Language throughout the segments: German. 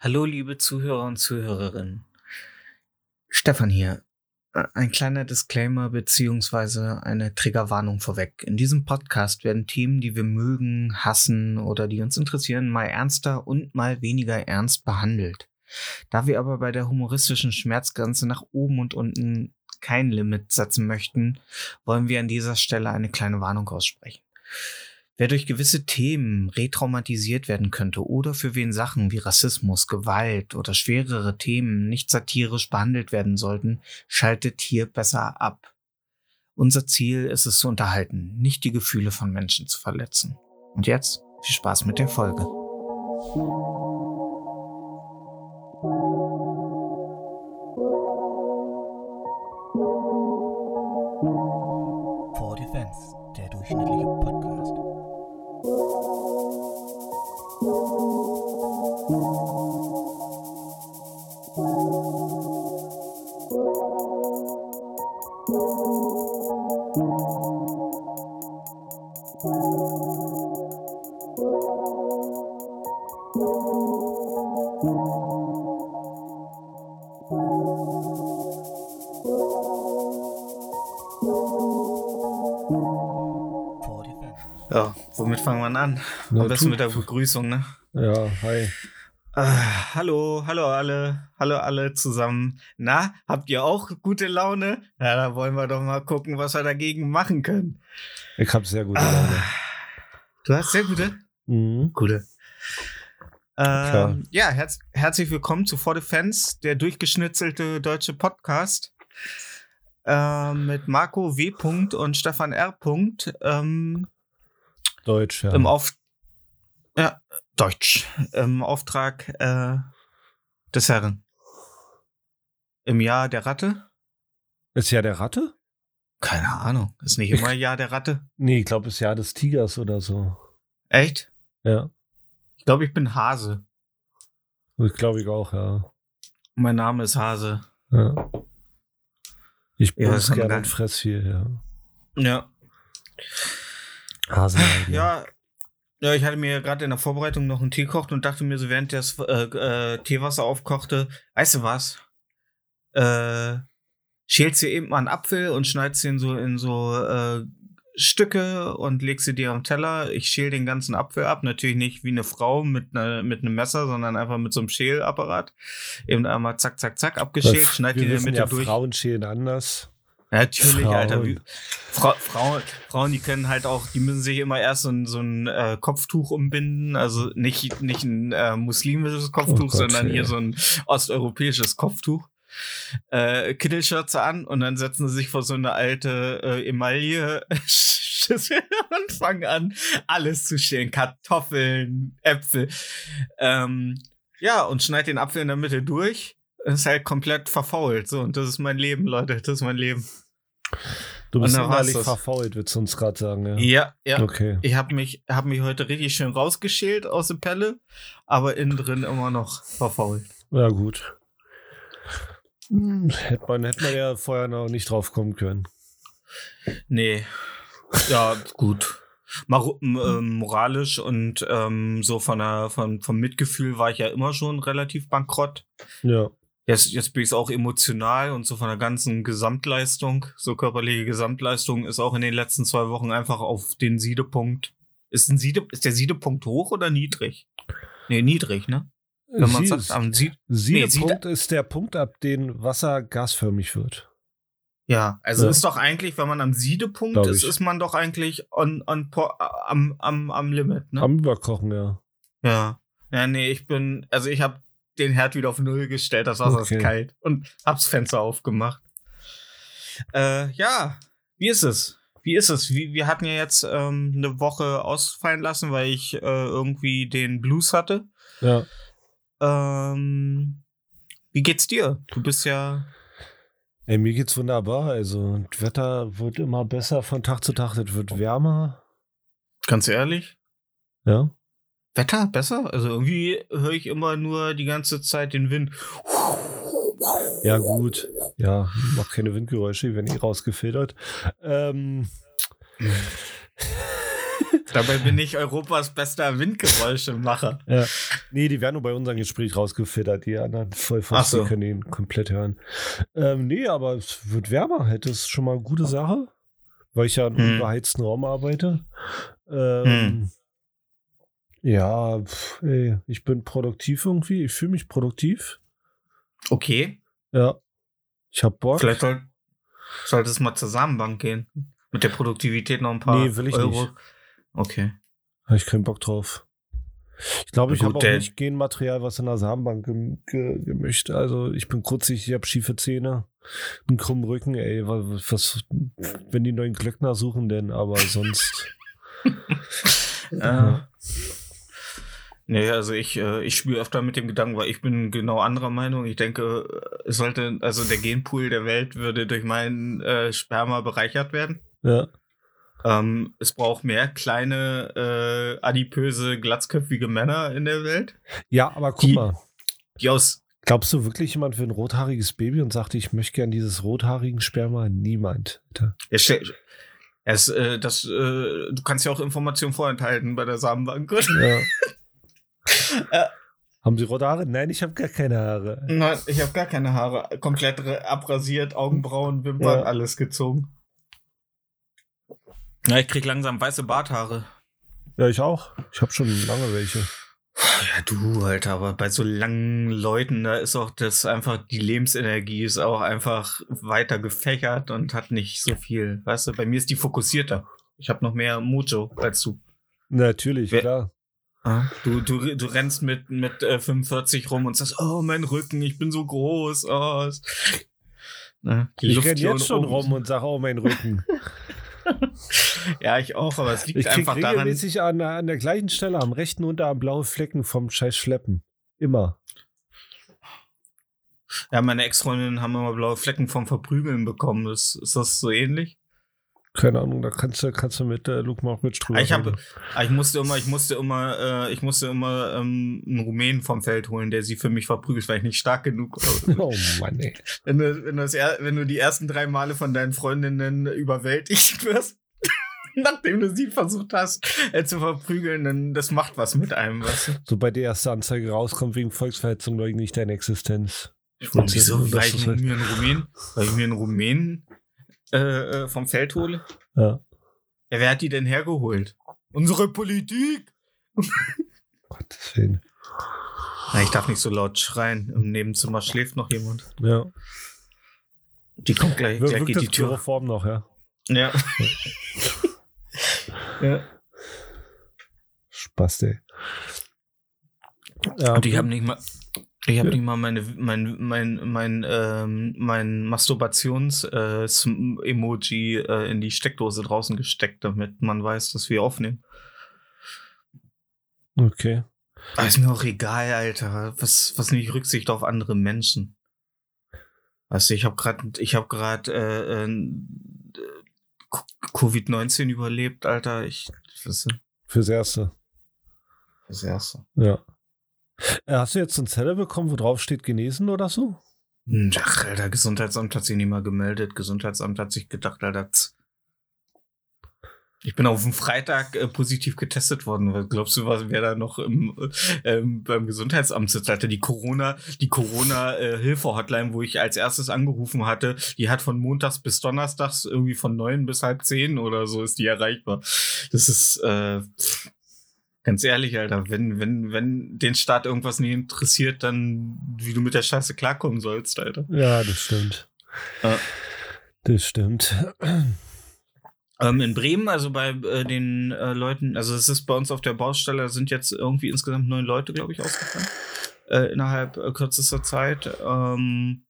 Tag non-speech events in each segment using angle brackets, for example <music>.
Hallo, liebe Zuhörer und Zuhörerinnen. Stefan hier. Ein kleiner Disclaimer beziehungsweise eine Triggerwarnung vorweg. In diesem Podcast werden Themen, die wir mögen, hassen oder die uns interessieren, mal ernster und mal weniger ernst behandelt. Da wir aber bei der humoristischen Schmerzgrenze nach oben und unten kein Limit setzen möchten, wollen wir an dieser Stelle eine kleine Warnung aussprechen. Wer durch gewisse Themen retraumatisiert werden könnte oder für wen Sachen wie Rassismus, Gewalt oder schwerere Themen nicht satirisch behandelt werden sollten, schaltet hier besser ab. Unser Ziel ist es zu unterhalten, nicht die Gefühle von Menschen zu verletzen. Und jetzt viel Spaß mit der Folge. An? Na, Am besten mit der Begrüßung, ne? Ja, hi. Ah, hallo, hallo alle, hallo alle zusammen. Na, habt ihr auch gute Laune? Ja, da wollen wir doch mal gucken, was wir dagegen machen können. Ich hab sehr gute Ah, Laune. du hast sehr gute? Mhm. Gute. Ähm, ja, herz herzlich willkommen zu For the Fans, der durchgeschnitzelte deutsche Podcast. Ähm, mit Marco W. und Stefan R. Ähm, Deutsch, ja. Im Auf ja, Deutsch. Im Auftrag äh, des Herren. Im Jahr der Ratte? Ist ja der Ratte? Keine Ahnung. Ist nicht immer Jahr der Ratte. Nee, ich glaube, ist ja des Tigers oder so. Echt? Ja. Ich glaube, ich bin Hase. Ich glaube ich auch, ja. Mein Name ist Hase. ja. Ich bin Ja, das gerne gar und fress viel, ja. Ja. Hasen. Ja. Ja, ich hatte mir gerade in der Vorbereitung noch einen Tee gekocht und dachte mir so, während das äh, äh, Teewasser aufkochte, weißt du was? Äh, schälst dir eben mal einen Apfel und schneidest den so in so äh, Stücke und legst sie dir am Teller. Ich schäl den ganzen Apfel ab. Natürlich nicht wie eine Frau mit, ne, mit einem Messer, sondern einfach mit so einem Schälapparat. Eben einmal zack, zack, zack abgeschält, schneid die in der Mitte ja, durch. Frauen schälen anders. Natürlich, Frauen. Alter. Wie, Fra Frauen, Frauen, die können halt auch, die müssen sich immer erst so ein, so ein äh, Kopftuch umbinden. Also nicht, nicht ein äh, muslimisches Kopftuch, Oh Gott, sondern hier ey. so ein osteuropäisches Kopftuch. Äh, Kittelschürze an und dann setzen sie sich vor so eine alte äh, Emaille <laughs> Schüssel und fangen an, alles zu schälen. Kartoffeln, Äpfel. Ähm, ja, und schneid den Apfel in der Mitte durch. Ist halt komplett verfault. So, und das ist mein Leben, Leute. Das ist mein Leben. Du bist innerlich verfault, würdest du uns gerade sagen, ja. Ja, ja. Okay. Ich habe mich, hab mich heute richtig schön rausgeschält aus der Pelle, aber innen drin immer noch verfault. Ja, gut. Hm, Hätte man, hätte man ja vorher noch nicht drauf kommen können. Nee. Ja, gut. Mar ähm, moralisch und ähm, so von der, von, vom Mitgefühl war ich ja immer schon relativ bankrott. Ja. Jetzt, jetzt bin ich auch emotional und so von der ganzen Gesamtleistung, so körperliche Gesamtleistung, ist auch in den letzten zwei Wochen einfach auf den Siedepunkt. Ist, ein Siede, ist der Siedepunkt hoch oder niedrig? Nee, niedrig, ne? Wenn man Sie- sagt, am Sied, Siedepunkt ist der Punkt, ab dem Wasser gasförmig wird. Ja, also Ja. ist doch eigentlich, wenn man am Siedepunkt Glaub ist, ich. ist man doch eigentlich on, on, am, am, am Limit, ne? Am Überkochen, ja. ja. Ja, nee, ich bin, also ich habe den Herd wieder auf Null gestellt, das Wasser Okay. ist kalt und hab's Fenster aufgemacht. Äh, ja, wie ist es? Wie ist es? Wie, wir hatten ja jetzt ähm, eine Woche ausfallen lassen, weil ich äh, irgendwie den Blues hatte. Ja. Ähm, wie geht's dir? Du bist ja. Ey, mir geht's wunderbar. Also, das Wetter wird immer besser von Tag zu Tag. Es wird wärmer. Ganz ehrlich? Ja. Wetter besser? Also irgendwie höre ich immer nur die ganze Zeit den Wind. Ja, gut. Ja, mach keine Windgeräusche, die werden eh rausgefiltert. Ähm, <laughs> Dabei bin ich Europas bester Windgeräuschemacher. Ja. Nee, die werden nur bei unserem Gespräch rausgefiltert. Die anderen Vollpfosten Ach so. können ihn komplett hören. Ähm, nee, aber es wird wärmer. Halt. Das ist schon mal eine gute Sache, weil ich ja in einem Hm. beheizten Raum arbeite. Ähm, Ja, pf, ey, ich bin produktiv irgendwie. Ich fühle mich produktiv. Okay, Ja. Ich hab Bock. vielleicht soll, sollte es mal zur Samenbank gehen. Mit der Produktivität noch ein paar Nee, will ich Euro. nicht. Okay. Habe ich keinen Bock drauf. Ich glaube, ich habe auch nicht Genmaterial, was in der Samenbank gem ge gemischt. Also ich bin kurzsichtig, ich habe schiefe Zähne, einen krummen Rücken, ey. wa- Was, wenn die neuen Glöckner suchen denn, aber sonst. <laughs> Äh, nee, also ich, äh, ich spiele öfter mit dem Gedanken, weil ich bin genau anderer Meinung. Ich denke, es sollte, also der Genpool der Welt würde durch meinen äh, Sperma bereichert werden. Ja. Ähm, es braucht mehr kleine, äh, adipöse, glatzköpfige Männer in der Welt, ja, aber guck Die- mal. die aus Glaubst du wirklich, jemand will ein rothaariges Baby und sagt, ich möchte gern dieses rothaarigen Sperma? Niemand. Ja, es, äh, das, äh, du kannst ja auch Informationen vorenthalten bei der Samenbank. Ja. <laughs> Äh. Haben Sie rote Haare? Nein, ich habe gar keine Haare. Nein, ich habe gar keine Haare. Komplett abrasiert, Augenbrauen, Wimpern, Ja. alles gezogen. Ja, ich krieg langsam weiße Barthaare. Ja, ich auch. Ich habe schon lange welche. Ja, du, Alter, aber bei so langen Leuten, da ist auch das einfach, die Lebensenergie ist auch einfach weiter gefächert und hat nicht so viel. Weißt du, bei mir ist die fokussierter. Ich habe noch mehr Mojo als du. Natürlich, Wer- klar. Du, du, du rennst mit, mit äh, 45 rum und sagst, oh, mein Rücken, ich bin so groß. Oh. es- Ne, Ich Luft renne hier jetzt schon oben- rum und sage, oh, mein Rücken. <laughs> Ja, ich auch, aber es liegt Ich einfach daran. regelmäßig an, an der gleichen Stelle am rechten Unterarm blaue Flecken vom scheiß Schleppen. Immer. Ja, meine Ex-Freundinnen haben immer blaue Flecken vom Verprügeln bekommen. Ist, ist das so ähnlich? Keine Ahnung, da kannst du, kannst du mit äh, Luke Mockridge drüber Ah, Ich, hab, reden. ah, ich musste immer, ich musste immer, äh, ich musste immer ähm, einen Rumänen vom Feld holen, der sie für mich verprügelt, weil ich nicht stark genug war. <laughs> Oh Mann, ey. wenn, du, wenn, du das, wenn du die ersten drei Male von deinen Freundinnen überwältigt <laughs> wirst, <laughs> nachdem du sie versucht hast äh, zu verprügeln, dann das macht was mit einem, weißt du? Sobald die erste Anzeige rauskommt wegen Volksverhetzung, leugne ich deine Existenz. Ich wieso? Weil dass ich mir einen Rumänen, weil ich mir einen Rumänen äh, äh, vom Feld hole? Ja. Ja, wer hat die denn hergeholt? Unsere Politik! <laughs> Gottes Willen. Na, ich darf nicht so laut schreien. Im Nebenzimmer schläft noch jemand. Ja. Die kommt gleich, gleich Wirkt geht die Tür. Chloroform noch, ja. Ja. <laughs> ja. Spaß, ey. Ja, Und ich gut. habe nicht mal. Ich habe Ja. nicht mal meine, mein, mein, mein, ähm, mein Masturbations-Emoji äh, in die Steckdose draußen gesteckt, damit man weiß, dass wir aufnehmen. Okay. Aber ist mir auch egal, Alter. Was, was nicht Rücksicht auf andere Menschen. Du, ich habe gerade, ich habe gerade äh, äh, Covid-19 überlebt, Alter. Ich, Fürs Erste. das Erste? Ja. Äh, Hast du jetzt eine Zelle bekommen, wo drauf steht genesen oder so? Hm, Ach, Alter, Gesundheitsamt hat sich nicht mal gemeldet. Gesundheitsamt hat sich gedacht, Alter, ich bin auf dem Freitag äh, positiv getestet worden. Was glaubst du, was wer da noch im, äh, beim Gesundheitsamt sitzt? Alter, die Corona, die Corona-Hilfe-Hotline, wo ich als erstes angerufen hatte, die hat von montags bis donnerstags irgendwie von neun bis halb zehn oder so ist die erreichbar. Das ist, äh, Ganz ehrlich, Alter, wenn, wenn, wenn den Staat irgendwas nicht interessiert, dann wie du mit der Scheiße klarkommen sollst, Alter. Ja, das stimmt. Ja. Das stimmt. Ähm, in Bremen, also bei äh, den äh, Leuten, also es ist bei uns auf der Baustelle, sind jetzt irgendwie insgesamt neun Leute, glaube ich, ausgefallen. Äh, innerhalb äh, kürzester Zeit. Ähm,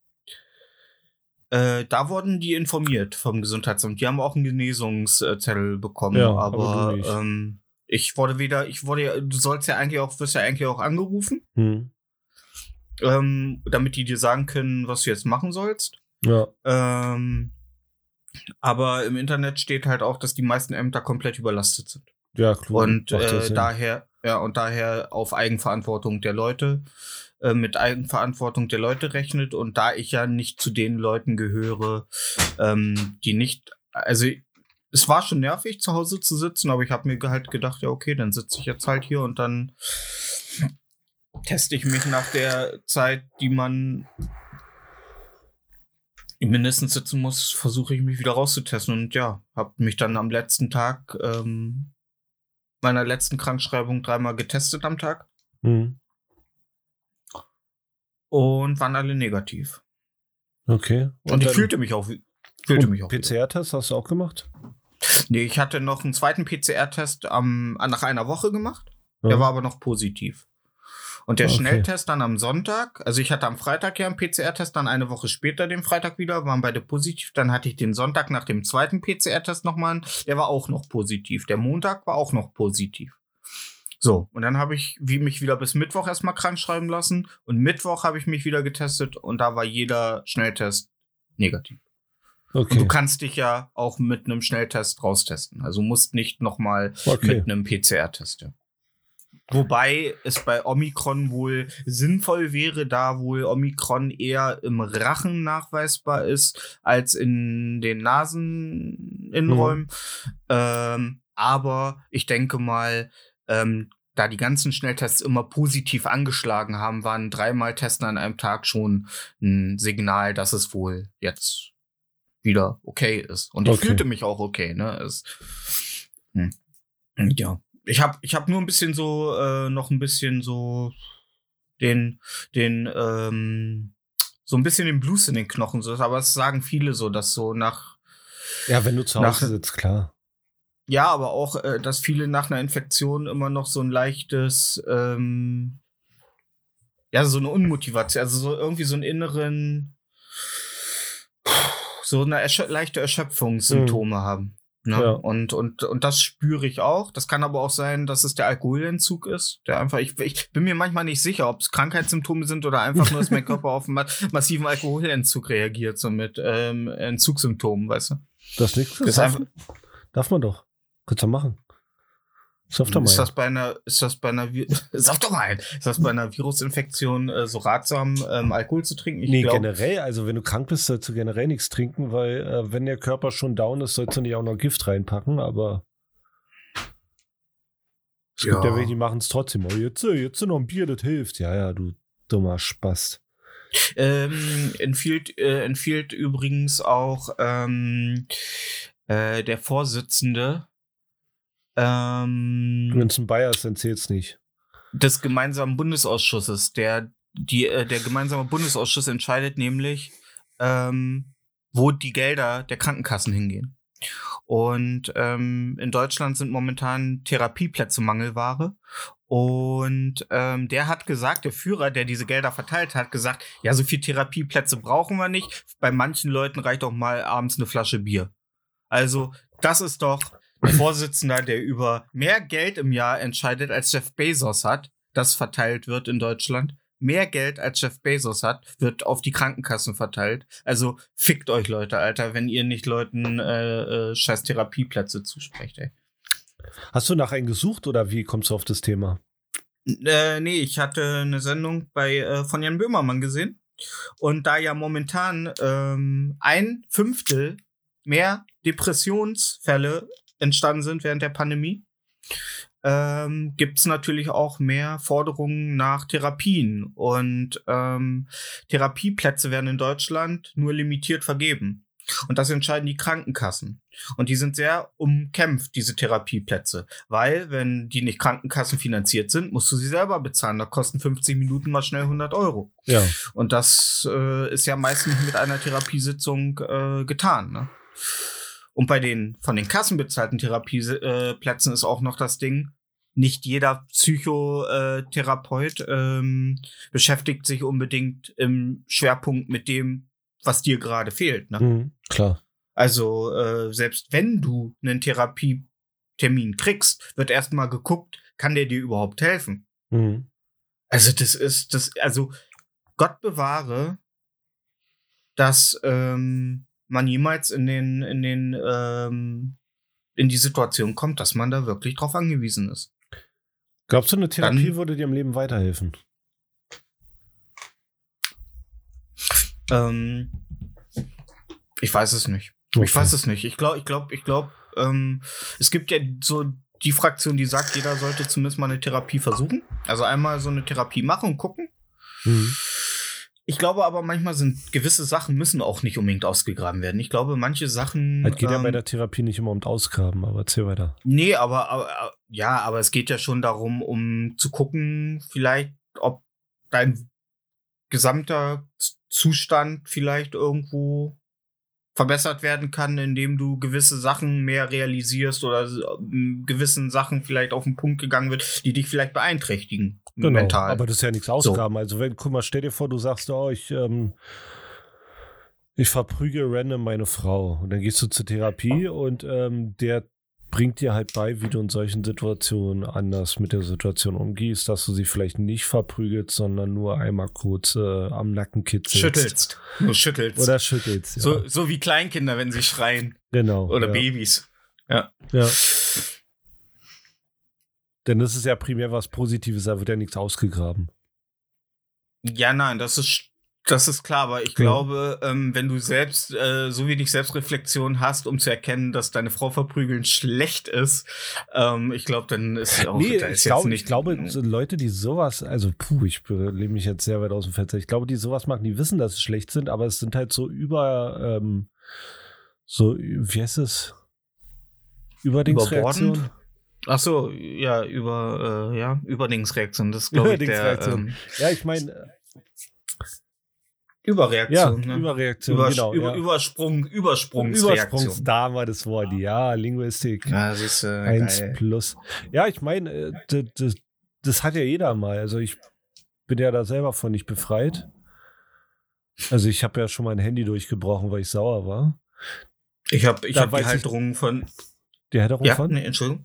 äh, da wurden die informiert vom Gesundheitsamt. Die haben auch einen Genesungszettel bekommen, Ja, aber aber, ähm, ich wurde wieder, ich wurde ja, du sollst ja eigentlich auch, wirst ja eigentlich auch angerufen, Hm. ähm, damit die dir sagen können, was du jetzt machen sollst. Ja. Ähm, aber im Internet steht halt auch, dass die meisten Ämter komplett überlastet sind. Ja, klar. Und äh, daher, ja, und daher auf Eigenverantwortung der Leute, äh, mit Eigenverantwortung der Leute rechnet. Und da ich ja nicht zu den Leuten gehöre, ähm, die nicht, also es war schon nervig, zu Hause zu sitzen, aber ich habe mir halt gedacht, ja, okay, dann sitze ich jetzt halt hier und dann teste ich mich nach der Zeit, die man mindestens sitzen muss, versuche ich mich wieder rauszutesten. Und ja, habe mich dann am letzten Tag ähm, meiner letzten Krankschreibung dreimal getestet am Tag Mhm. und waren alle negativ. Okay. Und, ich dann- fühlte mich auch, wie- fühlte und mich auch. PCR-Test hast du auch gemacht? Nee, ich hatte noch einen zweiten PCR-Test am, nach einer Woche gemacht. Der Ja. war aber noch positiv. Und der Okay. Schnelltest dann am Sonntag, also ich hatte am Freitag ja einen PCR-Test, dann eine Woche später den Freitag wieder, waren beide positiv. Dann hatte ich den Sonntag nach dem zweiten PCR-Test nochmal, einen, der war auch noch positiv. Der Montag war auch noch positiv. So, und dann habe ich wie mich wieder bis Mittwoch erstmal krank schreiben lassen. Und Mittwoch habe ich mich wieder getestet und da war jeder Schnelltest negativ. Und Okay. du kannst dich ja auch mit einem Schnelltest raustesten. Also musst nicht nochmal Okay. mit einem PCR-Test. Ja. Wobei es bei Omikron wohl sinnvoll wäre, da wohl Omikron eher im Rachen nachweisbar ist als in den Naseninnenräumen. Ähm, aber ich denke mal, ähm, da die ganzen Schnelltests immer positiv angeschlagen haben, waren dreimal Testen an einem Tag schon ein Signal, dass es wohl jetzt wieder okay ist. Und ich Okay. fühlte mich auch okay. Ne? Es, hm. Ja. Ich habe ich hab nur ein bisschen so, äh, noch ein bisschen so den, den, ähm, so ein bisschen den Blues in den Knochen. So, aber es sagen viele so, dass so nach, Ja, wenn du zu Nach- Hause sitzt, klar. ja, aber auch, äh, dass viele nach einer Infektion immer noch so ein leichtes, ähm, ja, so eine Unmotivation, also so irgendwie so einen inneren, so eine Erschö leichte Erschöpfungssymptome haben. Ne? Ja. Und, und, und das spüre ich auch. Das kann aber auch sein, dass es der Alkoholentzug ist, der einfach, ich, ich bin mir manchmal nicht sicher, ob es Krankheitssymptome sind oder einfach nur, dass mein Körper auf einen ma massiven Alkoholentzug reagiert, so mit ähm, Entzugssymptomen, weißt du? Das ist nichts. Darf, darf man doch. Kannst du machen. Sauf doch mal. Ist das bei einer, ist das bei einer, sag doch mal, ist das bei einer Virusinfektion äh, so ratsam, ähm, Alkohol zu trinken? Ich nee, glaub- generell, also wenn du krank bist, sollst du generell nichts trinken, weil äh, wenn der Körper schon down ist, sollst du nicht auch noch Gift reinpacken, aber es gibt ja Ja. welche, die machen es trotzdem. Oh, jetzt, äh, jetzt noch ein Bier, das hilft. Ja, ja, du dummer Spast. Ähm, empfiehlt, äh, empfiehlt übrigens auch ähm, äh, der Vorsitzende ähm, Wenn es ein Bayer ist, dann zählt's nicht. des gemeinsamen Bundesausschusses. Der, die, äh, der gemeinsame Bundesausschuss entscheidet nämlich, ähm, wo die Gelder der Krankenkassen hingehen. Und ähm, in Deutschland sind momentan Therapieplätze Mangelware. Und ähm, der hat gesagt, der Führer, der diese Gelder verteilt hat, gesagt, ja, so viel Therapieplätze brauchen wir nicht. Bei manchen Leuten reicht auch mal abends eine Flasche Bier. Also, das ist doch Vorsitzender, der über mehr Geld im Jahr entscheidet, als Jeff Bezos hat, das verteilt wird in Deutschland. Mehr Geld als Jeff Bezos hat, wird auf die Krankenkassen verteilt. Also fickt euch Leute, Alter, wenn ihr nicht Leuten äh, äh, scheiß Therapieplätze zusprecht, ey. Hast du nach einem gesucht oder wie kommst du auf das Thema? Äh, nee, ich hatte eine Sendung bei äh, von Jan Böhmermann gesehen. Und da ja momentan ähm, ein Fünftel mehr Depressionsfälle entstanden sind während der Pandemie, ähm, gibt es natürlich auch mehr Forderungen nach Therapien. Und ähm, Therapieplätze werden in Deutschland nur limitiert vergeben. Und das entscheiden die Krankenkassen. Und die sind sehr umkämpft, diese Therapieplätze. Weil, wenn die nicht krankenkassenfinanziert sind, musst du sie selber bezahlen. Da kosten 50 Minuten mal schnell 100 Euro. Ja. Und das äh, ist ja meistens mit einer Therapiesitzung äh, getan. Ne? Und bei den von den Kassen bezahlten Therapieplätzen ist auch noch das Ding, nicht jeder Psychotherapeut ähm, beschäftigt sich unbedingt im Schwerpunkt mit dem, was dir gerade fehlt. Ne? Mhm, klar. Also äh, selbst wenn du einen Therapietermin kriegst, wird erstmal geguckt, kann der dir überhaupt helfen? Mhm. Also das ist das, also Gott bewahre, dass ähm, man jemals in den in den ähm, in die Situation kommt, dass man da wirklich drauf angewiesen ist. Glaubst du, eine Therapie Dann- würde dir im Leben weiterhelfen? Ähm, ich weiß es nicht. Ich weiß es nicht. Ich glaube, ich glaube, ich glaube, ähm, es gibt ja so die Fraktion, die sagt, jeder sollte zumindest mal eine Therapie versuchen. Also einmal so eine Therapie machen und gucken. Mhm. Ich glaube aber manchmal sind gewisse Sachen müssen auch nicht unbedingt ausgegraben werden. Ich glaube, manche Sachen. Halt geht ja bei ähm, der Therapie nicht immer um Ausgraben, aber erzähl weiter. Nee, aber, aber ja, aber es geht ja schon darum, um zu gucken, vielleicht, ob dein gesamter Zustand vielleicht irgendwo verbessert werden kann, indem du gewisse Sachen mehr realisierst oder ähm, gewissen Sachen vielleicht auf den Punkt gegangen wird, die dich vielleicht beeinträchtigen mental. Genau, Aber das ist ja nichts Ausgaben. Also wenn, guck mal, stell dir vor, du sagst, oh, ich, ähm, ich verprüge random meine Frau. Und dann gehst du zur Therapie und ähm, der bringt dir halt bei, wie du in solchen Situationen anders mit der Situation umgehst, dass du sie vielleicht nicht verprügelst, sondern nur einmal kurz äh, am Nacken kitzelst. schüttelst. Du schüttelst. Oder schüttelst, ja. so, so wie Kleinkinder, wenn sie schreien. genau. Oder ja. Babys. Ja. Denn das ist ja primär was Positives, da wird ja nichts ausgegraben. Ja, nein, das ist, das ist klar, aber ich Ja. glaube, ähm, wenn du selbst äh, so wenig Selbstreflexion hast, um zu erkennen, dass deine Frau verprügeln schlecht ist, ähm, ich glaube, dann ist auch nee, da ich, ist glaub, jetzt nicht. ich glaube, so Leute, die sowas, also puh, ich lehne mich jetzt sehr weit aus dem Fenster. Ich glaube, die sowas machen, die wissen, dass sie schlecht sind, aber es sind halt so über, ähm, so, wie heißt es? Überdingsreaktion. Ach so, ja, über, äh, ja, Überdingsreaktion, das ist, glaube ich, der ähm, Ja, ich meine, ja, Überreaktion. ne? Überreaktion, Über, genau. über, ja. Übersprung, Übersprungsreaktion. Übersprungs, da war das Wort, ja, Linguistik. Ja, siehst du, Eins geil. plus. Ja, ich meine, äh, das, das, das hat ja jeder mal. Also ich bin ja da selber von nicht befreit. Also ich habe ja schon mein Handy durchgebrochen, weil ich sauer war. Ich habe ich Da hab die ich- Halterung von, Die Hätterung ja, von? nee, Entschuldigung.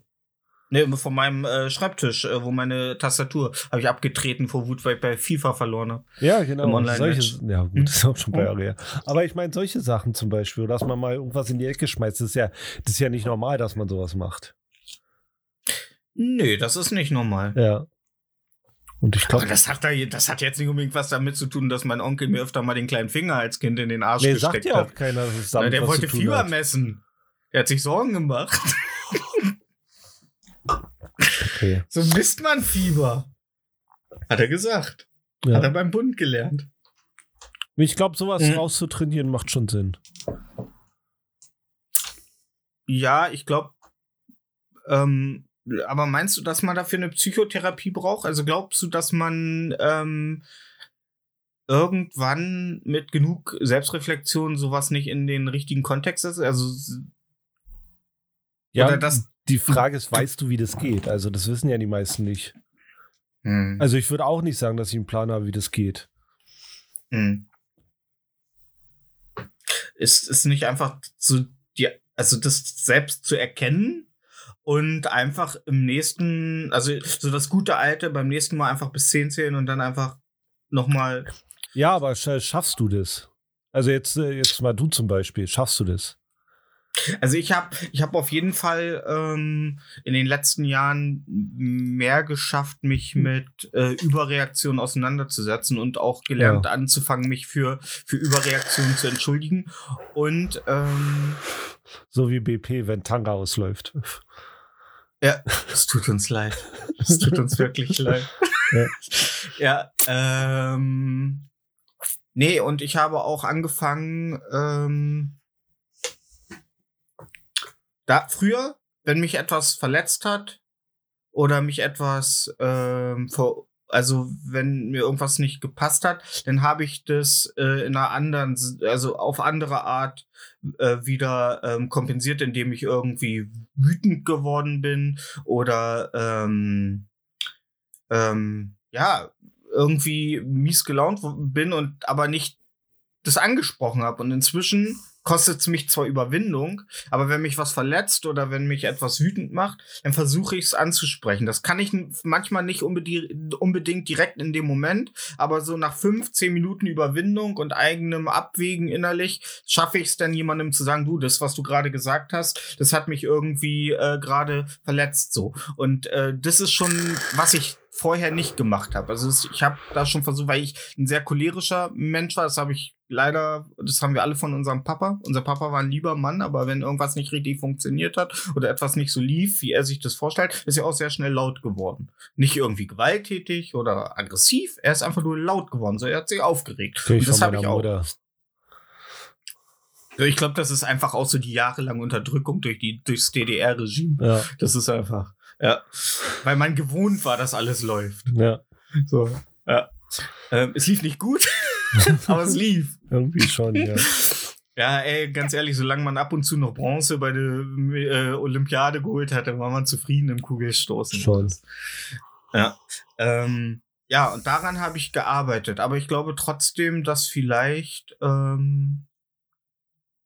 Nee, von meinem äh, Schreibtisch, äh, wo meine Tastatur habe ich abgetreten vor Wut, weil ich bei FIFA verloren habe. Ja, genau. Im solche, ja, gut, das ist auch schon paar Jahre her. Aber ich meine, solche Sachen zum Beispiel, dass man mal irgendwas in die Ecke schmeißt, das ist ja, das ist ja nicht normal, dass man sowas macht. Nee, das ist nicht normal. Ja. Und ich glaube, das hat, da, das hat jetzt nicht unbedingt was damit zu tun, dass mein Onkel mir öfter mal den kleinen Finger als Kind in den Arsch nee, gesteckt sagt ja auch hat. keiner, dass es Na, damit der was wollte Fieber messen. Der hat sich Sorgen gemacht. <laughs> Okay. so misst man Fieber. Hat er gesagt. Ja. Hat er beim Bund gelernt. Ich glaube, sowas Mhm. rauszutrainieren macht schon Sinn. Ja, ich glaube. Ähm, aber meinst du, dass man dafür eine Psychotherapie braucht? Also glaubst du, dass man ähm, irgendwann mit genug Selbstreflexion sowas nicht in den richtigen Kontext ist? Also Ja, Oder das- die Frage ist, weißt du, wie das geht? Also, das wissen ja die meisten nicht. Also, ich würde auch nicht sagen, dass ich einen Plan habe, wie das geht. Hm. Ist es nicht einfach so die, also das selbst zu erkennen und einfach im nächsten, also so das gute alte beim nächsten Mal einfach bis 10 zählen und dann einfach nochmal. Ja, aber sch- schaffst du das? Also, jetzt, äh, jetzt mal du zum Beispiel, schaffst du das? Also ich habe ich hab auf jeden Fall ähm, in den letzten Jahren mehr geschafft, mich mit äh, Überreaktionen auseinanderzusetzen und auch gelernt anzufangen, mich für, für Überreaktionen zu entschuldigen. Und ähm, So wie BP, wenn Tanga ausläuft. Ja, es tut uns leid. Es tut uns wirklich <laughs> leid. Ja. Ja, ähm. Nee, und ich habe auch angefangen, ähm. Da, früher, wenn mich etwas verletzt hat oder mich etwas, ähm, vor, also wenn mir irgendwas nicht gepasst hat, dann habe ich das äh, in einer anderen, also auf andere Art äh, wieder ähm, kompensiert, indem ich irgendwie wütend geworden bin oder ähm, ähm, ja irgendwie mies gelaunt bin und aber nicht das angesprochen habe. Und inzwischen kostet es mich zwar Überwindung, aber wenn mich was verletzt oder wenn mich etwas wütend macht, dann versuche ich es anzusprechen. Das kann ich manchmal nicht unbedingt, unbedingt direkt in dem Moment, aber so nach fünf, zehn Minuten Überwindung und eigenem Abwägen innerlich schaffe ich es dann jemandem zu sagen, du, das, was du gerade gesagt hast, das hat mich irgendwie äh, gerade verletzt so. Und äh, das ist schon, was ich vorher nicht gemacht habe. Also ich habe da schon versucht, weil ich ein sehr cholerischer Mensch war, das habe ich leider, das haben wir alle von unserem Papa. Unser Papa war ein lieber Mann, aber wenn irgendwas nicht richtig funktioniert hat oder etwas nicht so lief, wie er sich das vorstellt, ist er auch sehr schnell laut geworden. Nicht irgendwie gewalttätig oder aggressiv, er ist einfach nur laut geworden, so er hat sich aufgeregt. Und das habe ich auch. Mutter. Ich glaube, das ist einfach auch so die jahrelange Unterdrückung durch die durchs DDR-Regime. Ja, Das ist einfach, ja, weil man gewohnt war, dass alles läuft. ja, So, ja. Ähm, es lief nicht gut, <laughs> aber es lief. irgendwie schon, ja. Ja, ey, ganz ehrlich, solange man ab und zu noch Bronze bei der äh, Olympiade geholt hat, dann war man zufrieden im Kugelstoßen. Schon. Ja. Ähm, ja, und daran habe ich gearbeitet. Aber ich glaube trotzdem, dass vielleicht ähm,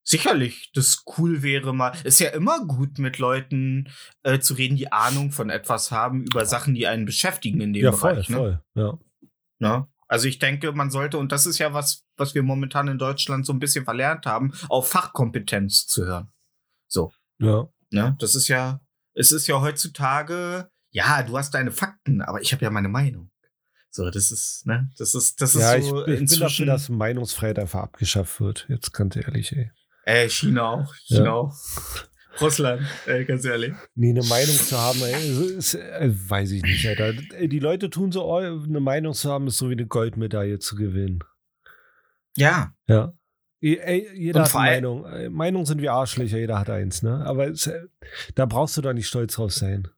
sicherlich das cool wäre mal. Ist ja immer gut, mit Leuten äh, zu reden, die Ahnung von etwas haben über Sachen, die einen beschäftigen in dem Ja, voll, Bereich. Ne? voll. Ja. Ne? Also ich denke, man sollte, und das ist ja was, was wir momentan in Deutschland so ein bisschen verlernt haben, auf Fachkompetenz zu hören. So, ja. ne? Das ist ja, es ist ja heutzutage, ja, du hast deine Fakten, aber ich habe ja meine Meinung. So, das ist, ne, das ist, das ist Ja, ich, so ich bin dafür, inzwischen. dass Meinungsfreiheit einfach abgeschafft wird. Jetzt ganz ehrlich, ey. Ey, China auch, China Ja. auch. Russland, ey, ganz ehrlich. Nee, eine Meinung zu haben, ey, so ist, äh, weiß ich nicht, Alter. Die Leute tun so, eine Meinung zu haben, ist so wie eine Goldmedaille zu gewinnen. Ja, Ja. Ey, jeder hat eine Meinung. Äh, Meinungen sind wie Arschlöcher, jeder hat eins, ne? Aber es, äh, da brauchst du doch nicht stolz drauf sein.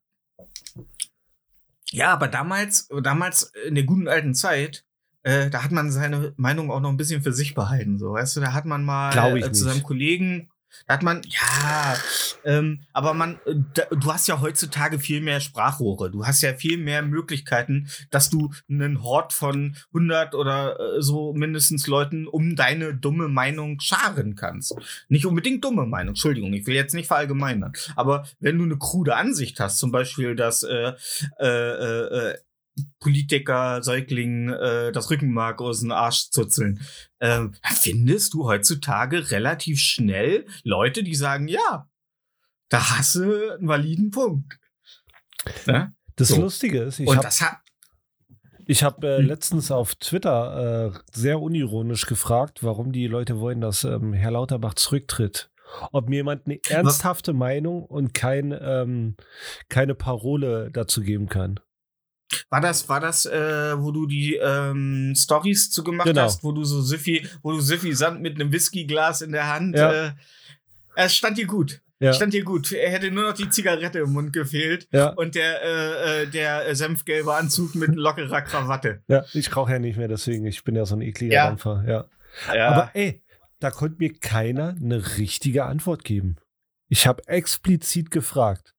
Ja, aber damals, damals in der guten alten Zeit, äh, da hat man seine Meinung auch noch ein bisschen für sich behalten, so, weißt du, da hat man mal äh, zu seinem Kollegen, da hat man, ja, ähm, aber man, äh, da, du hast ja heutzutage viel mehr Sprachrohre, du hast ja viel mehr Möglichkeiten, dass du einen Hort von 100 oder äh, so mindestens Leuten um deine dumme Meinung scharen kannst. Nicht unbedingt dumme Meinung, Entschuldigung, ich will jetzt nicht verallgemeinern, aber wenn du eine krude Ansicht hast, zum Beispiel, dass äh, äh, äh, Politiker, Säugling äh, das Rückenmark aus dem Arsch zuzeln. Ähm, findest du heutzutage relativ schnell Leute, die sagen, ja, da hast du einen validen Punkt. Ne? Das So. Lustige ist, ich habe Ich habe äh, Hm. letztens auf Twitter äh, sehr unironisch gefragt, warum die Leute wollen, dass ähm, Herr Lauterbach zurücktritt. Ob mir jemand eine ernsthafte Meinung und kein, ähm, keine Parole dazu geben kann. War das, war das, äh, wo du die ähm, Stories zu gemacht Genau. hast, wo du so Siffi, wo du Siffi Sand mit einem Whiskyglas in der Hand, Ja. äh, es stand dir gut. Ja, Stand dir gut. Er hätte nur noch die Zigarette im Mund gefehlt. ja, Und der, äh, äh, der senfgelbe Anzug mit lockerer Krawatte. ja. Ich rauche ja nicht mehr, deswegen, ich bin ja so ein ekliger Ja. Dampfer. Ja. Ja. Aber ey, da konnte mir keiner eine richtige Antwort geben. Ich habe explizit gefragt.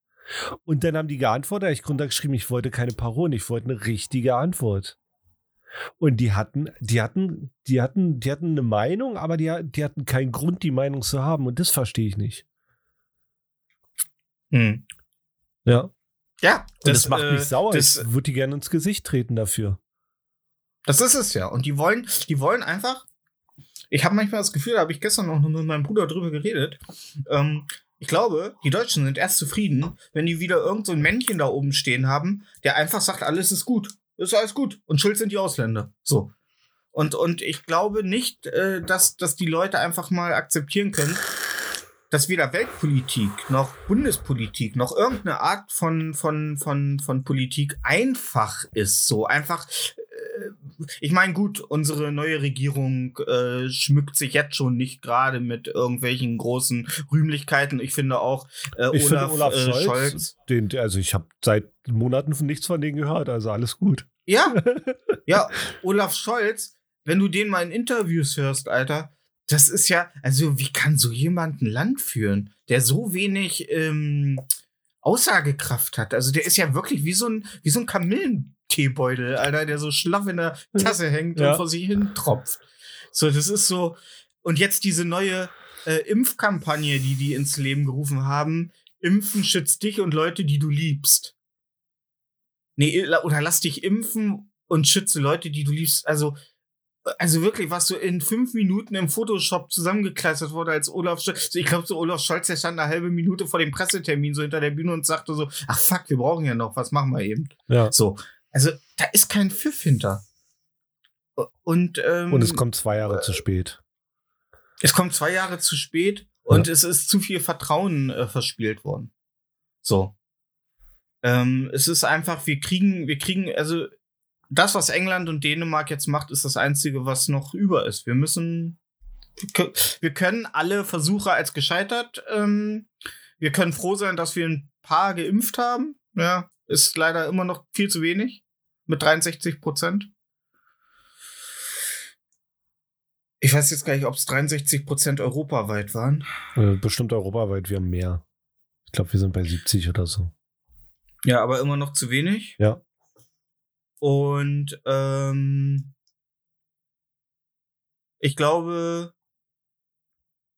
Und dann haben die geantwortet, ich runtergeschrieben, ich wollte keine Parolen, ich wollte eine richtige Antwort. Und die hatten, die hatten, die hatten, die hatten eine Meinung, aber die, die hatten keinen Grund, die Meinung zu haben. Und das verstehe ich nicht. hm. Ja. Und ja, das, macht äh, mich sauer. Das, ich würde die gerne ins Gesicht treten dafür. das ist es ja. Und die wollen, die wollen einfach. Ich habe manchmal das Gefühl, da habe ich gestern noch mit meinem Bruder drüber geredet. Ähm, ich glaube, die Deutschen sind erst zufrieden, wenn die wieder irgend so ein Männchen da oben stehen haben, der einfach sagt, alles ist gut. Ist alles gut. Und schuld sind die Ausländer. So. Und, und ich glaube nicht, äh, dass, dass die Leute einfach mal akzeptieren können, dass weder Weltpolitik noch Bundespolitik noch irgendeine Art von, von, von, von Politik einfach ist. So einfach. Ich meine, gut, unsere neue Regierung äh, schmückt sich jetzt schon nicht gerade mit irgendwelchen großen Rühmlichkeiten. Ich finde auch äh, Ich Olaf, finde Olaf äh, Scholz, Scholz. Den, also ich habe seit Monaten nichts von denen gehört, also alles gut. Ja, <laughs> ja, Olaf Scholz, wenn du den mal in Interviews hörst, Alter, das ist ja, also wie kann so jemand ein Land führen, der so wenig ähm, Aussagekraft hat? Also der ist ja wirklich wie so ein, wie so ein Kamillenteebeutel, Alter, der so schlaff in der Tasse hängt Ja. und vor sich hin tropft. So, das ist so. Und jetzt diese neue äh, Impfkampagne, die die ins Leben gerufen haben. Impfen schützt dich und Leute, die du liebst. Nee, oder lass dich impfen und schütze Leute, die du liebst. Also, also wirklich, was so in fünf Minuten im Photoshop zusammengekleistert wurde als Olaf Scholz. Ich glaube, so Olaf Scholz, der stand eine halbe Minute vor dem Pressetermin so hinter der Bühne und sagte so, ach fuck, wir brauchen ja noch, was machen wir eben? Ja. So. Also, da ist kein Pfiff hinter. Und, ähm, Und es kommt zwei Jahre zu spät. es kommt zwei Jahre zu spät und es ist zu viel Vertrauen äh, verspielt worden. So. Ähm, es ist einfach, wir kriegen, wir kriegen, also das, was England und Dänemark jetzt macht, ist das Einzige, was noch über ist. Wir müssen, wir können alle Versuche als gescheitert. Ähm, wir können froh sein, dass wir ein paar geimpft haben. Ja, ist leider immer noch viel zu wenig. Mit 63 Prozent. Ich weiß jetzt gar nicht, ob es 63 Prozent europaweit waren. Äh, Bestimmt europaweit, wir haben mehr. Ich glaube, wir sind bei 70 oder so. Ja, aber immer noch zu wenig. Ja. Und ähm, ich glaube,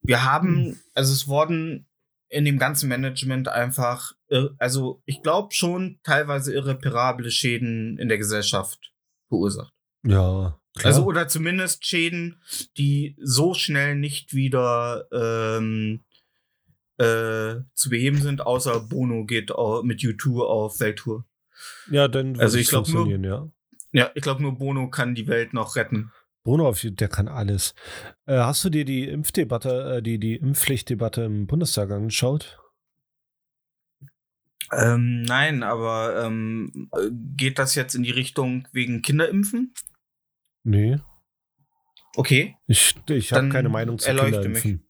wir haben, also es wurden in dem ganzen Management einfach, also ich glaube schon teilweise irreparable Schäden in der Gesellschaft verursacht. Ja. Klar. Also oder zumindest Schäden, die so schnell nicht wieder ähm, äh, zu beheben sind, außer Bono geht mit U2 auf Welttour. ja, dann also ich glaub nur- ja. Ja, ich glaube nur Bono kann die Welt noch retten. Bruno, der kann alles. Äh, hast du dir die Impfdebatte, äh, die, die Impfpflichtdebatte im Bundestag angeschaut? Ähm, nein, aber ähm, äh, geht das jetzt in die Richtung wegen Kinderimpfen? Nee. Okay. Ich, ich habe keine Meinung zu Kinderimpfen.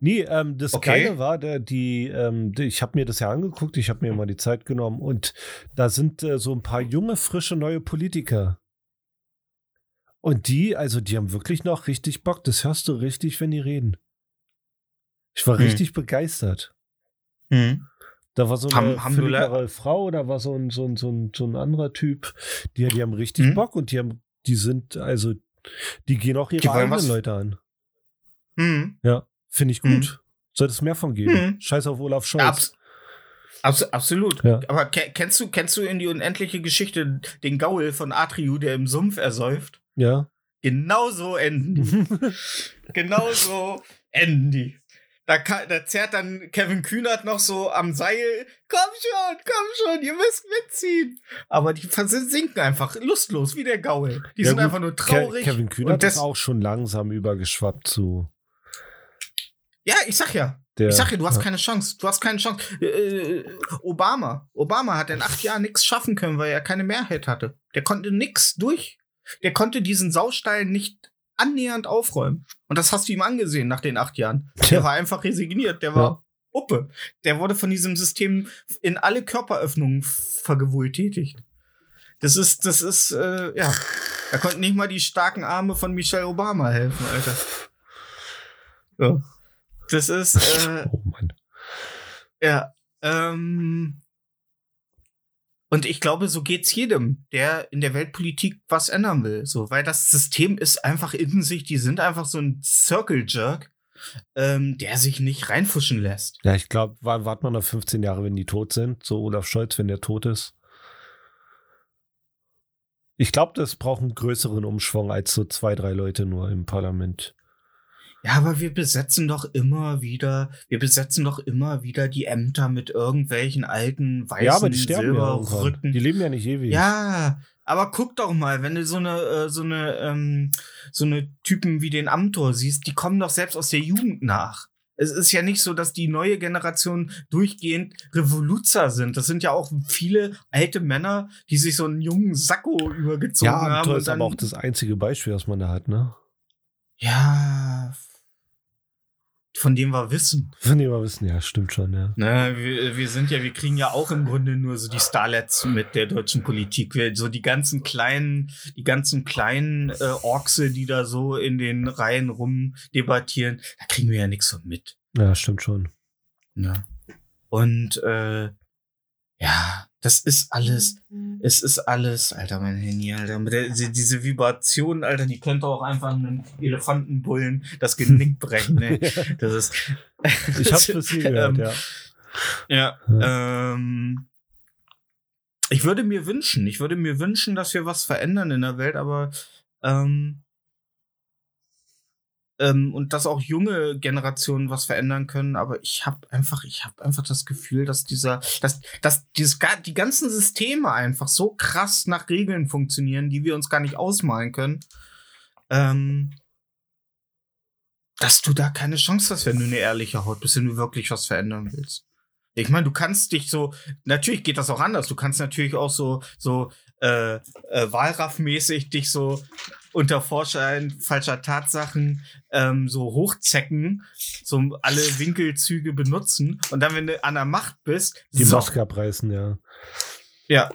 Nee, ähm, das Okay. Geile war, der, die, ähm, die, ich habe mir das ja angeguckt, ich habe mir mal die Zeit genommen und da sind äh, so ein paar junge, frische, neue Politiker. Und die, also die haben wirklich noch richtig Bock, das hörst du richtig, wenn die reden. Ich war Hm. richtig begeistert. Da war so eine Haben- haben Frau, da war so ein, so ein, so ein, so ein anderer Typ, die, die haben richtig Mhm. Bock und die haben, die sind, also, die gehen auch ihre eigenen was- Leute an. Hm. Ja, finde ich gut. Mhm. Sollte es mehr von geben. Mhm. Scheiß auf Olaf Scholz. Abs abs absolut. Ja. Aber ke kennst du, kennst du in die unendliche Geschichte den Gaul von Atriu, der im Sumpf ersäuft? Ja. Genauso enden die. <laughs> Genauso enden die. Da, kann, da zerrt dann Kevin Kühnert noch so am Seil. Komm schon, komm schon, ihr müsst mitziehen. Aber die versinken einfach lustlos wie der Gaul. Die Ja, sind gut, einfach nur Ke traurig. Kevin und Kühnert das, ist auch schon langsam übergeschwappt zu Ja, ich sag ja. der. Ich sag dir, du hast ja. keine Chance. Du hast keine Chance. Äh, Obama. Obama hat in acht Jahren nichts schaffen können, weil er keine Mehrheit hatte. Der konnte nix durch. Der konnte diesen Saustall nicht annähernd aufräumen. Und das hast du ihm angesehen nach den acht Jahren. Der Tja. war einfach resigniert. Der war Uppe. Der wurde von diesem System in alle Körperöffnungen vergewalttätigt. Das ist, das ist, äh, ja. Da konnten nicht mal die starken Arme von Michelle Obama helfen, Alter. Ja. Das ist, äh, Oh Mann. ja, ähm, und ich glaube, so geht's jedem, der in der Weltpolitik was ändern will. So, weil das System ist einfach in sich, die sind einfach so ein Circle Jerk, ähm, der sich nicht reinfuschen lässt. Ja, ich glaube, warten wir noch 15 Jahre, wenn die tot sind. So Olaf Scholz, wenn der tot ist. Ich glaube, das braucht einen größeren Umschwung als so zwei, drei Leute nur im Parlament. Ja, aber wir besetzen doch immer wieder, wir besetzen doch immer wieder die Ämter mit irgendwelchen alten weißen ja, aber die sterben ja. Silberrücken. Die leben ja nicht ewig. Ja, aber guck doch mal, wenn du so eine, äh, so eine, ähm, so eine Typen wie den Amtor siehst, die kommen doch selbst aus der Jugend nach. Es ist ja nicht so, dass die neue Generation durchgehend Revoluzer sind. Das sind ja auch viele alte Männer, die sich so einen jungen Sakko übergezogen ja haben. Amtor und ist aber auch das einzige Beispiel, was man da hat, ne? ja, von dem wir wissen. Von dem wir wissen, ja, stimmt schon, ja. Ne, wir, wir sind ja, wir kriegen ja auch im Grunde nur so die Starlets mit der deutschen Politik. Wir, so die ganzen kleinen, die ganzen kleinen äh, Orkse, die da so in den Reihen rumdebattieren, da kriegen wir ja nichts so mit. Ja, stimmt schon. Ne? Und äh, ja, das ist alles, es ist alles, Alter, mein Handy, Alter. Der, die- diese Vibration, Alter, die könnte auch einfach einen Elefantenbullen das Genick <laughs> brechen. Ne? Das ist. Ich hab's bis hier gehört, Ähm, ja. Ja. Ähm, ich würde mir wünschen, ich würde mir wünschen, dass wir was verändern in der Welt, aber ähm, ähm, und dass auch junge Generationen was verändern können, aber ich habe einfach, ich habe einfach das Gefühl, dass dieser, dass, dass dieses, die ganzen Systeme einfach so krass nach Regeln funktionieren, die wir uns gar nicht ausmalen können, ähm, dass du da keine Chance hast, wenn du eine ehrliche Haut bist, wenn du wirklich was verändern willst. Ich meine, du kannst dich so, natürlich geht das auch anders. Du kannst natürlich auch so, so äh, äh, Wahlraff-mäßig dich so unter Vorschein falscher Tatsachen ähm, so hochzecken, so alle Winkelzüge benutzen und dann, wenn du an der Macht bist, Die so, Maske abreißen, ja. ja.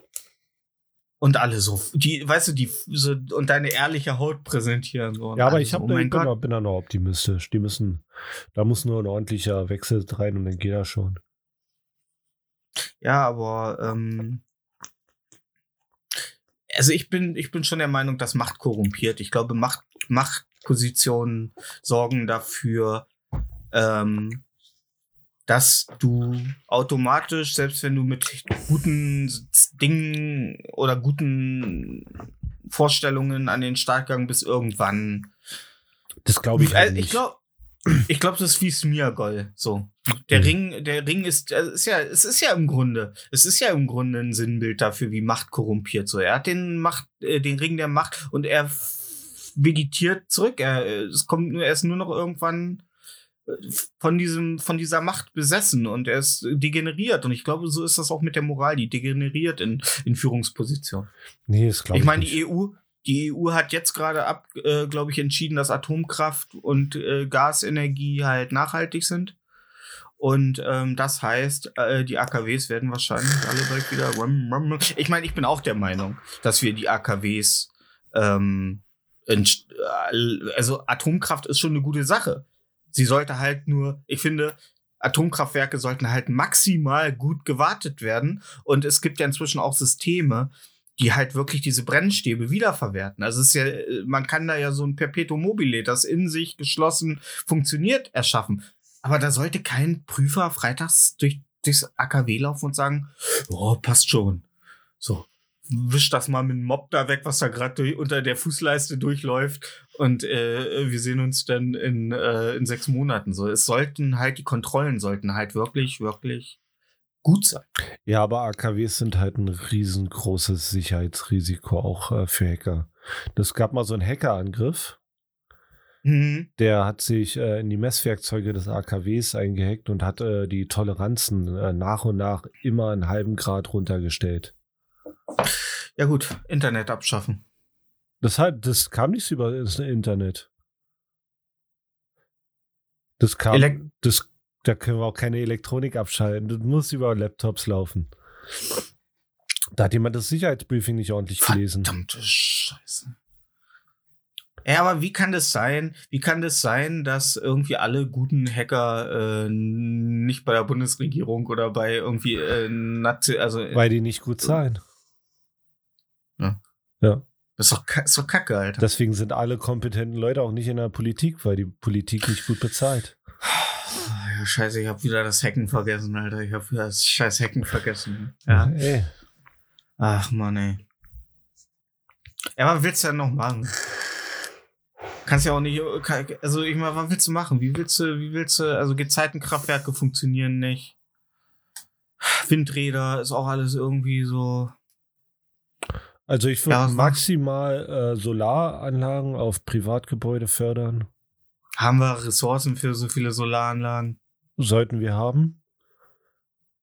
Und alle so, die, weißt du, die so, und deine ehrliche Haut präsentieren. So, Ja, aber ich, so, hab, oh da- mein ich bin, Gott. da- bin da noch optimistisch. Die müssen, da muss nur ein ordentlicher Wechsel rein und dann geht das schon. Ja, aber ähm, also ich bin, ich bin schon der Meinung, dass Macht korrumpiert. Ich glaube, Macht, Machtpositionen sorgen dafür, ähm, dass du automatisch, selbst wenn du mit guten Dingen oder guten Vorstellungen an den Start gegangen bist, irgendwann Das glaube ich halt äh, nicht. ich glaube, ich glaube, das ist wie Smeargol. So. Der Mhm. Ring, der Ring ist, äh, ist ja, es ist ja im Grunde, es ist ja im Grunde ein Sinnbild dafür, wie Macht korrumpiert. So, er hat den Macht, äh, den Ring der Macht und er vegetiert zurück. Er, es kommt nur, er ist nur noch irgendwann äh, von diesem, von dieser Macht besessen und er ist degeneriert. Und ich glaube, so ist das auch mit der Moral, die degeneriert in, in Führungspositionen. nee, das glaube Ich ich, meine, die EU, die EU hat jetzt gerade ab, äh, glaube ich, entschieden, dass Atomkraft und äh, Gasenergie halt nachhaltig sind. Und ähm, das heißt, äh, die AKWs werden wahrscheinlich alle bald wieder. Ich meine, ich bin auch der Meinung, dass wir die AKWs, ähm, äh, also Atomkraft ist schon eine gute Sache. Sie sollte halt nur, ich finde, Atomkraftwerke sollten halt maximal gut gewartet werden. Und es gibt ja inzwischen auch Systeme, die halt wirklich diese Brennstäbe wiederverwerten. Also es ist ja, äh, man kann da ja so ein Perpetuum mobile, das in sich geschlossen funktioniert, erschaffen. Aber da sollte kein Prüfer freitags durch, durchs AKW laufen und sagen, oh, passt schon. So, wisch das mal mit dem Mob da weg, was da gerade unter der Fußleiste durchläuft. Und äh, wir sehen uns dann in, äh, in sechs Monaten. So, es sollten halt, die Kontrollen sollten halt wirklich, wirklich gut sein. Ja, aber AKWs sind halt ein riesengroßes Sicherheitsrisiko auch äh, für Hacker. Das gab mal so einen Hackerangriff, Mhm. der hat sich äh, in die Messwerkzeuge des AKWs eingehackt und hat äh, die Toleranzen äh, nach und nach immer einen halben Grad runtergestellt. Ja gut, Internet abschaffen. Das, hat, das kam nicht über das Internet. Das kam, Elek- das, da können wir auch keine Elektronik abschalten. Das muss über Laptops laufen. Da hat jemand das Sicherheitsbriefing nicht ordentlich gelesen. Verdammte Scheiße. Ja, aber wie kann das sein? Wie kann das sein, dass irgendwie alle guten Hacker äh, nicht bei der Bundesregierung oder bei irgendwie äh, Nazi also Weil die nicht gut zahlen. das ist doch, ka- ist doch Kacke, Alter. Deswegen sind alle kompetenten Leute auch nicht in der Politik, weil die Politik nicht gut bezahlt. ja, scheiße, ich habe wieder das Hacken vergessen, Alter. Ich habe wieder das scheiß Hacken vergessen. Ja. Ey, Ach Mann, ey. Ja, was willst du denn noch machen? Kannst ja auch nicht, also ich meine, was willst du machen? Wie willst du, wie willst du, also Gezeitenkraftwerke funktionieren nicht. Windräder ist auch alles irgendwie so. Also ich würde Ja, maximal äh, Solaranlagen auf Privatgebäude fördern. Haben wir Ressourcen für so viele Solaranlagen? Sollten wir haben.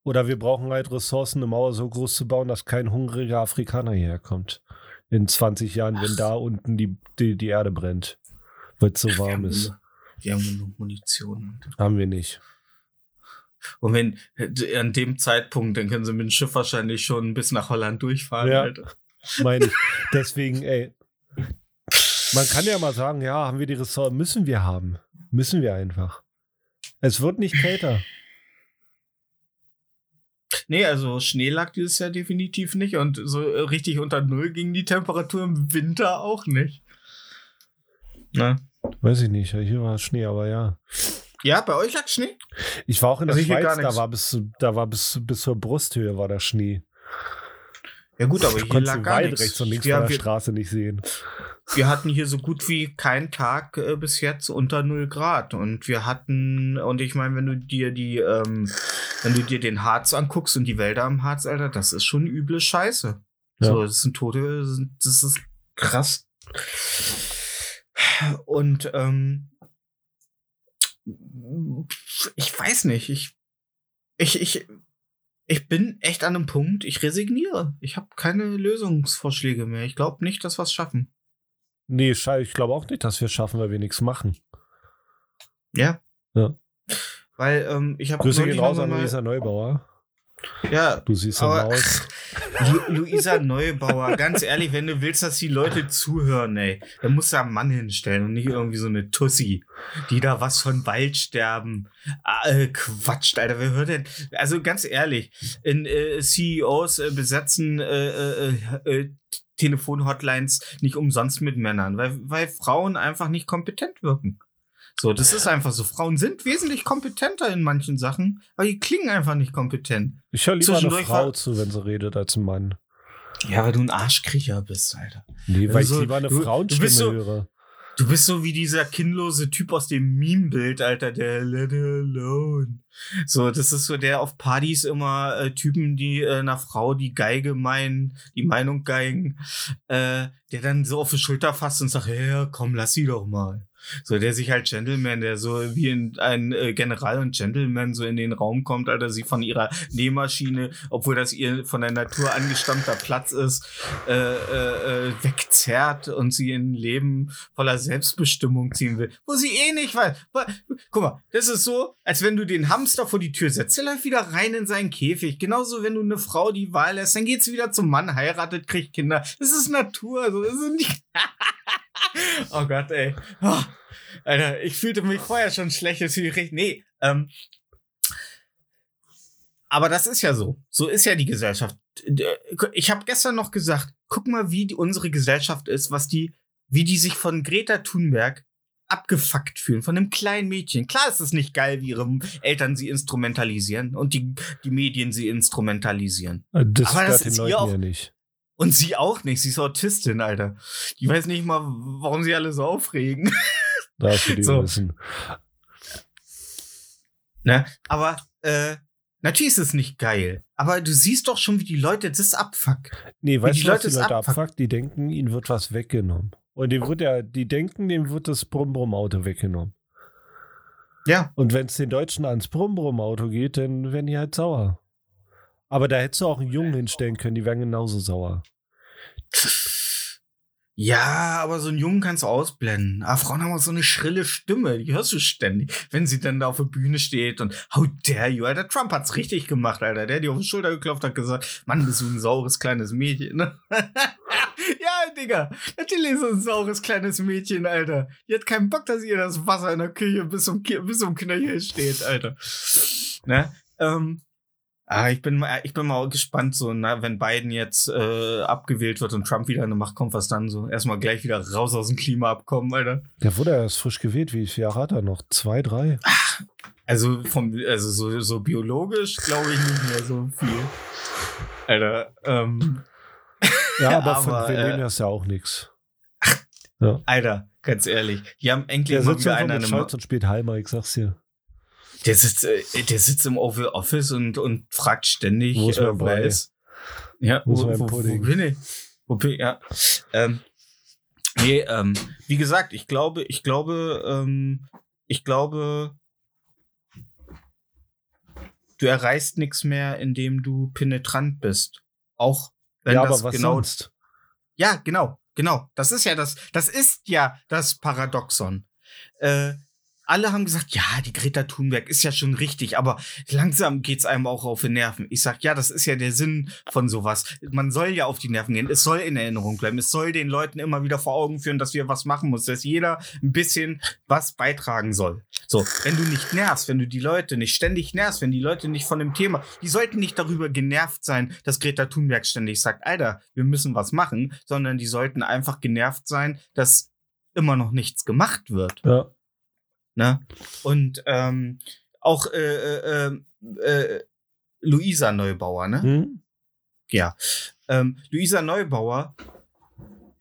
Oder wir brauchen halt Ressourcen, eine Mauer so groß zu bauen, dass kein hungriger Afrikaner hierher kommt. In 20 Jahren, wenn da unten die, die, die Erde brennt. Weil es so Wir warm haben ist. nur- Wir haben nur Munition. Haben wir nicht. Und wenn äh, an dem Zeitpunkt, dann können sie mit dem Schiff wahrscheinlich schon bis nach Holland durchfahren, Ja. Alter. Meine ich. <laughs> Deswegen, ey. Man kann ja mal sagen, ja, haben wir die Ressourcen? Müssen wir haben. Müssen wir einfach. Es wird nicht kälter. Nee, also Schnee lag dieses Jahr definitiv nicht und so äh, richtig unter Null ging die Temperatur im Winter auch nicht. Ne? Weiß ich nicht. Hier war Schnee, aber ja. Ja, bei euch lag Schnee? Ich war auch in der Also Schweiz, da war bis, da war bis, bis zur Brusthöhe war da Schnee. Ja gut, aber Du hier lag gar nichts. rechts und links ja, von der wir, Straße nicht sehen. wir hatten hier so gut wie keinen Tag äh, bis jetzt unter 0 Grad. Und wir hatten, und ich meine, wenn du dir die, ähm, wenn du dir den Harz anguckst und die Wälder am Harz, Alter, das ist schon üble Scheiße. Ja. So, das sind Tote, das ist krass. Und ähm, ich weiß nicht, ich, ich, ich, ich bin echt an einem Punkt, ich resigniere. Ich habe keine Lösungsvorschläge mehr. Ich glaube nicht, dass wir es schaffen. Nee, ich glaube auch nicht, dass wir es schaffen, weil wir nichts machen. Ja. Ja. Weil ähm, ich habe Grüße gehen raus an Luisa Neubauer. Ja, Du siehst Aber- aus. <laughs> Lu Luisa Neubauer, ganz ehrlich, wenn du willst, dass die Leute zuhören, ey, dann musst du einen Mann hinstellen und nicht irgendwie so eine Tussi, die da was von Waldsterben ah, äh, quatscht, Alter. Wer hört denn? Also ganz ehrlich, in äh, CEOs äh, besetzen äh, äh, äh, Telefonhotlines nicht umsonst mit Männern, weil, weil Frauen einfach nicht kompetent wirken. So, das ist einfach so. Frauen sind wesentlich kompetenter in manchen Sachen, aber die klingen einfach nicht kompetent. Ich höre lieber eine Frau war- zu, wenn sie redet, als ein Mann. Ja, weil du ein Arschkriecher bist, Alter. Nee, weil Also, ich lieber eine du- du Frauenstimme bist so- höre. Du bist so wie dieser kinnlose Typ aus dem Meme-Bild, Alter, der Let her alone. So, das ist so der auf Partys immer äh, Typen, die äh, einer Frau die Geige meinen, die Meinung geigen, äh, der dann so auf die Schulter fasst und sagt, ja, komm, lass sie doch mal. So, der sich halt Gentleman, der so wie in, ein äh, General und Gentleman so in den Raum kommt, Alter, sie von ihrer Nähmaschine, obwohl das ihr von der Natur angestammter Platz ist, äh, äh, äh, wegzerrt und sie in ein Leben voller Selbstbestimmung ziehen will, wo sie eh nicht weiß. Wa- Guck mal, das ist so, als wenn du den Hamster vor die Tür setzt, der läuft wieder rein in seinen Käfig. Genauso, wenn du eine Frau die Wahl lässt, dann geht sie wieder zum Mann, heiratet, kriegt Kinder. Das ist Natur, so, das ist nicht. <laughs> oh Gott, ey. Oh, Alter, ich fühlte mich vorher schon schlecht. Nee, ähm. Aber das ist ja so. So ist ja die Gesellschaft. Ich habe gestern noch gesagt, guck mal, wie unsere Gesellschaft ist, was die, wie die sich von Greta Thunberg abgefuckt fühlen, von einem kleinen Mädchen. Klar ist es nicht geil, wie ihre Eltern sie instrumentalisieren und die, die Medien sie instrumentalisieren. Das Aber das ist ihr auch- ja nicht. Und sie auch nicht. Sie ist Autistin, Alter. Die weiß nicht mal, warum sie alle so aufregen. <laughs> Da hast du die So. wissen. Ne? Aber äh, natürlich ist es nicht geil. Aber du siehst doch schon, wie die Leute das abfuckt. Nee, weißt die du, was Leute die Leute abfuckt. abfuckt? Die denken, ihnen wird was weggenommen. Und dem wird ja, die denken, dem wird das Brumm-Brumm-Auto weggenommen. Ja. Und wenn es den Deutschen ans Brumm-Brumm-Auto geht, dann werden die halt sauer. Aber da hättest du auch einen Jungen hinstellen können, die wären genauso sauer. Ja, aber so einen Jungen kannst du ausblenden. Aber Frauen haben auch so eine schrille Stimme, die hörst du ständig, wenn sie dann da auf der Bühne steht und how dare you, Alter. Trump hat's richtig gemacht, Alter. Der hat auf die Schulter geklopft, hat gesagt, Mann, bist du ein saures kleines Mädchen. <laughs> ja, Digga, natürlich ist es ein saures kleines Mädchen, Alter. Die hat keinen Bock, dass ihr das Wasser in der Küche bis zum, bis zum Knöchel steht, Alter. Ne? Ähm, Ah, ich bin mal, ich bin mal gespannt, so, na, wenn Biden jetzt äh, abgewählt wird und Trump wieder an die Macht kommt, was dann so erstmal gleich wieder raus aus dem Klimaabkommen, Alter. Der wurde erst frisch gewählt. Wie viele Jahre hat er noch? Zwei, drei? Also vom, also so, so biologisch glaube ich nicht mehr so viel. Alter, ähm, Ja, aber, <laughs> Aber, von äh, Velenia ist ja auch nichts. Alter, ganz ehrlich, die haben endlich Der mal sitzt wieder einfach einer mit eine, Scholz und spielt Heimer, ich sag's dir. Der sitzt, äh, der sitzt im Oval Office und, und fragt ständig, Wo ist äh, mein er Brei? ist. Ja, Wo wo, mein wo, wo bin ich? Wo bin ich? Ja. Ähm, nee, ähm, wie gesagt, ich glaube, ich glaube, ähm, ich glaube, du erreichst nichts mehr, indem du penetrant bist. Auch wenn ja, das aber was genau sonst? ja, genau, genau. Das ist ja das, das ist ja das Paradoxon. Äh, alle haben gesagt, ja, die Greta Thunberg ist ja schon richtig, aber langsam geht's einem auch auf die Nerven. Ich sag, ja, das ist ja der Sinn von sowas. Man soll ja auf die Nerven gehen. Es soll in Erinnerung bleiben. Es soll den Leuten immer wieder vor Augen führen, dass wir was machen müssen, dass jeder ein bisschen was beitragen soll. So, wenn du nicht nervst, wenn du die Leute nicht ständig nervst, wenn die Leute nicht von dem Thema, die sollten nicht darüber genervt sein, dass Greta Thunberg ständig sagt, Alter, wir müssen was machen, sondern die sollten einfach genervt sein, dass immer noch nichts gemacht wird. Ja. Ne? Und ähm, auch äh, äh, äh, äh, Luisa Neubauer, ne? Hm? Ja. Ähm, Luisa Neubauer,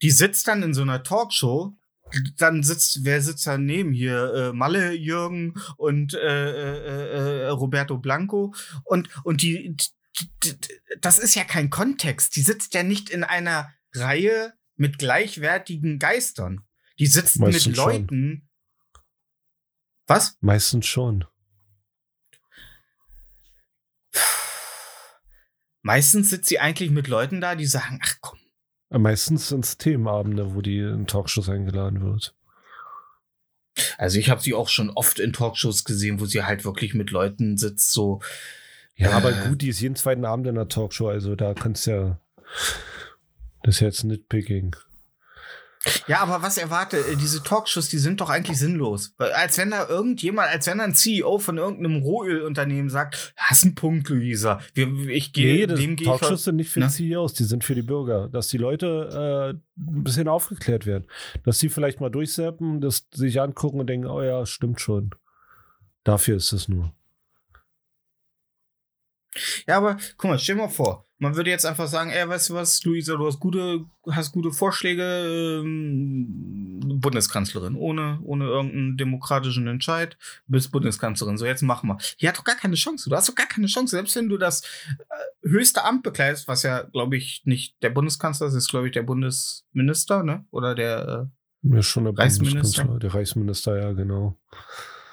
die sitzt dann in so einer Talkshow. Dann sitzt, wer sitzt da neben hier? Äh, Malle Jürgen und äh, äh, äh, Roberto Blanco. Und, und die, die, das ist ja kein Kontext. Die sitzt ja nicht in einer Reihe mit gleichwertigen Geistern. Die sitzt Meistens mit schon. Was? Meistens schon. Meistens sitzt sie eigentlich mit Leuten da, die sagen, ach komm, Meistens sind es Themenabende, wo die in Talkshows eingeladen wird. Also ich habe sie auch schon oft in Talkshows gesehen, wo sie halt wirklich mit Leuten sitzt, so. Ja, Äh. aber gut, die ist jeden zweiten Abend in der Talkshow, also da kannst du ja. Das ist jetzt Nitpicking. Ja, aber was erwarte, äh, diese Talkshows, die sind doch eigentlich sinnlos. Als wenn da irgendjemand, als wenn da ein CEO von irgendeinem Rohölunternehmen sagt, hast einen Punkt, Luisa. Wir, ich gehe, Nee, dem gehe. Talkshows sind nicht für ne? CEOs, die sind für die Bürger. Dass die Leute äh, ein bisschen aufgeklärt werden. Dass sie vielleicht mal durchseppen, das sich angucken und denken, oh ja, stimmt schon. Dafür ist es nur. Ja, aber guck mal, stell dir mal vor, man würde jetzt einfach sagen, ey, weißt du was, Luisa, du hast gute, hast gute Vorschläge, ähm, Bundeskanzlerin, ohne, ohne irgendeinen demokratischen Entscheid, bist Bundeskanzlerin. So, jetzt mach mal. Die hat doch gar keine Chance. Du hast doch gar keine Chance. Selbst wenn du das äh, höchste Amt bekleidest, was ja, glaube ich, nicht der Bundeskanzler ist, ist, glaube ich, der Bundesminister, ne? Oder der, äh, ist schon der Reichsminister? Bundeskanzler, der Reichsminister, ja, genau.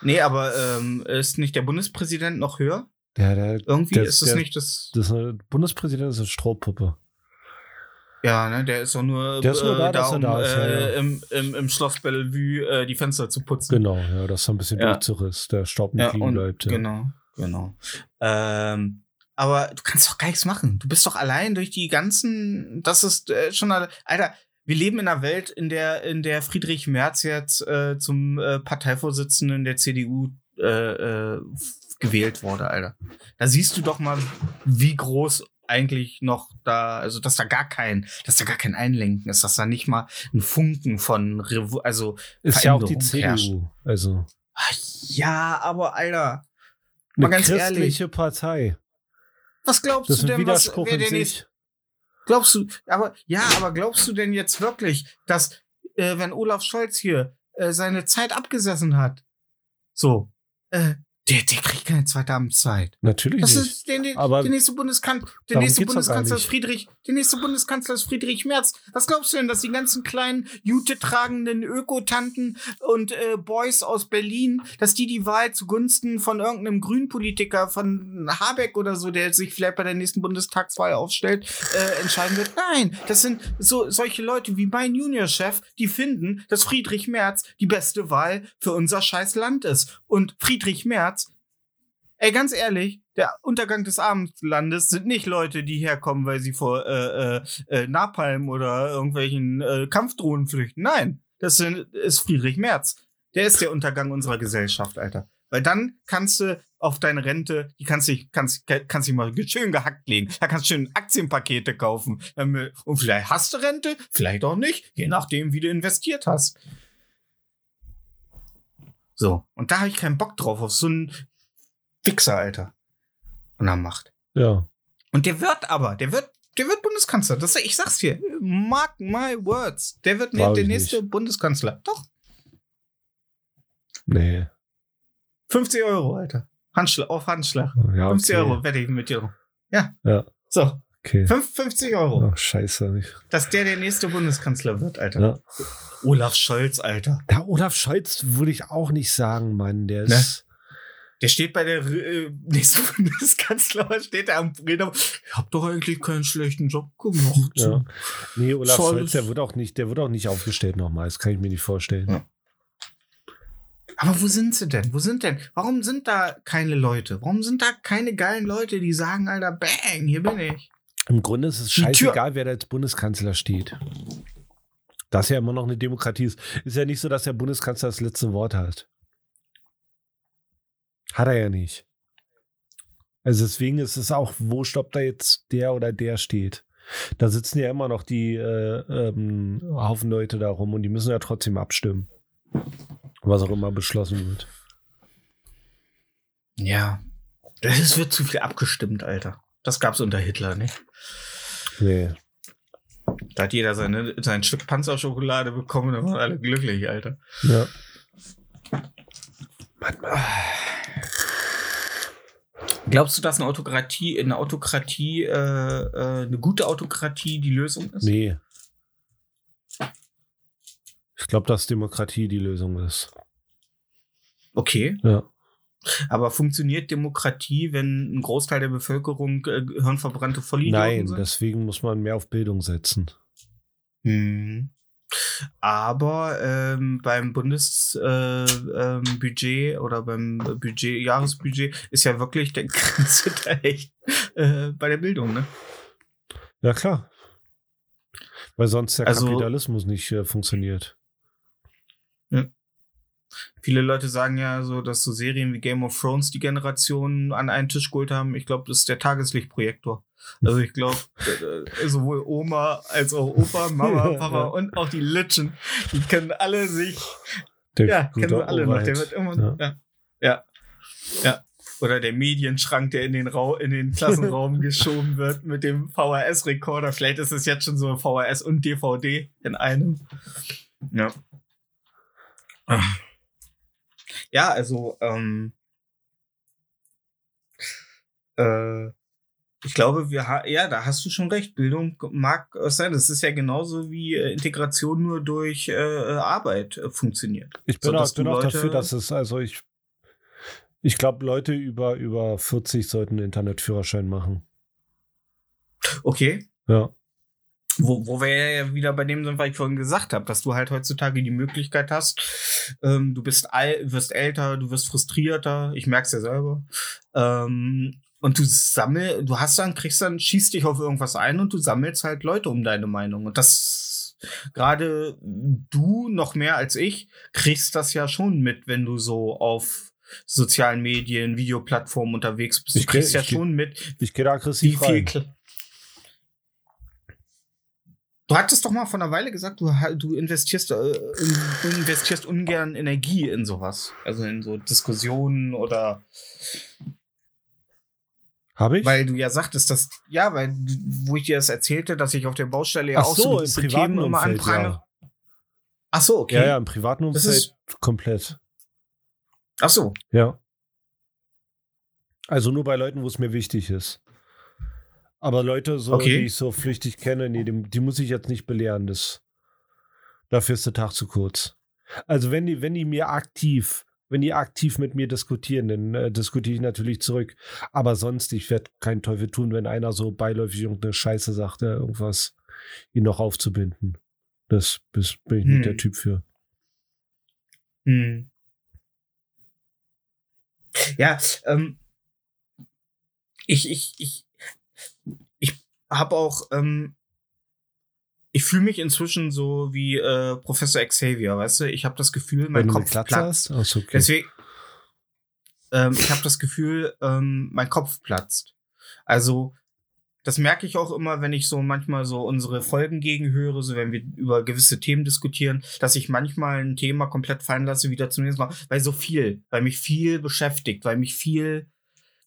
nee, aber ähm, ist nicht der Bundespräsident noch höher? Der, der, Irgendwie der, ist es der, nicht das. Das Bundespräsident ist eine Strohpuppe. Ja, ne, der ist doch nur, Der ist nur da, dass er um, da ist, ja, äh, ja. Im, im, im Schloss Bellevue äh, die Fenster zu putzen. Genau, ja, dass er ein bisschen Ja. durchzerriss, der Staub nicht Ja, liegen bleibt. Ja. Genau, genau. Ähm, aber du kannst doch gar nichts machen. Du bist doch allein durch die ganzen. Das ist äh, schon. alle- Alter, wir leben in einer Welt, in der, in der Friedrich Merz jetzt äh, zum äh, Parteivorsitzenden der CDU äh, äh, gewählt wurde, Alter. Da siehst du doch mal, wie groß eigentlich noch da, also dass da gar kein, dass da gar kein Einlenken ist, dass da nicht mal ein Funken von, Revo also Ist ja auch die Veränderung herrscht. CDU. Also Ach, ja, aber Alter, Mal eine ganz christliche ehrlich. Partei. was glaubst Das du denn, was, wer sich. nächste, glaubst du, aber, ja, aber glaubst du denn jetzt wirklich, dass, äh, wenn Olaf Scholz hier äh, seine Zeit abgesessen hat, so, äh, der, der kriegt keine zweite Amtszeit. Natürlich Das nicht. ist der, der, Aber der nächste Bundeskanzler, der nächste Bundeskanzler ist. Friedrich, der nächste Bundeskanzler ist Friedrich Merz. Was glaubst du denn, dass die ganzen kleinen Jute tragenden Ökotanten und äh, Boys aus Berlin, dass die die Wahl zugunsten von irgendeinem Grünpolitiker von Habeck oder so, der sich vielleicht bei der nächsten Bundestagswahl aufstellt, äh, entscheiden wird? Nein, das sind so solche Leute wie mein Juniorchef, die finden, dass Friedrich Merz die beste Wahl für unser scheiß Land ist. Und Friedrich Merz Ey, ganz ehrlich, der Untergang des Abendlandes sind nicht Leute, die herkommen, weil sie vor äh, äh, äh, Napalm oder irgendwelchen äh, Kampfdrohnen flüchten. Nein, das sind, ist Friedrich Merz. Der ist der Untergang unserer Gesellschaft, Alter. Weil dann kannst du auf deine Rente, die kannst du kannst, kannst dich mal schön gehackt legen. Da kannst du schön Aktienpakete kaufen. Damit- Und vielleicht hast du Rente, vielleicht auch nicht, je nachdem, wie du investiert hast. So, und da habe ich keinen Bock drauf, auf so einen Fixer, Alter. Und er macht. Ja. Und der wird aber, der wird, der wird Bundeskanzler. Das, ich sag's dir. Mark my words. Der wird Glaub der nächste Bundeskanzler. Doch. Nee. 50 Euro, Alter. Handschlag, auf Handschlag. Ja, 50 okay. Euro wette ich mit dir. Ja. Ja. So, Okay. fünf- 50 Euro. Oh, scheiße. Ich- Dass der der nächste Bundeskanzler wird, Alter. Ja. Olaf Scholz, Alter. Der Olaf Scholz würde ich auch nicht sagen, Mann. Der Ne? Ist. Der steht bei der äh, nächsten <laughs> Bundeskanzler, steht er am Redner. Ich hab doch eigentlich keinen schlechten Job gemacht. Ja. Nee, Olaf Scholz. Scholz, der wird auch nicht, der wird auch nicht aufgestellt nochmal. Das kann ich mir nicht vorstellen. Ja. Aber wo sind sie denn? Wo sind denn? Warum sind da keine Leute? Warum sind da keine geilen Leute, die sagen, Alter, bang, hier bin ich? Im Grunde ist es scheißegal, wer da als Bundeskanzler steht. Das ja immer noch eine Demokratie ist. Ist ja nicht so, dass der Bundeskanzler das letzte Wort hat. Hat er ja nicht. Also deswegen ist es auch wurscht, ob da jetzt der oder der steht. Da sitzen ja immer noch die äh, ähm, Haufen Leute da rum und die müssen ja trotzdem abstimmen. Was auch immer beschlossen wird. Ja. Es wird zu viel abgestimmt, Alter. Das gab's unter Hitler, ne? Nee. Da hat jeder seine, sein Stück Panzerschokolade bekommen, dann waren alle glücklich, Alter. Ja. Glaubst du, dass eine Autokratie, eine Autokratie, äh, äh, eine gute Autokratie die Lösung ist? Nee. Ich glaube, dass Demokratie die Lösung ist. Okay. Ja. Aber funktioniert Demokratie, wenn ein Großteil der Bevölkerung äh, hirnverbrannte Vollidioten Nein, sind? deswegen muss man mehr auf Bildung setzen. Hm. Aber ähm, beim Bundesbudget äh, ähm, oder beim Budget, Jahresbudget ist ja wirklich der <laughs> Grenze da echt äh, bei der Bildung, ne? Ja, klar. Weil sonst der Also- Kapitalismus nicht äh, funktioniert. Viele Leute sagen ja so, dass so Serien wie Game of Thrones die Generation an einen Tisch geholt haben. Ich glaube, das ist der Tageslichtprojektor. Also ich glaube, <laughs> sowohl Oma als auch Opa, Mama, Papa und auch die Litschen, die können alle sich Der Ja, kennen wir alle noch. Der wird immer. Ja. Ja. ja. Ja. Oder der Medienschrank, der in den, Rau in den Klassenraum <laughs> geschoben wird mit dem VHS-Rekorder. Vielleicht ist es jetzt schon so VHS und DVD in einem. Ja. Ja, also, ähm, äh, ich glaube, wir ha ja, da hast du schon recht. Bildung mag sein. Das ist ja genauso wie äh, Integration nur durch äh, Arbeit äh, funktioniert. Ich bin, So, auch, bin auch dafür, dass es, also ich, ich glaube, Leute über, über 40 sollten einen Internetführerschein machen. Okay. Ja. Wo, wo wir ja wieder bei dem sind, was ich vorhin gesagt habe, dass du halt heutzutage die Möglichkeit hast, ähm, du bist al wirst älter, du wirst frustrierter, ich merk's ja selber. Ähm, und du sammel, du hast dann, kriegst dann, schießt dich auf irgendwas ein und du sammelst halt Leute um deine Meinung. Und das gerade du noch mehr als ich kriegst das ja schon mit, wenn du so auf sozialen Medien, Videoplattformen unterwegs bist. Du Ich krieg- kriegst ja ich schon mit, Ich gehe da wie aggressiv viel. rein. Du hattest doch mal vor einer Weile gesagt, du, du investierst, äh, in, investierst ungern Energie in sowas. Also in so Diskussionen oder Habe ich? weil du ja sagtest, dass, ja, weil wo ich dir das erzählte, dass ich auf der Baustelle ja Ach auch so, so im privaten Themen immer Umfeld, anprangere. ja. Ach so, okay. Ja, ja, im privaten Das Umfeld ist- komplett. Ach so. Ja. Also nur bei Leuten, wo es mir wichtig ist. Aber Leute, so, Okay. die ich so flüchtig kenne, nee, die, die muss ich jetzt nicht belehren. Das, dafür ist der Tag zu kurz. Also wenn die, wenn die mir aktiv, wenn die aktiv mit mir diskutieren, dann äh, diskutiere ich natürlich zurück. Aber sonst, ich werde keinen Teufel tun, wenn einer so beiläufig irgendeine Scheiße sagt, äh, irgendwas ihn noch aufzubinden. Das, das bin ich Hm. nicht der Typ für. Hm. Ja, ähm, ich, ich, ich, ich habe auch, ähm, ich fühle mich inzwischen so wie äh, Professor Xavier, weißt du? Ich habe das Gefühl, mein Kopf platzt. hast? Okay. Deswegen, ähm, ich habe das Gefühl, ähm, mein Kopf platzt. Also, das merke ich auch immer, wenn ich so manchmal so unsere Folgen gegenhöre, so wenn wir über gewisse Themen diskutieren, dass ich manchmal ein Thema komplett fallen lasse, wieder zum nächsten Mal, weil so viel, weil mich viel beschäftigt, weil mich viel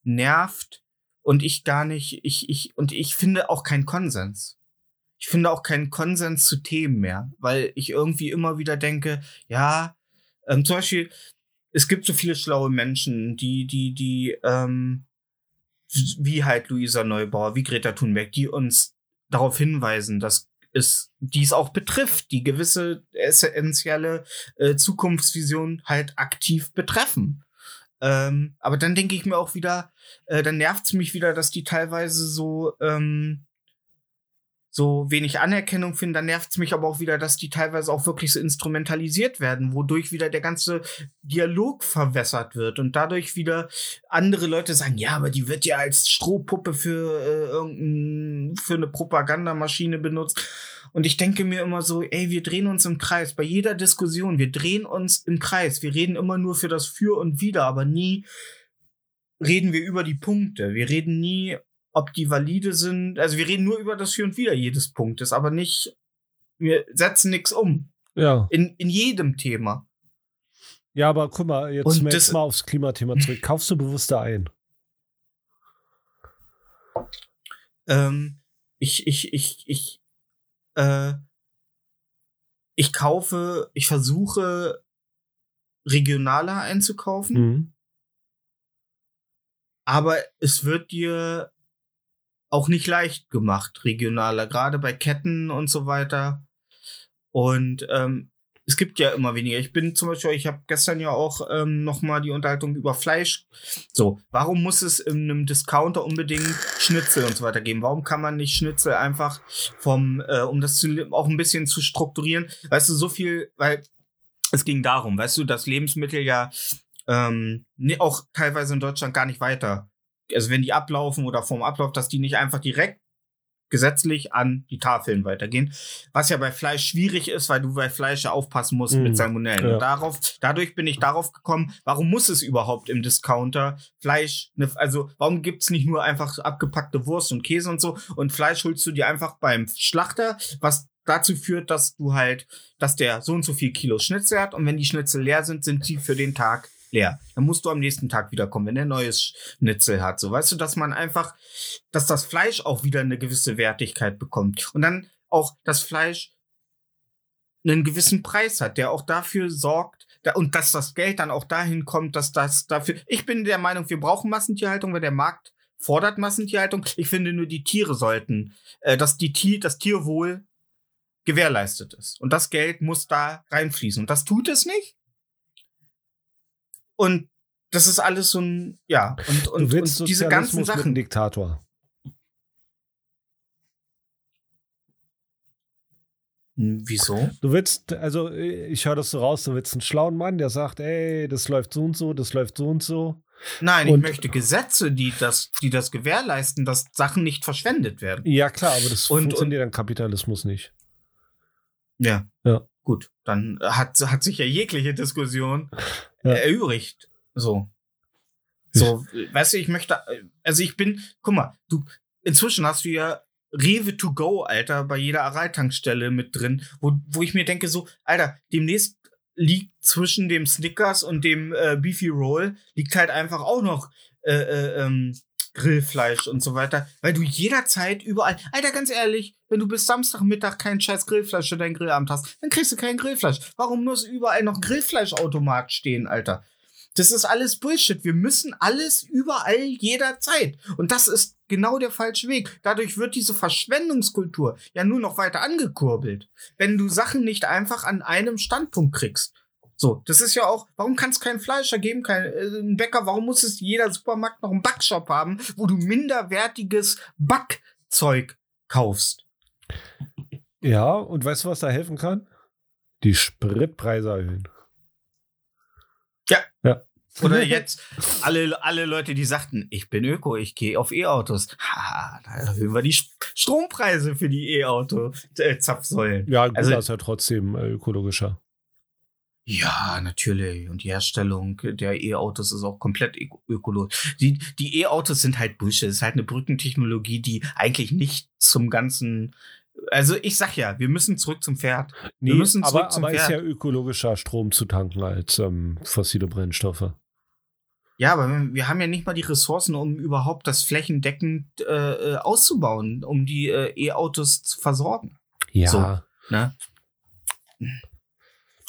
nervt und ich gar nicht, ich, ich, und ich finde auch keinen Konsens. Ich finde auch keinen Konsens zu Themen mehr, weil ich irgendwie immer wieder denke, ja, ähm, zum Beispiel, es gibt so viele schlaue Menschen, die, die, die, ähm, wie halt Luisa Neubauer, wie Greta Thunberg, die uns darauf hinweisen, dass es dies auch betrifft, die gewisse essentielle äh, Zukunftsvision halt aktiv betreffen. Ähm, aber dann denke ich mir auch wieder, äh, dann nervt's mich wieder, dass die teilweise so ähm, so wenig Anerkennung finden, dann nervt's mich aber auch wieder, dass die teilweise auch wirklich so instrumentalisiert werden, wodurch wieder der ganze Dialog verwässert wird und dadurch wieder andere Leute sagen, ja, aber die wird ja als Strohpuppe für äh, irgendein, für eine Propagandamaschine benutzt. Und ich denke mir immer so, ey, wir drehen uns im Kreis. Bei jeder Diskussion, wir drehen uns im Kreis. Wir reden immer nur für das Für und Wider, aber nie reden wir über die Punkte. Wir reden nie, ob die valide sind. Also wir reden nur über das Für und Wider jedes Punktes, aber nicht, wir setzen nichts um. Ja. In, in jedem Thema. Ja, aber guck mal, jetzt, Und mal- das- jetzt mal aufs Klimathema zurück. Kaufst du bewusster ein? Ähm, ich, ich, ich, ich, äh, ich kaufe, ich versuche regionaler einzukaufen, Mhm. aber es wird dir auch nicht leicht gemacht, regionaler, gerade bei Ketten und so weiter. Und ähm, es gibt ja immer weniger. Ich bin zum Beispiel, ich habe gestern ja auch ähm, noch mal die Unterhaltung über Fleisch. So, warum muss es in einem Discounter unbedingt Schnitzel und so weiter geben? Warum kann man nicht Schnitzel einfach vom, äh, um das zu, auch ein bisschen zu strukturieren? Weißt du, so viel, weil es ging darum, weißt du, dass Lebensmittel ja ähm, ne, auch teilweise in Deutschland gar nicht weiter. Also wenn die ablaufen oder vorm Ablauf, dass die nicht einfach direkt gesetzlich an die Tafeln weitergehen. Was ja bei Fleisch schwierig ist, weil du bei Fleisch ja aufpassen musst Mhm. mit Salmonellen. Ja. Und darauf, dadurch bin ich darauf gekommen, warum muss es überhaupt im Discounter Fleisch, ne, also warum gibt's nicht nur einfach abgepackte Wurst und Käse und so und Fleisch holst du dir einfach beim Schlachter, was dazu führt, dass du halt, dass der so und so viel Kilo Schnitzel hat und wenn die Schnitzel leer sind, sind die für den Tag leer. Dann musst du am nächsten Tag wiederkommen, wenn er neues Schnitzel hat. So, weißt du, dass man einfach, dass das Fleisch auch wieder eine gewisse Wertigkeit bekommt. Und dann auch das Fleisch einen gewissen Preis hat, der auch dafür sorgt, da, und dass das Geld dann auch dahin kommt, dass das dafür. Ich bin der Meinung, wir brauchen Massentierhaltung, weil der Markt fordert Massentierhaltung. Ich finde nur, die Tiere sollten, äh, dass die Tier, das Tierwohl gewährleistet ist. Und das Geld muss da reinfließen. Und das tut es nicht. Und das ist alles so ein, ja, und, und, du willst und diese ganzen Sachen. Diktator. Hm, Wieso? Du willst, also ich höre das so raus, du willst einen schlauen Mann, der sagt, ey, das läuft so und so, das läuft so und so. Nein, Und- ich möchte Gesetze, die das, die das gewährleisten, dass Sachen nicht verschwendet werden. Ja, klar, aber das Und- funktioniert am Kapitalismus nicht. Ja. Ja. Gut, dann hat, hat sich ja jegliche Diskussion Ja. erübrigt. So. So, weißt du, ich möchte, also ich bin, guck mal, du, inzwischen hast du ja Rewe to go, Alter, bei jeder Aral-Tankstelle mit drin, wo, wo ich mir denke, so, Alter, demnächst liegt zwischen dem Snickers und dem äh, Beefy Roll, liegt halt einfach auch noch äh, äh, ähm, Grillfleisch und so weiter, weil du jederzeit überall, Alter, ganz ehrlich, wenn du bis Samstagmittag kein scheiß Grillfleisch für dein Grillabend hast, dann kriegst du kein Grillfleisch. Warum muss überall noch Grillfleischautomat stehen, Alter? Das ist alles Bullshit. Wir müssen alles überall jederzeit. Und das ist genau der falsche Weg. Dadurch wird diese Verschwendungskultur ja nur noch weiter angekurbelt. Wenn du Sachen nicht einfach an einem Standpunkt kriegst. So, das ist ja auch, warum kann es keinen Fleischer geben, kein äh, Bäcker, warum muss es jeder Supermarkt noch einen Backshop haben, wo du minderwertiges Backzeug kaufst? Ja, und weißt du, was da helfen kann? Die Spritpreise erhöhen. Oder jetzt alle, alle Leute, die sagten, ich bin Öko, ich gehe auf E-Autos. Ha, da erhöhen wir die Strompreise für die E-Auto-Zapfsäulen. Ja, gut, Also- das ist ja trotzdem äh, ökologischer. Ja, natürlich. Und die Herstellung der E-Autos ist auch komplett öko- ökologisch. Die, die E-Autos sind halt Bullshit. Es ist halt eine Brückentechnologie, die eigentlich nicht zum ganzen. Also ich sag ja, wir müssen zurück zum Pferd. Wir müssen zurück aber, zum aber ist ja Pferd. ökologischer Strom zu tanken als ähm, fossile Brennstoffe. Ja, aber wir- haben ja nicht mal die Ressourcen, um überhaupt das flächendeckend äh, äh, auszubauen, um die äh, E-Autos zu versorgen. Ja. So. Ne?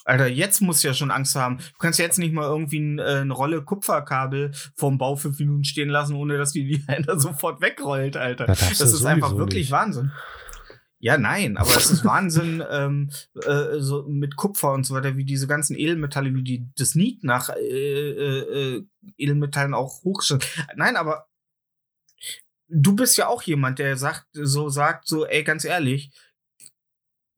Alter, jetzt musst du ja schon Angst haben. Du kannst jetzt nicht mal irgendwie ein, äh, eine Rolle Kupferkabel vorm Bau fünf Minuten stehen lassen, ohne dass die <laughs> einer sofort wegrollt, Alter. Das Das, du ist einfach wirklich nicht. Wahnsinn. Ja, nein, aber es ist Wahnsinn, <laughs> ähm, äh, so mit Kupfer und so weiter, wie diese ganzen Edelmetalle, wie die das Niet nach äh, äh, äh, Edelmetallen auch hochstellen. Nein, aber du bist ja auch jemand, der sagt, so sagt, so, ey, ganz ehrlich,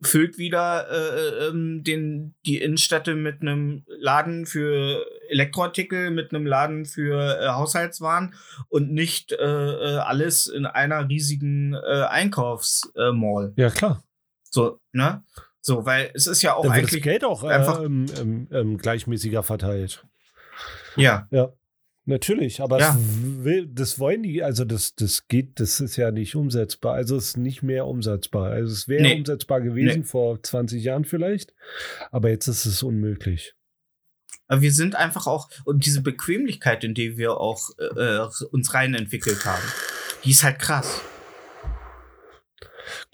füllt wieder äh, ähm, den, die Innenstädte mit einem Laden für Elektroartikel, mit einem Laden für äh, Haushaltswaren und nicht äh, äh, alles in einer riesigen äh, Einkaufsmall. Äh. Ja, klar. so, ne? So, weil es ist ja auch Dann wird das eigentlich. Geld auch äh, einfach- ähm, ähm, ähm, gleichmäßiger verteilt. Ja, Ja. Natürlich, aber Ja. will, das wollen die, also das, das geht, das ist ja nicht umsetzbar. Also es ist nicht mehr umsetzbar. Also es wäre Nee. umsetzbar gewesen Nee. vor 20 Jahren vielleicht, aber jetzt ist es unmöglich. aber wir sind einfach auch, und diese Bequemlichkeit, in die wir auch äh, äh, uns rein entwickelt haben, die ist halt krass.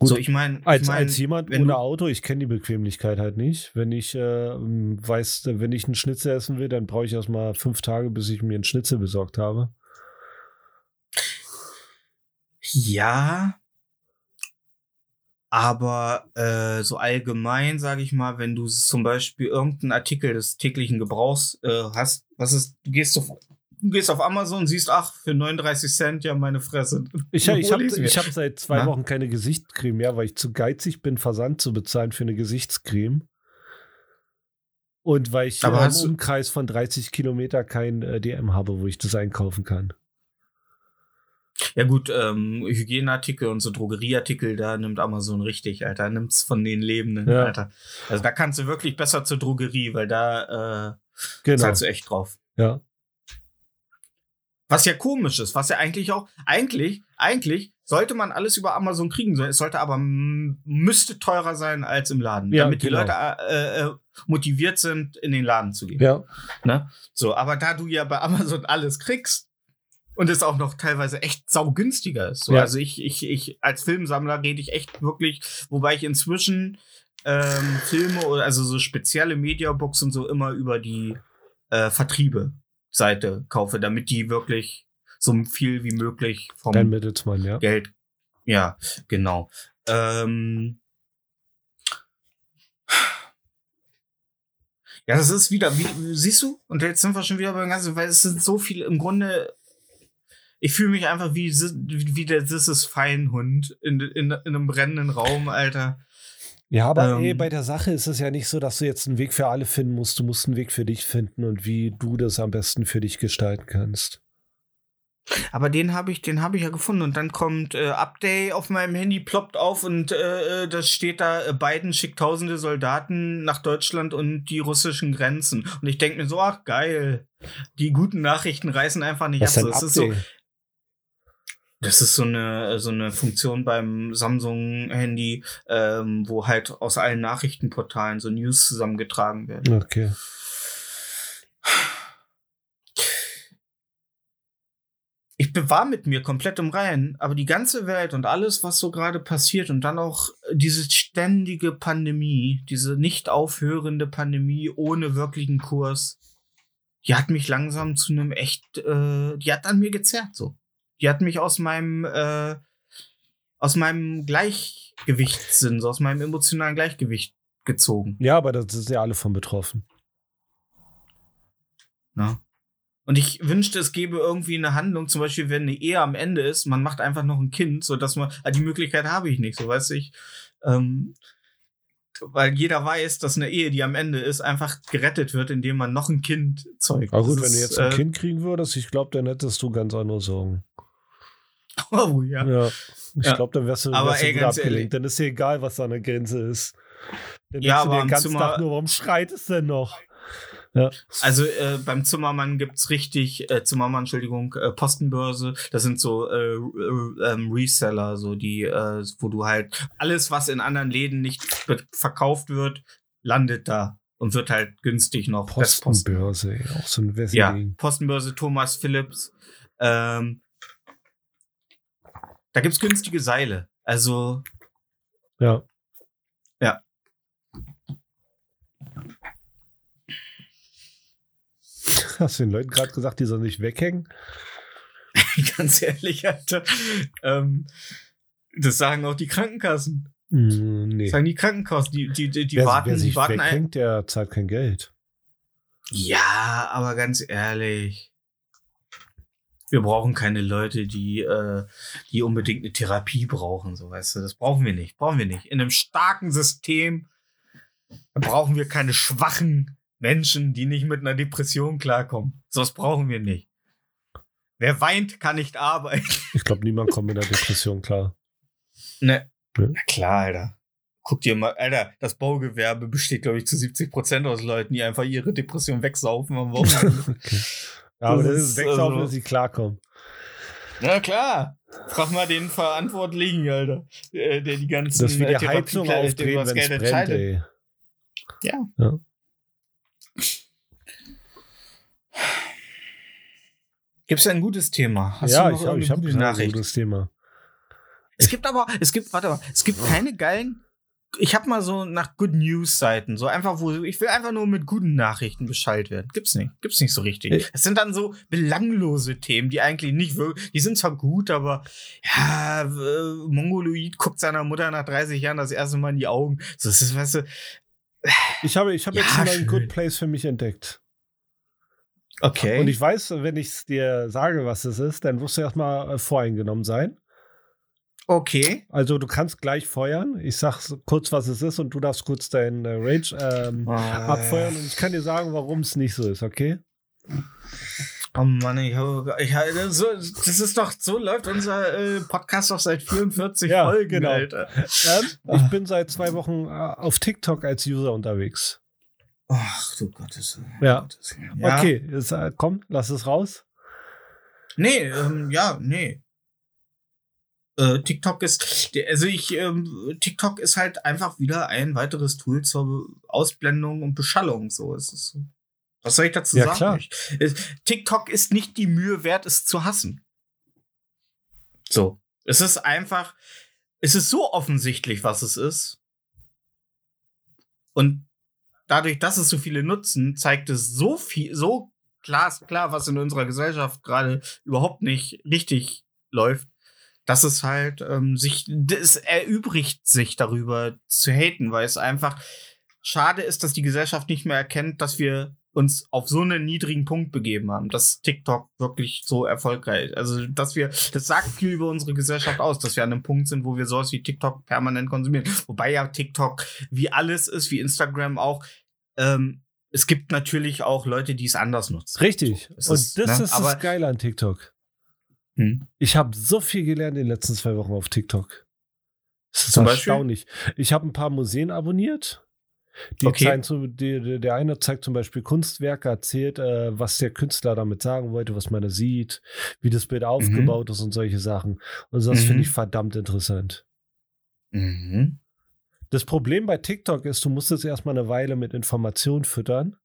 Gut, so, ich meine, Als, ich mein, als jemand ohne Auto, ich kenne die Bequemlichkeit halt nicht. Wenn ich äh, weiß, wenn ich einen Schnitzel essen will, dann brauche ich erstmal fünf Tage, bis ich mir einen Schnitzel besorgt habe. Ja, aber äh, so allgemein, sage ich mal, wenn du zum Beispiel irgendeinen Artikel des täglichen Gebrauchs äh, hast, was ist, du gehst auf, du gehst auf Amazon, siehst, ach, für 39 Cent, ja, meine Fresse. Ich, ich habe hab seit zwei Na? Wochen keine Gesichtscreme mehr, weil ich zu geizig bin, Versand zu bezahlen für eine Gesichtscreme. Und weil ich Aber im Umkreis von 30 Kilometer kein äh, DM habe, wo ich das einkaufen kann. Ja gut, ähm, Hygieneartikel und so Drogerieartikel, da nimmt Amazon richtig, Alter. Nimmt's von den Lebenden, Ja. Alter. Also da kannst du wirklich besser zur Drogerie, weil da äh, Genau. zahlst du echt drauf. Ja. Was ja komisch ist, was ja eigentlich auch, eigentlich, eigentlich sollte man alles über Amazon kriegen. Es sollte aber müsste teurer sein als im Laden, Ja, damit die genau. Leute äh, äh, motiviert sind, in den Laden zu gehen. Ja. Ne? So, aber da du ja bei Amazon alles kriegst und es auch noch teilweise echt saugünstiger ist. So, Ja. Also ich, ich, ich als Filmsammler rede ich echt wirklich, wobei ich inzwischen ähm, Filme oder also so spezielle Mediabooks und so immer über die äh, Vertriebe Seite kaufe, damit die wirklich so viel wie möglich vom Dein Mittelsmann, ja. Geld. Ja, genau. Ähm, ja, das ist wieder, wie, siehst du? Und jetzt sind wir schon wieder beim Ganzen, weil es sind so viele, im Grunde, ich fühle mich einfach wie, wie der This is Feinhund in, in, in einem brennenden Raum, Alter. Ja, aber Ähm, ey, bei der Sache ist es ja nicht so, dass du jetzt einen Weg für alle finden musst. Du musst einen Weg für dich finden und wie du das am besten für dich gestalten kannst. Aber den habe ich, den habe ich ja gefunden. Und dann kommt äh, Update auf meinem Handy, ploppt auf und äh, äh, das steht da, äh, Biden schickt tausende Soldaten nach Deutschland und die russischen Grenzen. Und ich denke mir so, ach geil. Die guten Nachrichten reißen einfach nicht Was ab. So, das, ist so? Das ist so eine, so eine Funktion beim Samsung-Handy, ähm, wo halt aus allen Nachrichtenportalen so News zusammengetragen werden. Okay. ich war mit mir komplett im Reinen, aber die ganze Welt und alles, was so gerade passiert und dann auch diese ständige Pandemie, diese nicht aufhörende Pandemie ohne wirklichen Kurs, die hat mich langsam zu einem echt, äh, die hat an mir gezerrt so. Die hat mich aus meinem, äh, aus meinem Gleichgewichtssinn, so aus meinem emotionalen Gleichgewicht gezogen. Ja, aber das sind ja alle von betroffen. Ne? Und ich wünschte, es gäbe irgendwie eine Handlung, zum Beispiel, wenn eine Ehe am Ende ist, man macht einfach noch ein Kind, so dass man, ah, die Möglichkeit habe ich nicht, so weiß ich. Ähm, weil jeder weiß, dass eine Ehe, die am Ende ist, einfach gerettet wird, indem man noch ein Kind zeugt. Aber gut, Das wenn du jetzt ein äh, Kind kriegen würdest, ich glaube, dann hättest du ganz andere Sorgen. <laughs> Oh, ja. Ja. Ich Ja. glaube, dann wärst du, Aber wärst du ey, ganz abgelenkt. ehrlich. Dann ist dir egal, was da an der Grenze ist. Dann Ja, du aber am den ganzen Zimmer- Tag nur, warum schreit es denn noch? Ja. Also äh, beim Zimmermann gibt's richtig, äh, Zimmermann, Entschuldigung, äh, Postenbörse. Das sind so äh, äh, ähm, Reseller, so die, äh, wo du halt alles, was in anderen Läden nicht verkauft wird, landet da und wird halt günstig noch. Posten- Postenbörse, ey, auch so ein Ja, Wesseling. Postenbörse Thomas Phillips. Ähm, da gibt's günstige Seile. Also Ja. Ja. <laughs> Hast du den Leuten gerade gesagt, die sollen nicht weghängen? <laughs> ganz ehrlich, Alter, ähm, das sagen auch die Krankenkassen. Mm, nee. Das sagen die Krankenkassen, die, die, die, die wer, warten, wer sich die warten ein. weghängt, der zahlt kein Geld. Ja, aber ganz ehrlich. Wir brauchen keine Leute, die, äh, die unbedingt eine Therapie brauchen, so weißt du. Das brauchen wir nicht. Brauchen wir nicht. In einem starken System brauchen wir keine schwachen Menschen, die nicht mit einer Depression klarkommen. Sowas brauchen wir nicht. Wer weint, kann nicht arbeiten. <laughs> Ich glaube, niemand kommt mit der Depression klar. Ne. Ja. Na klar, Alter. Guck dir mal, Alter, das Baugewerbe besteht, glaube ich, zu 70 Prozent aus Leuten, die einfach ihre Depression wegsaufen am Wochenende. <laughs> okay. Ja, aber Das das ist, wegsaufen, also- dass sie klarkommen. Na klar. Frag mal den Verantwortlichen, Alter. äh, Der die ganzen Das ist wie die äh, Heizung aufdrehen, wenn es brennt, entscheidet. ey. Ja. ja. Gibt's ein gutes Thema? Hast ja, ich habe hab ein Nachricht? gutes Thema. Es gibt aber, es gibt, warte mal, es gibt keine geilen. Ich habe mal so nach Good News Seiten, so einfach, wo ich will einfach nur mit guten Nachrichten Bescheid werden. Gibt's nicht, gibt's nicht so richtig. Es sind dann so belanglose Themen, die eigentlich nicht wirklich, die sind zwar gut, aber ja, äh, Mongoloid guckt seiner Mutter nach 30 Jahren das erste Mal in die Augen. So, das ist, weißt du, Ich habe ich hab Ja, jetzt mal einen schön. Good Place für mich entdeckt. okay. Und ich weiß, wenn ich dir sage, was es ist, dann wirst du erstmal äh, voreingenommen sein. Okay. Also du kannst gleich feuern. Ich sag kurz, was es ist und du darfst kurz deinen äh, Rage ähm, abfeuern. Und ich kann dir sagen, warum es nicht so ist, okay? Oh Mann, ich habe, ich habe so, das ist doch, so läuft unser äh, Podcast doch seit 44 Ja, Folgen, genau. Alter. Ähm, ich bin seit zwei Wochen äh, auf TikTok als User unterwegs. Ach du Gottes. Ja. Gottes. Okay, jetzt, äh, komm, lass es raus. Nee, ähm, ja, nee. Äh, TikTok ist, also ich, ähm, TikTok ist halt einfach wieder ein weiteres Tool zur Ausblendung und Beschallung. So ist es. Was soll ich dazu Ja, sagen? klar. Es, TikTok ist nicht die Mühe wert, es zu hassen. So. Es ist einfach, es ist so offensichtlich, was es ist. Und dadurch, dass es so viele nutzen, zeigt es so viel, so glasklar, was in unserer Gesellschaft gerade überhaupt nicht richtig läuft, dass es halt ähm, sich, es erübrigt sich darüber zu haten, weil es einfach schade ist, dass die Gesellschaft nicht mehr erkennt, dass wir uns auf so einen niedrigen Punkt begeben haben, dass TikTok wirklich so erfolgreich, also dass wir, das sagt viel über unsere Gesellschaft aus, dass wir an einem Punkt sind, wo wir sowas wie TikTok permanent konsumieren. Wobei ja TikTok wie alles ist, wie Instagram auch, ähm, es gibt natürlich auch Leute, die es anders nutzen. Richtig. So, und ist, das ne, ist aber- das Geile an TikTok. Hm. Ich habe so viel gelernt in den letzten zwei Wochen auf TikTok. Das ist Zum Beispiel? erstaunlich. Ich habe ein paar Museen abonniert. Die Okay. zeigen zu, die, der eine zeigt zum Beispiel Kunstwerke, erzählt, äh, was der Künstler damit sagen wollte, was man da sieht, wie das Bild aufgebaut ist und solche Sachen. Und das Mhm. finde ich verdammt interessant. Mhm. Das Problem bei TikTok ist, du musst es erstmal eine Weile mit Informationen füttern.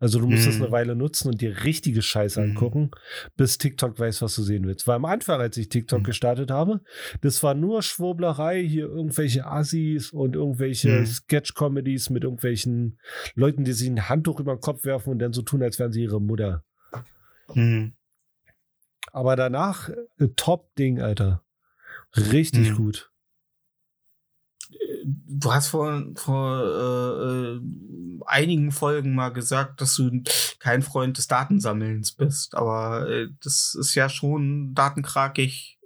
Also du musst es Mhm. eine Weile nutzen und dir richtige Scheiße Mhm. angucken, bis TikTok weiß, was du sehen willst. Weil am Anfang, als ich TikTok Mhm. gestartet habe, das war nur Schwurblerei, hier irgendwelche Assis und irgendwelche Mhm. Sketch-Comedies mit irgendwelchen Leuten, die sich ein Handtuch über den Kopf werfen und dann so tun, als wären sie ihre Mutter. Mhm. Aber danach, äh, Top-Ding, Alter. Richtig Mhm. gut. Du hast vor, vor äh, äh, einigen Folgen mal gesagt, dass du kein Freund des Datensammelns bist, aber äh, das ist ja schon datenkrakig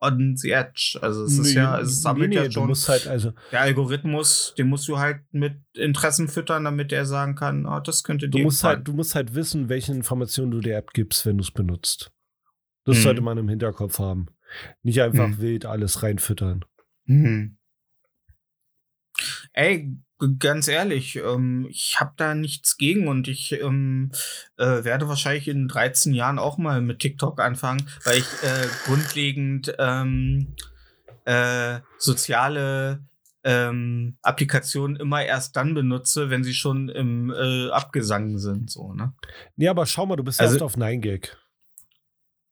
on the edge. Also es ist Nee, ja, es sammelt nee, nee, ja Du schon. musst halt, also, Der Algorithmus, den musst du halt mit Interessen füttern, damit er sagen kann, ah, das könnte Du dir musst, gefallen. halt, du musst halt wissen, welche Informationen du der App gibst, wenn du es benutzt. Das Mhm. sollte man im Hinterkopf haben. Nicht einfach Mhm. wild alles reinfüttern. Hm. Ey, ganz ehrlich, ähm, ich habe da nichts gegen und ich ähm, äh, werde wahrscheinlich in 13 Jahren auch mal mit TikTok anfangen, weil ich äh, grundlegend ähm, äh, soziale ähm, Applikationen immer erst dann benutze, wenn sie schon im äh, Abgesang sind, so, ne? Nee, aber schau mal, du bist Also- erst auf 9gag.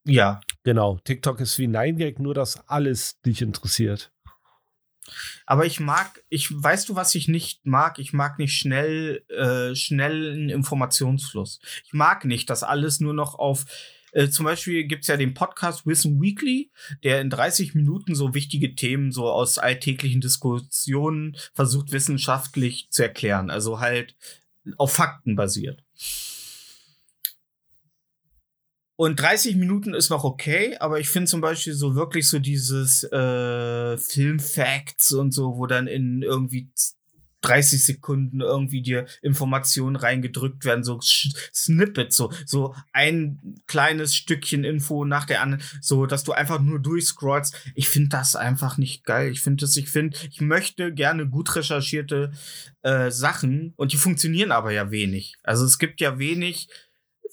Ja. Genau. TikTok ist wie 9gag, nur dass alles dich interessiert. Aber ich mag, ich weißt du, was ich nicht mag? Ich mag nicht schnell, äh, schnellen Informationsfluss. Ich mag nicht, dass alles nur noch auf äh, zum Beispiel gibt's ja den Podcast Wissen Weekly, der in 30 Minuten so wichtige Themen so aus alltäglichen Diskussionen versucht wissenschaftlich zu erklären. Also halt auf Fakten basiert. Und 30 Minuten ist noch okay, aber ich finde zum Beispiel so wirklich so dieses äh, Film-Facts und so, wo dann in irgendwie 30 Sekunden irgendwie dir Informationen reingedrückt werden, so Snippets, so, so ein kleines Stückchen Info nach der anderen, so, dass du einfach nur durchscrollst. Ich finde das einfach nicht geil. Ich finde das, ich finde, ich möchte gerne gut recherchierte äh, Sachen und die funktionieren aber ja wenig. Also es gibt ja wenig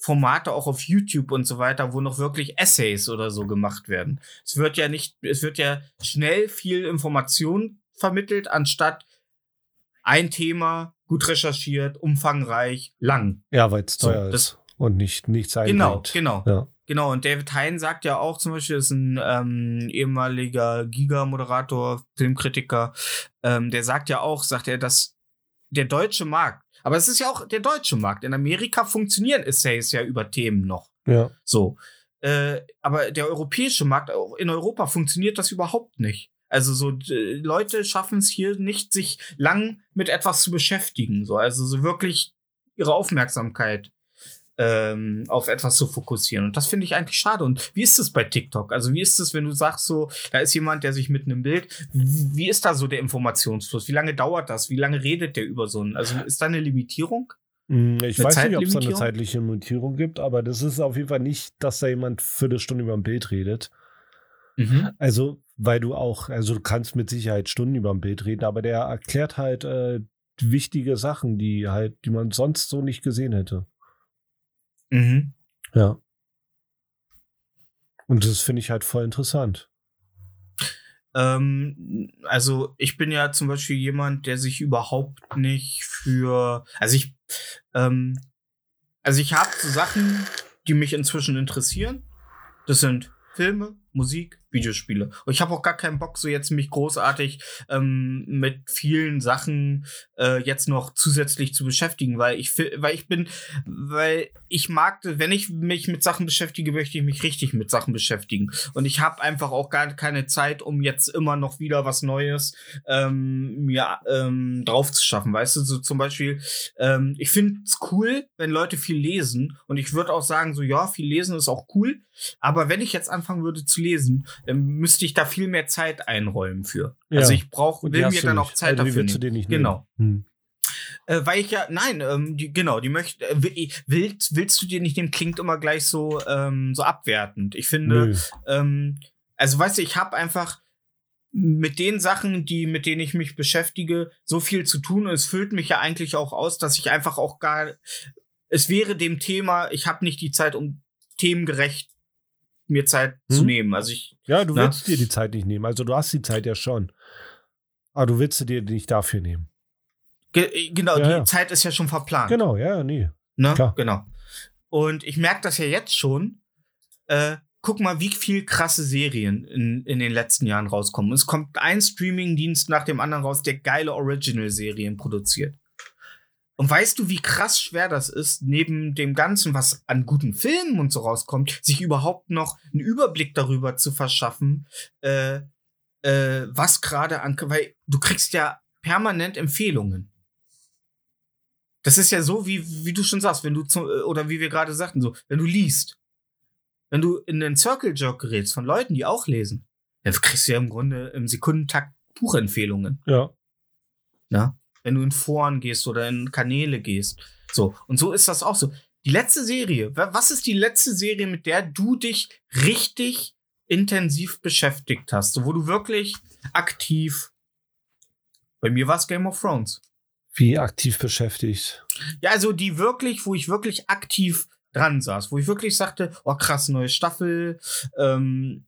Formate auch auf YouTube und so weiter, wo noch wirklich Essays oder so gemacht werden. Es wird ja nicht, es wird ja schnell viel Information vermittelt, anstatt ein Thema gut recherchiert, umfangreich, lang. Ja, weil es So, teuer das- ist. und nicht nichts Genau, einbringt. genau. Ja. Genau, und David Hein sagt ja auch zum Beispiel, ist ein ähm, ehemaliger Giga-Moderator, Filmkritiker, ähm, der sagt ja auch, sagt er, dass der deutsche Markt, aber es ist ja auch der deutsche Markt. In Amerika funktionieren Essays ja über Themen noch. Ja. So. Äh, aber der europäische Markt, auch in Europa funktioniert das überhaupt nicht. Also so Leute schaffen es hier nicht, sich lang mit etwas zu beschäftigen. So, also so wirklich ihre Aufmerksamkeit ähm, auf etwas zu fokussieren. Und das finde ich eigentlich schade. Und wie ist es bei TikTok? Also wie ist es, wenn du sagst, so, da ist jemand, der sich mit einem Bild, wie ist da so der Informationsfluss? Wie lange dauert das? Wie lange redet der über so einen? Also ist da eine Limitierung? Hm, Ich Eine weiß nicht, ob es da eine zeitliche Limitierung gibt, aber das ist auf jeden Fall nicht, dass da jemand Viertelstunde über ein Bild redet. Also, weil du auch, also du kannst mit Sicherheit Stunden über ein Bild reden, aber der erklärt halt äh, wichtige Sachen, die halt, die man sonst so nicht gesehen hätte. Mhm. Ja. Und das finde ich halt voll interessant. Ähm, also ich bin ja zum Beispiel jemand, der sich überhaupt nicht für, also ich, ähm, also ich habe so Sachen, die mich inzwischen interessieren. Das sind Filme, Musik, Videospiele. Und ich habe auch gar keinen Bock, so jetzt mich großartig ähm, mit vielen Sachen äh, jetzt noch zusätzlich zu beschäftigen, weil ich weil ich bin, weil ich mag, wenn ich mich mit Sachen beschäftige, möchte ich mich richtig mit Sachen beschäftigen. Und ich habe einfach auch gar keine Zeit, um jetzt immer noch wieder was Neues ähm, mir ähm, drauf zu schaffen. Weißt du, so zum Beispiel, ähm, ich finde es cool, wenn Leute viel lesen. Und ich würde auch sagen, so ja, viel lesen ist auch cool. Aber wenn ich jetzt anfangen würde zu lesen, dann müsste ich da viel mehr Zeit einräumen für. Ja. Also ich brauche, will mir dann auch Zeit also, die dafür willst du dir nicht Genau. nehmen. Äh, weil ich ja, nein, ähm, die, genau, die möchte, äh, will- willst, willst du dir nicht nehmen, klingt immer gleich so, ähm, so abwertend. Ich Hm. finde, ähm, also weißt du, ich habe einfach mit den Sachen, die, mit denen ich mich beschäftige, so viel zu tun und es füllt mich ja eigentlich auch aus, dass ich einfach auch gar, es wäre dem Thema, ich habe nicht die Zeit, um themengerecht mir Zeit zu Hm? nehmen. Also ich, Ja, du Na? willst dir die Zeit nicht nehmen. Also du hast die Zeit ja schon. Aber du willst sie dir nicht dafür nehmen. ge äh, genau, Ja, die ja. Zeit ist ja schon verplant. Genau, ja, nee. Ne? Klar. Genau. Und ich merke das ja jetzt schon. Äh, guck mal, wie viel krasse Serien in, in den letzten Jahren rauskommen. Es kommt ein Streaming-Dienst nach dem anderen raus, der geile Original-Serien produziert. Und weißt du, wie krass schwer das ist, neben dem Ganzen, was an guten Filmen und so rauskommt, sich überhaupt noch einen Überblick darüber zu verschaffen, äh, äh, was gerade an, weil du kriegst ja permanent Empfehlungen. Das ist ja so, wie, wie du schon sagst, wenn du zum, oder wie wir gerade sagten, so, wenn du liest, wenn du in den Circle Jerk gerätst von Leuten, die auch lesen, dann kriegst du ja im Grunde im Sekundentakt Buchempfehlungen. Ja. Ja? Wenn du in Foren gehst oder in Kanäle gehst. So. Und so ist das auch so. Die letzte Serie, wa- was ist die letzte Serie, mit der du dich richtig intensiv beschäftigt hast? So, wo du wirklich aktiv. Bei mir war es Game of Thrones. Wie aktiv beschäftigt. Ja, also die wirklich, wo ich wirklich aktiv dran saß, wo ich wirklich sagte, oh krass, neue Staffel, ähm,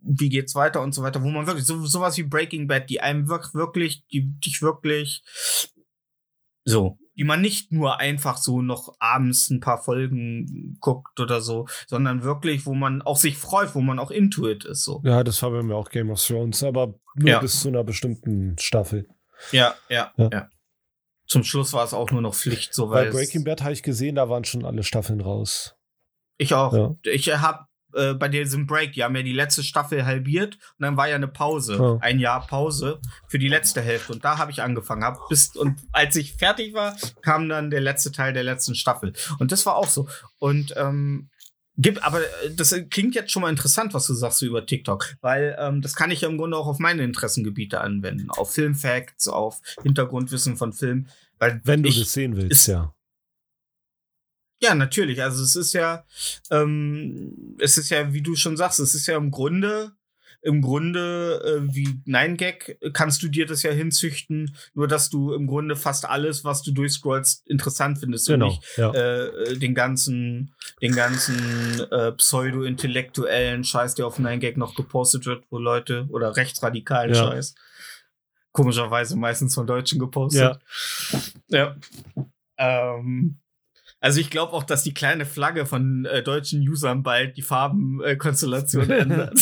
wie geht's weiter und so weiter, wo man wirklich, so, sowas wie Breaking Bad, die einem wirk- wirklich, die dich wirklich, so, die man nicht nur einfach so noch abends ein paar Folgen guckt oder so, sondern wirklich, wo man auch sich freut, wo man auch into it ist, so. Ja, das war bei mir auch Game of Thrones, aber nur Ja. bis zu einer bestimmten Staffel. Ja, ja, Ja. ja. Zum Schluss war es auch nur noch Pflicht, so Bei Breaking Bad habe ich gesehen, da waren schon alle Staffeln raus. Ich auch. Ja. Ich habe äh, bei diesem Break, die haben ja die letzte Staffel halbiert und dann war ja eine Pause, Ja. ein Jahr Pause für die letzte Hälfte und da habe ich angefangen. Hab bis, und als ich fertig war, kam dann der letzte Teil der letzten Staffel und das war auch so. Und ähm, gibt, aber äh, das klingt jetzt schon mal interessant, was du sagst über TikTok, weil ähm, das kann ich ja im Grunde auch auf meine Interessengebiete anwenden, auf Filmfacts, auf Hintergrundwissen von Filmen, weil Wenn du ich, das sehen willst, ist- ja. Ja, natürlich. Also es ist ja, ähm, es ist ja, wie du schon sagst, es ist ja im Grunde, im Grunde äh, wie Nine Gag kannst du dir das ja hinzüchten, nur dass du im Grunde fast alles, was du durchscrollst, interessant findest und Genau. nicht Ja. äh, den ganzen, den ganzen äh, pseudo-intellektuellen Scheiß, der auf Nine Gag noch gepostet wird, wo Leute oder rechtsradikalen Ja. Scheiß. Komischerweise meistens von Deutschen gepostet. ja. Ja. Ähm, Also ich glaube auch, dass die kleine Flagge von äh, deutschen Usern bald die Farbenkonstellation äh, <laughs> ändert.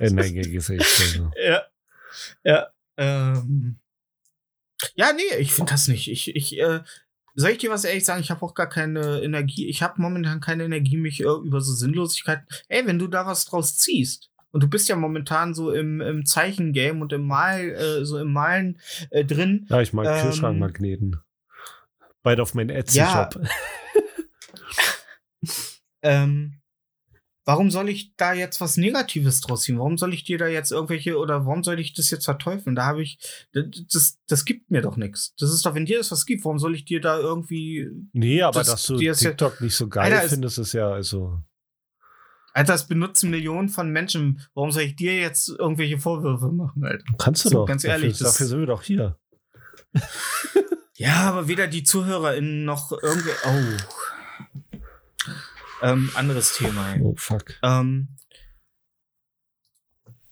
Äh, nein, ist echt so. ja. Ja. Ähm. Ja, nee, ich finde das nicht. Ich, ich, äh, soll ich dir was ehrlich sagen? Ich habe auch gar keine Energie. Ich habe momentan keine Energie, mich äh, über so Sinnlosigkeiten. Ey, wenn du da was draus ziehst, und du bist ja momentan so im, im Zeichengame und im Mal, äh, so im Malen äh, drin. Ja, ich mag ähm, Kühlschrankmagneten. Beide auf meinen Etsy-Shop. Ja. <laughs> ähm, warum soll ich da jetzt was Negatives draus ziehen? Warum soll ich dir da jetzt irgendwelche oder warum soll ich das jetzt verteufeln? Da habe ich, das, das gibt mir doch nichts. Das ist doch, wenn dir das was gibt, warum soll ich dir da irgendwie. Nee, aber das, dass du TikTok ja, nicht so geil Alter, findest, ist ja also. Alter, das benutzen Millionen von Menschen. Warum soll ich dir jetzt irgendwelche Vorwürfe machen, Alter? Kannst du so, doch. Ganz ehrlich. Dafür, dafür sind wir doch hier. <laughs> ja, aber weder die ZuhörerInnen noch irgendwie. Oh. Ähm, anderes Thema. Oh, fuck. Ähm,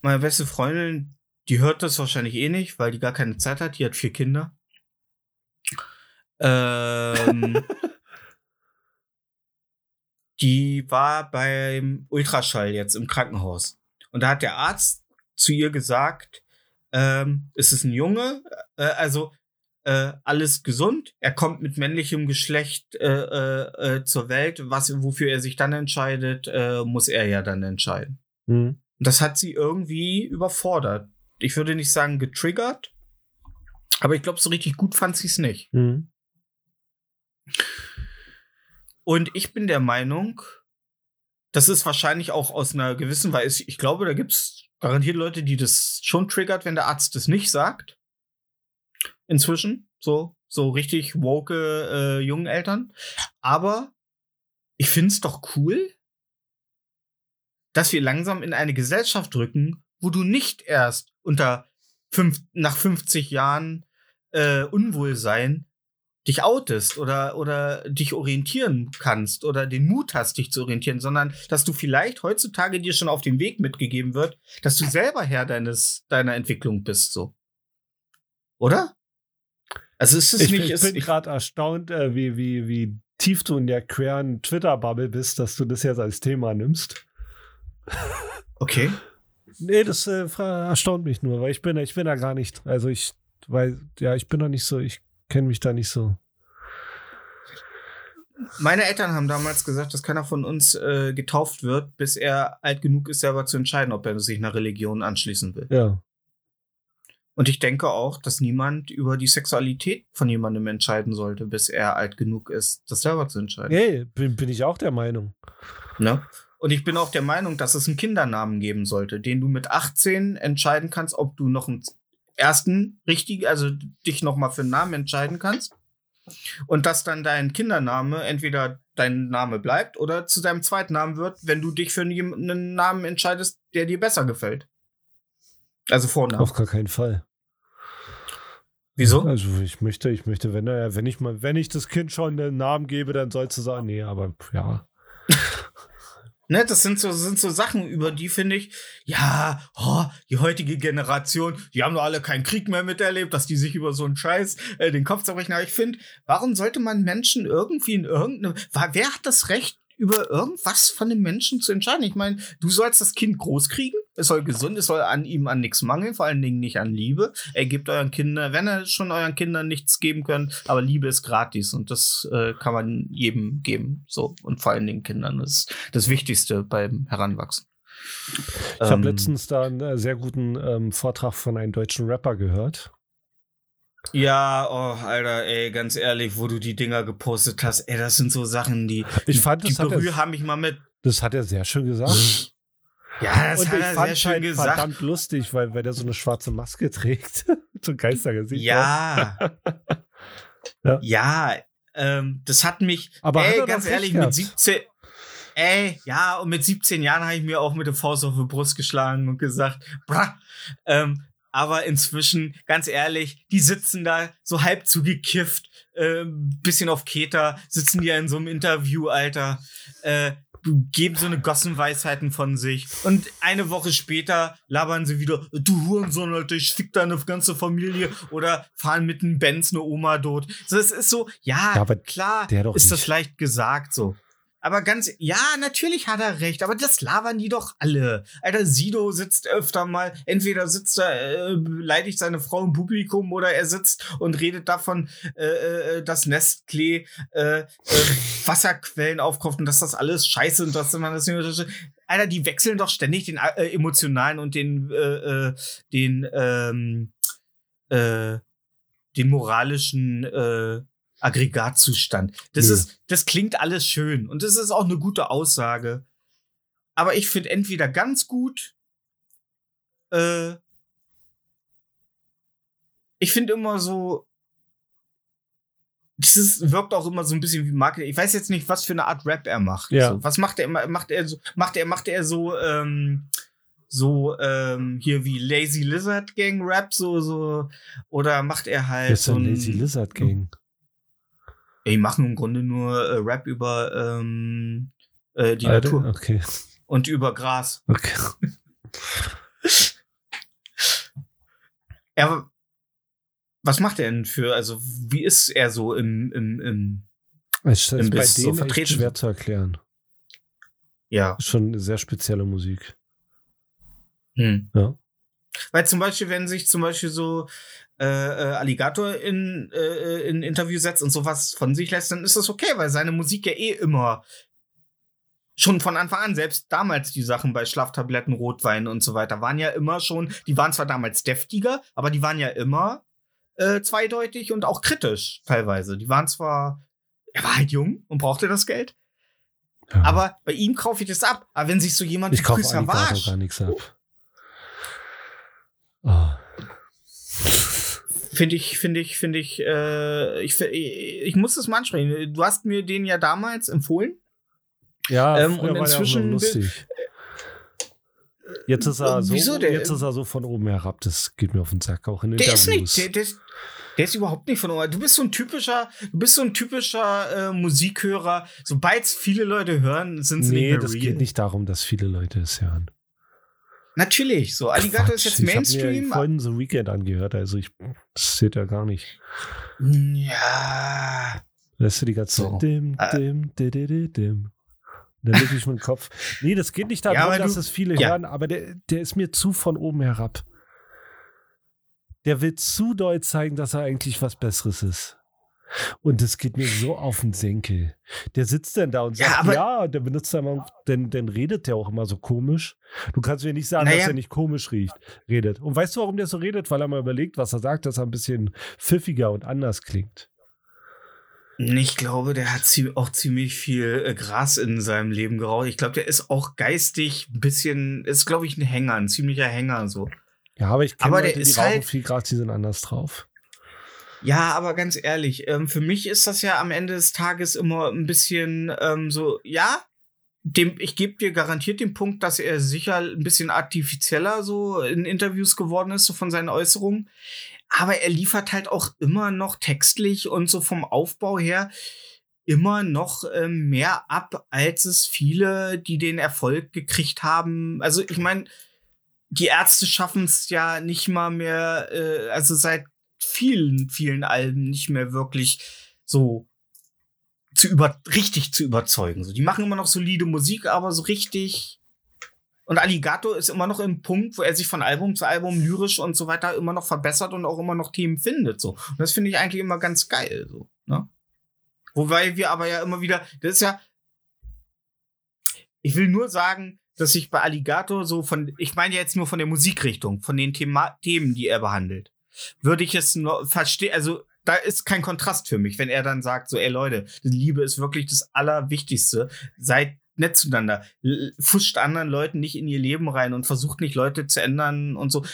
meine beste Freundin, die hört das wahrscheinlich eh nicht, weil die gar keine Zeit hat. Die hat vier Kinder. Ähm, <laughs> die war beim Ultraschall jetzt im Krankenhaus. Und da hat der Arzt zu ihr gesagt, ähm, es ist ein Junge, äh, also äh, alles gesund. Er kommt mit männlichem Geschlecht äh, äh, äh zur Welt. Was, wofür er sich dann entscheidet, äh, muss er ja dann entscheiden. Mhm. Das hat sie irgendwie überfordert. Ich würde nicht sagen getriggert, aber ich glaube, so richtig gut fand sie es nicht. Mhm. Und ich bin der Meinung, das ist wahrscheinlich auch aus einer gewissen Weise, ich glaube, da gibt es garantiert Leute, die das schon triggert, wenn der Arzt das nicht sagt. Inzwischen, so, so richtig woke äh, jungen Eltern. Aber ich finde es doch cool, dass wir langsam in eine Gesellschaft drücken, wo du nicht erst unter fünf, nach 50 Jahren äh, Unwohlsein dich outest oder, oder dich orientieren kannst oder den Mut hast, dich zu orientieren, sondern dass du vielleicht heutzutage dir schon auf den Weg mitgegeben wird, dass du selber Herr deines, deiner Entwicklung bist, so. Oder? Also ist es ich, nicht. Ich bin gerade erstaunt, äh, wie, wie, wie tief du in der queren Twitter-Bubble bist, dass du das jetzt als Thema nimmst. Okay. nee, das äh, erstaunt mich nur, weil ich bin, ich bin da gar nicht. Also ich, weil, ja, ich bin da nicht so, ich kenne mich da nicht so. Meine Eltern haben damals gesagt, dass keiner von uns äh, getauft wird, bis er alt genug ist, selber zu entscheiden, ob er sich einer Religion anschließen will. Ja. Und ich denke auch, dass niemand über die Sexualität von jemandem entscheiden sollte, bis er alt genug ist, das selber zu entscheiden. Hey, bin, bin ich auch der Meinung. Ne? Und ich bin auch der Meinung, dass es einen Kindernamen geben sollte, den du mit 18 entscheiden kannst, ob du noch einen ersten richtigen, also dich noch mal für einen Namen entscheiden kannst. Und dass dann dein Kindername entweder dein Name bleibt oder zu deinem zweiten Namen wird, wenn du dich für einen Namen entscheidest, der dir besser gefällt. Also Vornamen. Auf gar keinen Fall. Wieso? Also ich möchte, ich möchte, wenn er, wenn ich mal, wenn ich das Kind schon einen Namen gebe, dann sollst du sagen, nee, aber ja. <laughs> Ne, das sind so, sind so Sachen, über die finde ich, ja, oh, die heutige Generation, die haben doch alle keinen Krieg mehr miterlebt, dass die sich über so einen Scheiß äh, den Kopf zerbrechen. Aber ich finde, warum sollte man Menschen irgendwie in irgendeine, wer hat das Recht, über irgendwas von dem Menschen zu entscheiden. Ich meine, du sollst das Kind groß kriegen, es soll gesund, es soll an ihm an nichts mangeln, vor allen Dingen nicht an Liebe. Er gibt euren Kindern, wenn er schon euren Kindern nichts geben könnt, aber Liebe ist gratis und das äh, kann man jedem geben. So und vor allen Dingen Kindern das ist das Wichtigste beim Heranwachsen. Ich ähm, habe letztens da einen äh, sehr guten ähm, Vortrag von einem deutschen Rapper gehört. Ja, oh, Alter, ey, ganz ehrlich, wo du die Dinger gepostet hast, ey, das sind so Sachen, die, ich fand, die, die Berühr haben mich mal mit. Das hat er sehr schön gesagt. Ja, das Und hat er sehr schön halt gesagt. verdammt lustig, weil, weil der so eine schwarze Maske <laughs> trägt. so Geistergesicht. Ja. <laughs> ja. Ja, ähm, das hat mich, Aber ey, ganz ehrlich, mit 17, ey, ja, und mit 17 Jahren habe ich mir auch mit der Faust auf die Brust geschlagen und gesagt, brah, ähm, aber inzwischen, ganz ehrlich, die sitzen da so halb zugekifft, äh, bisschen auf Keter, sitzen die ja in so einem Interview, Alter. Äh, geben so eine Gossenweisheiten von sich. Und eine Woche später labern sie wieder, du Hurensohn, Alter, ich fick deine ganze Familie. Oder fahren mit einem Benz eine Oma tot. So, es ist so, ja, Ja, klar der doch ist das nicht. leicht gesagt so. Aber ganz, ja, natürlich hat er recht, aber das labern die doch alle. Alter, Sido sitzt öfter mal, entweder sitzt er, äh, beleidigt seine Frau im Publikum oder er sitzt und redet davon, äh, äh, dass Nestlé äh, äh, Wasserquellen aufkauft und dass das alles scheiße und dass man das nicht. Alter, die wechseln doch ständig den äh, emotionalen und den, äh, äh, den, ähm, äh, den moralischen äh, Aggregatzustand. Das Nö. ist, das klingt alles schön und das ist auch eine gute Aussage. Aber ich finde entweder ganz gut, äh, ich finde immer so, das ist, wirkt auch immer so ein bisschen wie Marketing. Ich weiß jetzt nicht, was für eine Art Rap er macht. Ja. So, was macht er? immer- Macht er so? Macht er? Macht er so? Ähm, so ähm, hier wie Lazy Lizard Gang Rap so so oder macht er halt Wer ist so ein Lazy Lizard Gang? Die machen im Grunde nur äh, Rap über ähm, äh, die Alter, Natur Okay. und über Gras. okay. <laughs> Er, was macht er denn für, also wie ist er so im, im, im Es Im ist bei Biss so denen vertreten. schwer zu erklären. ja. Schon eine sehr spezielle Musik. Hm. Ja. Weil zum Beispiel, wenn sich zum Beispiel so äh, äh, Alligator in, äh, in ein Interview setzt und sowas von sich lässt, dann ist das okay, weil seine Musik ja eh immer schon von Anfang an, selbst damals die Sachen bei Schlaftabletten, Rotwein und so weiter, waren ja immer schon, die waren zwar damals deftiger, aber die waren ja immer äh, zweideutig und auch kritisch teilweise. Die waren zwar, er war halt jung und brauchte das Geld, ja. aber bei ihm kaufe ich das ab. Aber wenn sich so jemand ich wie kaufe Chris Savage gar nichts ab. Oh. Finde ich, finde ich, finde ich, äh, ich, ich, muss das mal ansprechen. Du hast mir den ja damals empfohlen. Ja, Ähm, und inzwischen lustig. Jetzt ist er Äh, so, wieso der- jetzt ist er so von oben herab. Das geht mir auf den Sack, auch in Der ist nicht, der, der, ist, der ist überhaupt nicht von oben. Du bist so ein typischer, du bist so ein typischer äh, Musikhörer. Sobald es viele Leute hören, sind sie nicht nee, mehr das real. geht nicht darum, dass viele Leute es hören. Natürlich, so. Alligator ist Quatsch, jetzt Ich habe Mainstream. mir vorhin The Weekend angehört, also ich das seht ja gar nicht. Ja. Lässt du die ganze So. Zeit dim, Äh. dim, di, di, di, dim. Dann leg ich meinen Kopf. Nee, das geht nicht darum, Ja, dass du- es viele ja. hören, aber der, der ist mir zu von oben herab. Der will zu doll zeigen, dass er eigentlich was Besseres ist. Und das geht mir so auf den Senkel. Der sitzt dann da und Ja, sagt, aber- ja, der benutzt dann, mal- dann, dann redet der auch immer so komisch. Du kannst mir nicht sagen, Naja. dass er nicht komisch riecht, redet. Und weißt du, warum der so redet? Weil er mal überlegt, was er sagt, dass er ein bisschen pfiffiger und anders klingt. Ich glaube, der hat auch ziemlich viel äh, Gras in seinem Leben geraucht. Ich glaube, der ist auch geistig ein bisschen, ist, glaube ich, ein Hänger, ein ziemlicher Hänger, so. Ja, aber ich kenne Leute, die rauchen halt- viel Gras, die sind anders drauf. Ja, aber ganz ehrlich, ähm, für mich ist das ja am Ende des Tages immer ein bisschen ähm, so, ja, dem, ich gebe dir garantiert den Punkt, dass er sicher ein bisschen artifizieller so in Interviews geworden ist, so von seinen Äußerungen. Aber er liefert halt auch immer noch textlich und so vom Aufbau her immer noch ähm, mehr ab, als es viele, die den Erfolg gekriegt haben. Also ich meine, die Ärzte schaffen es ja nicht mal mehr, äh, also seit vielen, vielen Alben nicht mehr wirklich so zu über richtig zu überzeugen. So, die machen immer noch solide Musik, aber so richtig. Und Alligator ist immer noch im Punkt, wo er sich von Album zu Album lyrisch und so weiter immer noch verbessert und auch immer noch Themen findet. So. Und das finde ich eigentlich immer ganz geil. So, ne? Wobei wir aber ja immer wieder, das ist ja. Ich will nur sagen, dass ich bei Alligator so von, ich meine jetzt nur von der Musikrichtung, von den Thema Themen, die er behandelt, würde ich es nur verstehen, also da ist kein Kontrast für mich, wenn er dann sagt, so, ey Leute, Liebe ist wirklich das Allerwichtigste, seid nett zueinander, fuscht anderen Leuten nicht in ihr Leben rein und versucht nicht Leute zu ändern und so.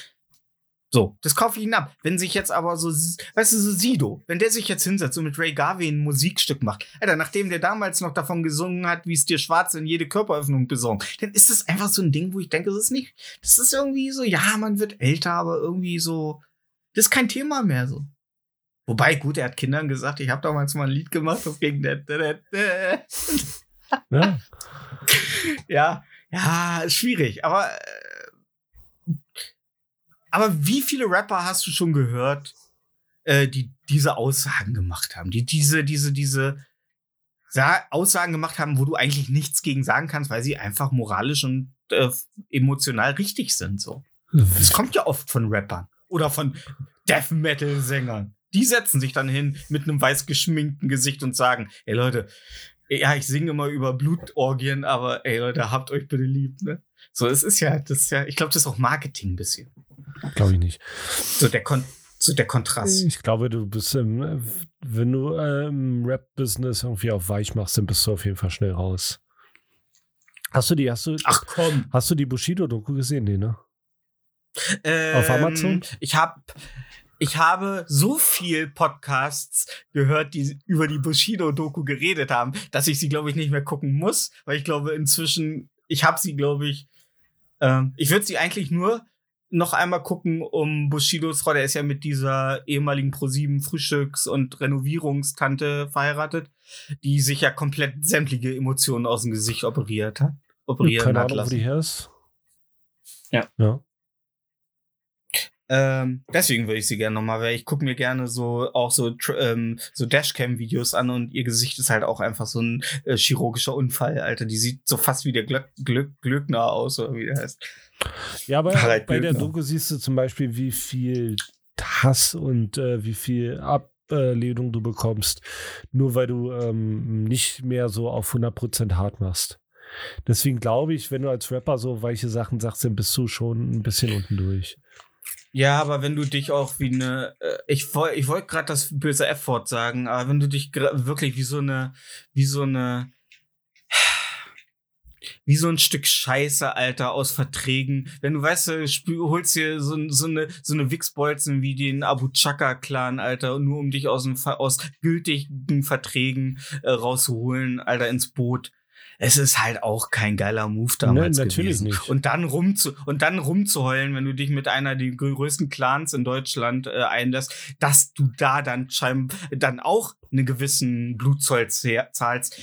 So, das kaufe ich ihn ab. Wenn sich jetzt aber so, weißt du, so Sido, wenn der sich jetzt hinsetzt und mit Ray Garvey ein Musikstück macht, Alter, nachdem der damals noch davon gesungen hat, wie es dir schwarz in jede Körperöffnung besorgen, dann ist das einfach so ein Ding, wo ich denke, das ist nicht, das ist irgendwie so, ja, man wird älter, aber irgendwie so, das ist kein Thema mehr so. Wobei, gut, er hat Kindern gesagt, ich habe damals mal ein Lied gemacht, das ging. Ja. <laughs> ja, ja, ist schwierig. Aber, äh, aber wie viele Rapper hast du schon gehört, äh, die diese Aussagen gemacht haben? Die diese, diese, diese Sa Aussagen gemacht haben, wo du eigentlich nichts gegen sagen kannst, weil sie einfach moralisch und äh, emotional richtig sind. So. Das kommt ja oft von Rappern oder von Death Metal Sängern. Die setzen sich dann hin mit einem weiß geschminkten Gesicht und sagen, ey Leute, ja, ich singe immer über Blutorgien, aber ey Leute, habt euch bitte lieb, ne? So, es ist ja, das ist ja, ich glaube, das ist auch Marketing ein bisschen. Glaube ich nicht. So der, Kon so der Kontrast. Ich glaube, du bist im, wenn du im Rap-Business irgendwie auf weich machst, dann bist du auf jeden Fall schnell raus. Hast du die, hast du, Ach komm. hast du die Bushido-Doku gesehen, nee, ne? Ähm, Auf Amazon? Ich habe ich habe so viel Podcasts gehört, die über die Bushido-Doku geredet haben, dass ich sie, glaube ich, nicht mehr gucken muss, weil ich glaube, inzwischen, ich habe sie, glaube ich, ähm, ich würde sie eigentlich nur noch einmal gucken, um Bushidos Frau, der ist ja mit dieser ehemaligen Pro7 Frühstücks- und Renovierungstante verheiratet, die sich ja komplett sämtliche Emotionen aus dem Gesicht operiert hat. Operieren Keine hat Ahnung, wo lassen. die her ist. Ja. Ja. Ähm, deswegen würde ich sie gerne nochmal, weil ich gucke mir gerne so auch so, ähm, so Dashcam-Videos an und ihr Gesicht ist halt auch einfach so ein äh, chirurgischer Unfall, Alter. Die sieht so fast wie der Glöck, Glück, Glückner aus, oder wie der heißt. Ja, aber Harald bei der Glöckner. Doku siehst du zum Beispiel, wie viel Hass und äh, wie viel Ablehnung du bekommst, nur weil du ähm, nicht mehr so auf 100% hart machst. Deswegen glaube ich, wenn du als Rapper so weiche Sachen sagst, dann bist du schon ein bisschen unten durch. Ja, aber wenn du dich auch wie eine, äh, ich wollte ich wollte gerade das böse F-Wort sagen, aber wenn du dich wirklich wie so eine, wie so eine, wie so ein Stück Scheiße, Alter, aus Verträgen. Wenn du weißt, du holst dir so, so eine, so eine Wichsbolzen wie den Abu Chaka-Clan, Alter, nur um dich aus, dem, aus gültigen Verträgen äh, rauszuholen, Alter, ins Boot. Es ist halt auch kein geiler Move damals Ne, natürlich gewesen. nicht. Und dann rumzu und dann rumzuheulen, wenn du dich mit einer der größten Clans in Deutschland äh, einlässt, dass du da dann scheinbar dann auch einen gewissen Blutzoll zahlst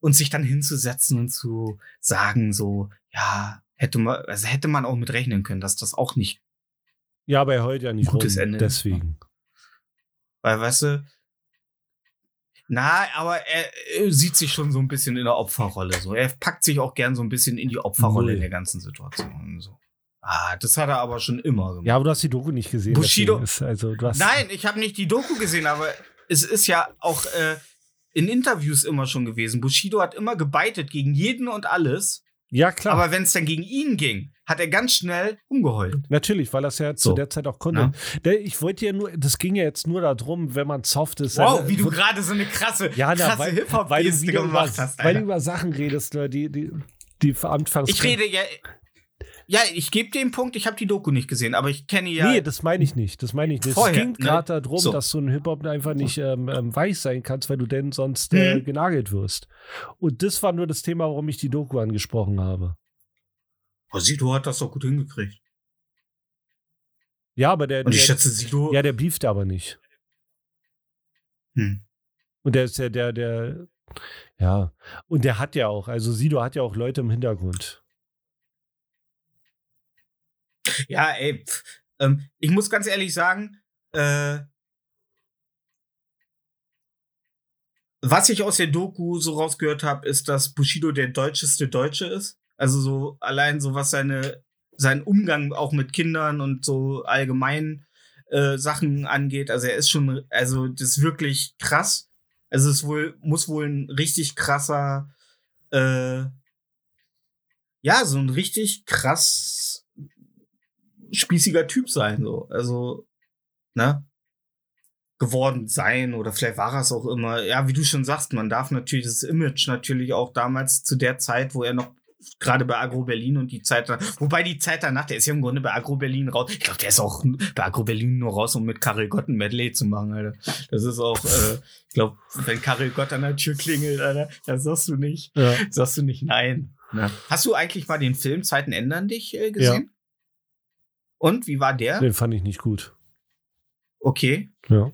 und sich dann hinzusetzen und zu sagen so, ja, hätte man, also hätte man auch mit rechnen können, dass das auch nicht, Ja, aber er heult ja nicht Gutes rum, Ende. deswegen. weil weißt du, na, aber er, er sieht sich schon so ein bisschen in der Opferrolle. So, er packt sich auch gern so ein bisschen in die Opferrolle Null. in der ganzen Situation. So. Ah, das hat er aber schon immer gemacht. Ja, aber du hast die Doku nicht gesehen. Bushido- Ist, also, Nein, ich habe nicht die Doku gesehen, aber es ist ja auch äh, in Interviews immer schon gewesen. Bushido hat immer gebeitet gegen jeden und alles, Ja, klar. aber wenn es dann gegen ihn ging, hat er ganz schnell umgeheult. Natürlich, weil das ja zu So. der Zeit auch konnte. Ja. Der, ich wollte ja nur, das ging ja jetzt nur darum, wenn man soft ist. Wow, dann- wie du gerade so eine krasse, ja, na, krasse weil, Hip-Hop weil, du Geste wieder über, gemacht hast. weil du Alter. über Sachen redest, ne, die, die, die anfangs. Ich rede ja. Ja, ich gebe den Punkt, ich habe die Doku nicht gesehen, aber ich kenne ja. Nee, das meine ich nicht. Das meine ich nicht. Vorher, es ging ne? gerade darum, So. dass du in Hip-Hop einfach nicht ähm, ähm, weich sein kannst, weil du denn sonst äh, Mhm. genagelt wirst. Und das war nur das Thema, warum ich die Doku angesprochen habe. Oh, Sido hat das doch gut hingekriegt. Ja, aber der, Und ich der, schätze, Sido. ja, der beeft aber nicht. Hm. Und der ist ja der, der, ja. Und der hat ja auch, also Sido hat ja auch Leute im Hintergrund. Ja, ey, pf, ähm, ich muss ganz ehrlich sagen, äh, was ich aus der Doku so rausgehört habe, ist, dass Bushido der deutscheste Deutsche ist. Also so allein so was seine sein Umgang auch mit Kindern und so allgemein äh, Sachen angeht. Also er ist schon, also das ist wirklich krass. Also es wohl muss wohl ein richtig krasser, äh, ja, so ein richtig krass spießiger Typ sein, so. Also, ne? Geworden sein oder vielleicht war es auch immer. Ja, wie du schon sagst, man darf natürlich das Image natürlich auch damals zu der Zeit, wo er noch gerade bei Agro Berlin und die Zeit da, wobei die Zeit danach, der ist ja im Grunde bei Agro Berlin raus. Ich glaube, der ist auch bei Agro Berlin nur raus, um mit Karel Gott ein Medley zu machen, Alter. Das ist auch, äh, ich glaube, wenn Karel Gott an der Tür klingelt, Alter, dann sagst du nicht, Ja. sagst du nicht nein. Hast du eigentlich mal den Film Zeiten ändern dich äh, gesehen? Und wie war der? Den fand ich nicht gut. Okay. Ja.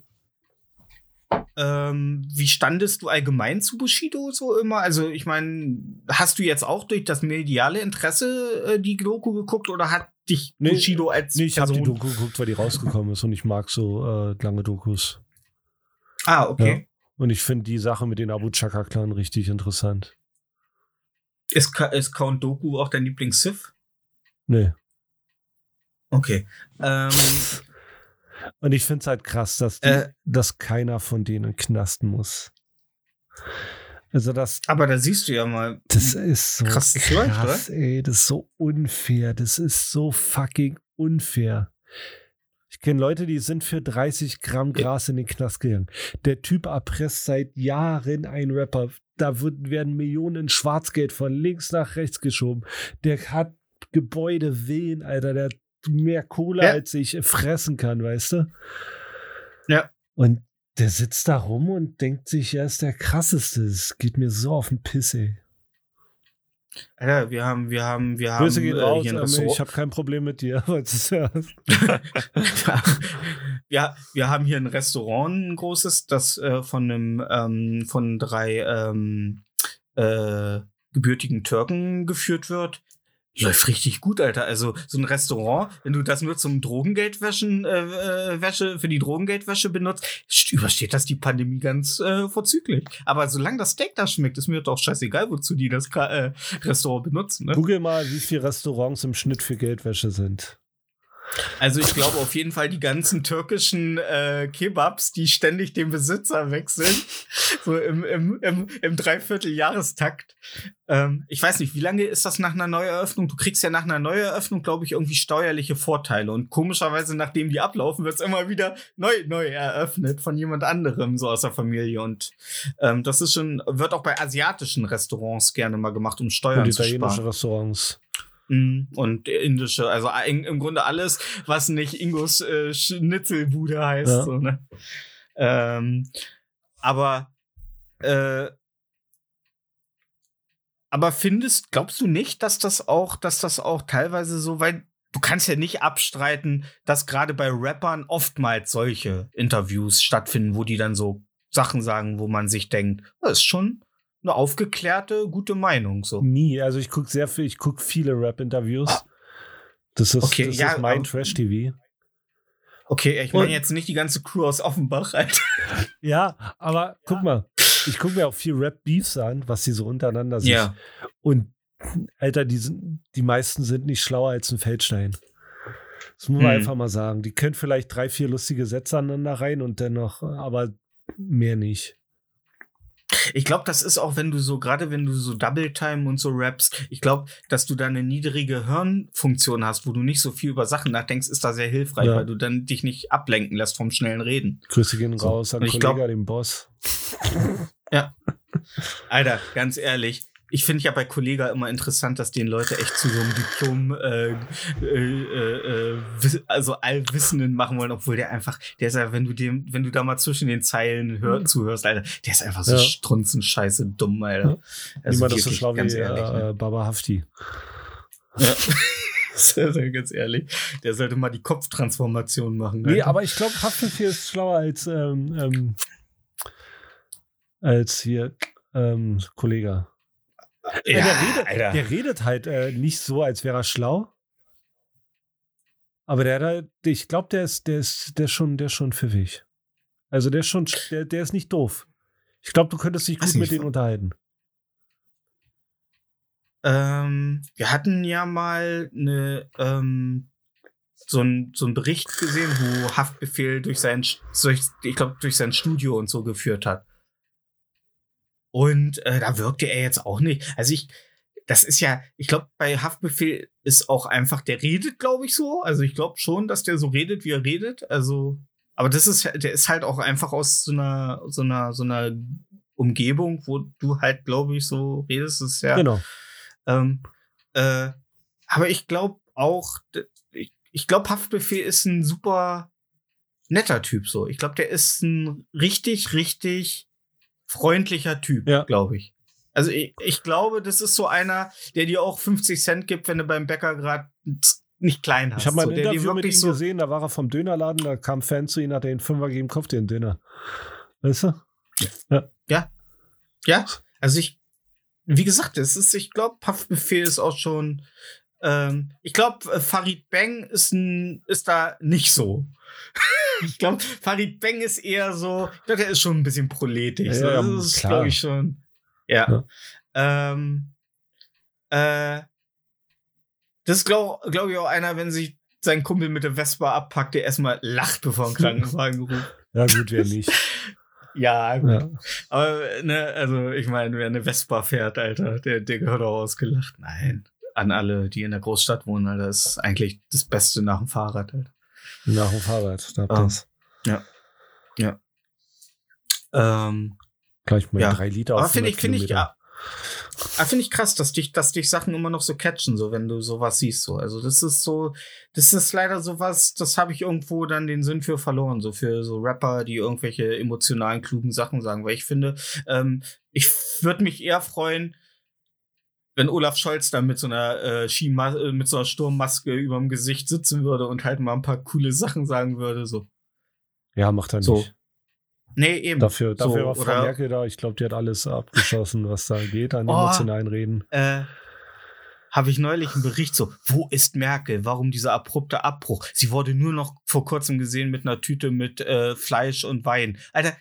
Ähm, wie standest du allgemein zu Bushido so immer? Also, ich meine, hast du jetzt auch durch das mediale Interesse äh, die Doku geguckt oder hat dich Nee, Bushido als Nee, ich habe die Doku geguckt, weil die rausgekommen ist und ich mag so äh, lange Dokus. Ah, okay. Und ich finde die Sache mit den Abu Chaka-Clan richtig interessant. Ist, ist Count Doku auch dein Lieblings-Sith? Nee. Okay. Ähm, Und ich finde es halt krass, dass, die, Äh. dass keiner von denen knasten muss. Also das, aber da siehst du ja mal. das ist so Krass, krass, das läuft, ey. Das ist so unfair. Das ist so fucking unfair. Ich kenne Leute, die sind für 30 Gramm Gras in den Knast gegangen. Der Typ erpresst seit Jahren einen Rapper. Da wird, werden Millionen Schwarzgeld von links nach rechts geschoben. Der hat Gebäude, Villen, Alter. Der hat mehr Kohle, Ja. als ich fressen kann, weißt du? Ja. Und der sitzt da rum und denkt sich, er ist der krasseste. Es geht mir so auf den Piss, ey. Alter, wir haben, wir haben, wir haben Grüße gehen äh, raus, Restaurant. ich habe kein Problem mit dir. <laughs> ja- <laughs> ja, wir haben hier ein Restaurant, ein großes, das äh, von einem, ähm, von drei ähm, äh, gebürtigen Türken geführt wird. Läuft richtig gut, Alter. Also so ein Restaurant, wenn du das nur zum Drogengeldwäschen, äh, äh, Wäsche, für die Drogengeldwäsche benutzt, st- übersteht das die Pandemie ganz äh, vorzüglich. Aber solange das Steak da schmeckt, ist mir doch scheißegal, wozu die das äh, Restaurant benutzen. Ne? Google mal, wie viele Restaurants im Schnitt für Geldwäsche sind. Also ich glaube auf jeden Fall die ganzen türkischen äh, Kebabs, die ständig den Besitzer wechseln, <laughs> so im, im, im, im Dreivierteljahrestakt. Ähm, ich weiß nicht, wie lange ist das nach einer Neueröffnung? Du kriegst ja nach einer Neueröffnung, glaube ich, irgendwie steuerliche Vorteile. Und komischerweise, nachdem die ablaufen, wird es immer wieder neu, neu eröffnet von jemand anderem, so aus der Familie. Und ähm, das ist schon, wird auch bei asiatischen Restaurants gerne mal gemacht, um Steuern Und zu sparen. italienische Restaurants. Mm, Und indische, also im im Grunde alles, was nicht Ingos äh, Schnitzelbude heißt. Ja. So, ne? ähm, aber äh, aber findest, glaubst du nicht, dass das auch, dass das auch teilweise so, weil du kannst ja nicht abstreiten, dass gerade bei Rappern oftmals solche Interviews stattfinden, wo die dann so Sachen sagen, wo man sich denkt, das ist schon eine aufgeklärte, gute Meinung so. Nie. Also ich gucke sehr viel, ich gucke viele Rap-Interviews. Das ist, Okay, das ja, ist mein aber- Trash-TV. Okay, ich meine jetzt nicht die ganze Crew aus Offenbach, Alter. <laughs> Ja, aber guck mal, ich gucke mir auch viel Rap-Beefs an, was die so untereinander sich. Ja. Und Alter, die, sind, die meisten sind nicht schlauer als ein Feldstein. Das muss man Hm. einfach mal sagen. Die können vielleicht drei, vier lustige Sätze aneinander rein und dennoch, aber mehr nicht. Ich glaube, das ist auch, wenn du so, gerade wenn du so Double Time und so rappst, ich glaube, dass du da eine niedrige Hirnfunktion hast, wo du nicht so viel über Sachen nachdenkst, ist da sehr hilfreich, Ja. weil du dann dich nicht ablenken lässt vom schnellen Reden. Grüße gehen So. raus an Kollege, glaub- den Boss. Alter, ganz ehrlich. Ich finde ja bei Kollega immer interessant, dass den Leute echt zu so einem Diplom, äh, äh, äh, äh, also Allwissenden machen wollen, obwohl der einfach, der ist ja, wenn du dem, wenn du da mal zwischen den Zeilen hör, zuhörst, Alter, der ist einfach so Ja. strunzenscheiße dumm, Alter. Also Niemand ist so schlau wie ehrlich, ne? äh, Baba Hafti. Ja. <laughs> Also, ganz ehrlich, der sollte mal die Kopftransformation machen. Nee, Alter. aber ich glaube, Haftbefehl ist schlauer als, ähm, ähm, als hier ähm, Kollege. Ja, der, redet, der redet halt äh, nicht so, als wäre er schlau. Aber der, halt- ich glaube, der ist, der ist, der ist schon, der ist schon pfiffig. Also der ist schon, der, der ist nicht doof. Ich glaube, du könntest dich gut mit denen unterhalten. Ähm, wir hatten ja mal eine, ähm, so ein so ein Bericht gesehen, wo Haftbefehl durch sein, durch, ich glaube, durch sein Studio und so geführt hat. Und äh, da wirkte er jetzt auch nicht. Also ich, das ist ja, ich glaube, bei Haftbefehl ist auch einfach, der redet, glaube ich, so. Also ich glaube schon, dass der so redet, wie er redet. Also, aber das ist, der ist halt auch einfach aus so einer, so einer, so einer Umgebung, wo du halt, glaube ich, so redest. Das ist ja. Genau. Ähm, äh, aber ich glaube auch, ich, ich glaube, Haftbefehl ist ein super netter Typ so. Ich glaube, der ist ein richtig, richtig freundlicher Typ, Ja. glaube ich. Also ich, ich glaube, das ist so einer, der dir auch 50 Cent gibt, wenn du beim Bäcker gerade nicht klein hast. Ich habe mal ein so, Interview mit ihm so, gesehen, da war er vom Dönerladen, da kam Fan zu ihm, hat er den Fünfer gegeben, kauft dir einen Döner. Weißt du? Ja, also ich, wie gesagt, es ist, ich glaube, Puffbefehl ist auch schon, ähm, ich glaube, Farid Bang ist, ein, ist da nicht so. <laughs> ich glaube, Farid Bang ist eher so, ich glaube, der ist schon ein bisschen proletisch. Ja, das ist, glaube ich, schon. Ja. Ähm, äh, das ist, glaube glaub ich, auch einer, wenn sich sein Kumpel mit der Vespa abpackt, der erstmal lacht, bevor ein Krankenwagen <laughs> ruft. Ja, gut, wer nicht. <laughs> Ja, gut. Ja. Aber, ne, also, ich meine, wer eine Vespa fährt, Alter, der, der gehört auch ausgelacht. Nein. An alle, die in der Großstadt wohnen, Alter, das ist eigentlich das Beste nach dem Fahrrad, Alter. Nach dem Fahrrad. Da habt Ah. ihr's. Ähm, Gleich mal Ja. drei Liter auf finde ich, 100 finde ich, ja. Aber finde ich krass, dass dich, dass dich Sachen immer noch so catchen, so wenn du sowas siehst, so. Also, das ist so, das ist leider sowas, das habe ich irgendwo dann den Sinn für verloren, so für so Rapper, die irgendwelche emotionalen, klugen Sachen sagen, weil ich finde, ähm, ich würde mich eher freuen, wenn Olaf Scholz da mit so einer äh, Skima äh, mit so einer Sturmmaske überm Gesicht sitzen würde und halt mal ein paar coole Sachen sagen würde, so. Ja, macht er So. nicht. Nee, eben. Dafür, So, dafür war Frau Merkel da. Ich glaube, die hat alles abgeschossen, was da geht an Oh. emotionalen Reden. äh, habe ich neulich einen Bericht so, wo ist Merkel? Warum dieser abrupte Abbruch? Sie wurde nur noch vor kurzem gesehen mit einer Tüte mit äh, Fleisch und Wein. Alter,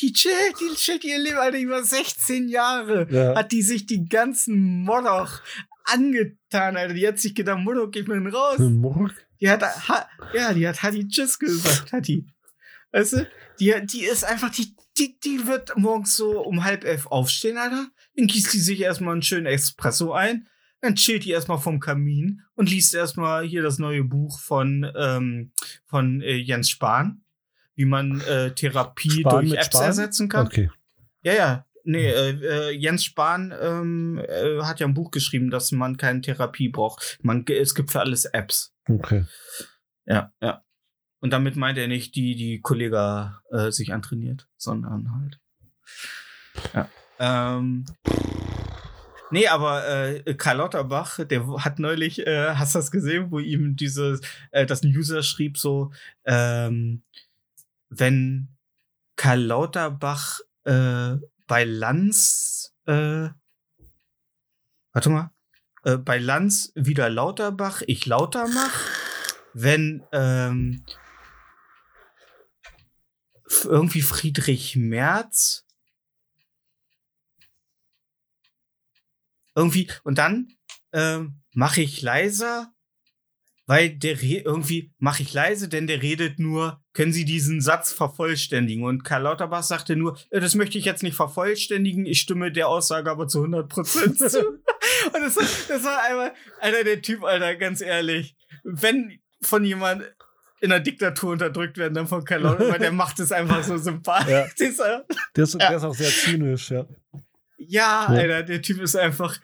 die chillt, die chillt ihr Leben, Alter, über 16 Jahre. Ja. Hat die sich die ganzen Moloch angetan, Alter. Die hat sich gedacht, Moloch, gib mir raus. Murk? Die hat, ha, ja, die hat Hadi Tschüss gesagt, Hadi. Weißt du? Die, die ist einfach, die, die, die wird morgens so um halb elf aufstehen, Alter. Dann gießt die sich erstmal einen schönen Espresso ein. Dann chillt die erstmal vom Kamin und liest erstmal hier das neue Buch von, ähm, von äh, Jens Spahn, wie man äh, Therapie Spahn durch Apps Spahn? ersetzen kann. Okay. Ja, ja. Nee, äh, äh, Jens Spahn ähm, äh, hat ja ein Buch geschrieben, dass man keine Therapie braucht. Man, es gibt für alles Apps. Okay. Ja, ja. Und damit meint er nicht die, die Kollega äh, sich antrainiert, sondern halt. Ja. Ähm, nee, aber äh, Karl Lauterbach, der hat neulich, äh, hast du das gesehen, wo ihm dieses, äh, das ein User schrieb so, ähm, wenn Karl Lauterbach äh, bei Lanz, äh, warte mal, äh, bei Lanz wieder Lauterbach, ich lauter mach, wenn ähm, irgendwie Friedrich Merz irgendwie und dann ähm, mache ich leiser, weil der Re irgendwie mache ich leise, denn der redet nur, können Sie diesen Satz vervollständigen? Und Karl Lauterbach sagte nur, das möchte ich jetzt nicht vervollständigen, ich stimme der Aussage aber zu 100 Prozent zu. <laughs> Und das, das war einmal, Alter, der Typ, Alter, ganz ehrlich, wenn von jemand in einer Diktatur unterdrückt werden, dann von Karl Lauterbach, der macht es einfach so sympathisch. Ja. Der ist, Ja. der ist auch sehr zynisch, ja. Ja, Ja. Alter, der Typ ist einfach.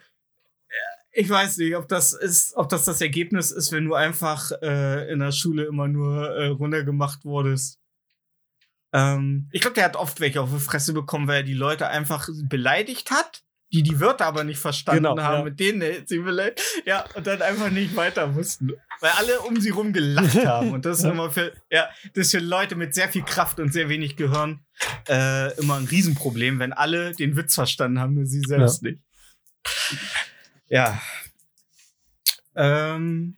Ich weiß nicht, ob das ist, ob das das Ergebnis ist, wenn du einfach äh, in der Schule immer nur äh, runtergemacht wurdest. Ähm, ich glaube, der hat oft welche auf die Fresse bekommen, weil er die Leute einfach beleidigt hat, die die Wörter aber nicht verstanden Genau, haben, ja. mit denen er sie beleidigt. Ja, und dann einfach nicht weiter wussten. Weil alle um sie rum gelacht <laughs> haben. Und das ist Ja. immer für, ja, das ist für Leute mit sehr viel Kraft und sehr wenig Gehirn äh, immer ein Riesenproblem, wenn alle den Witz verstanden haben, nur sie selbst nicht. Ja. Ähm,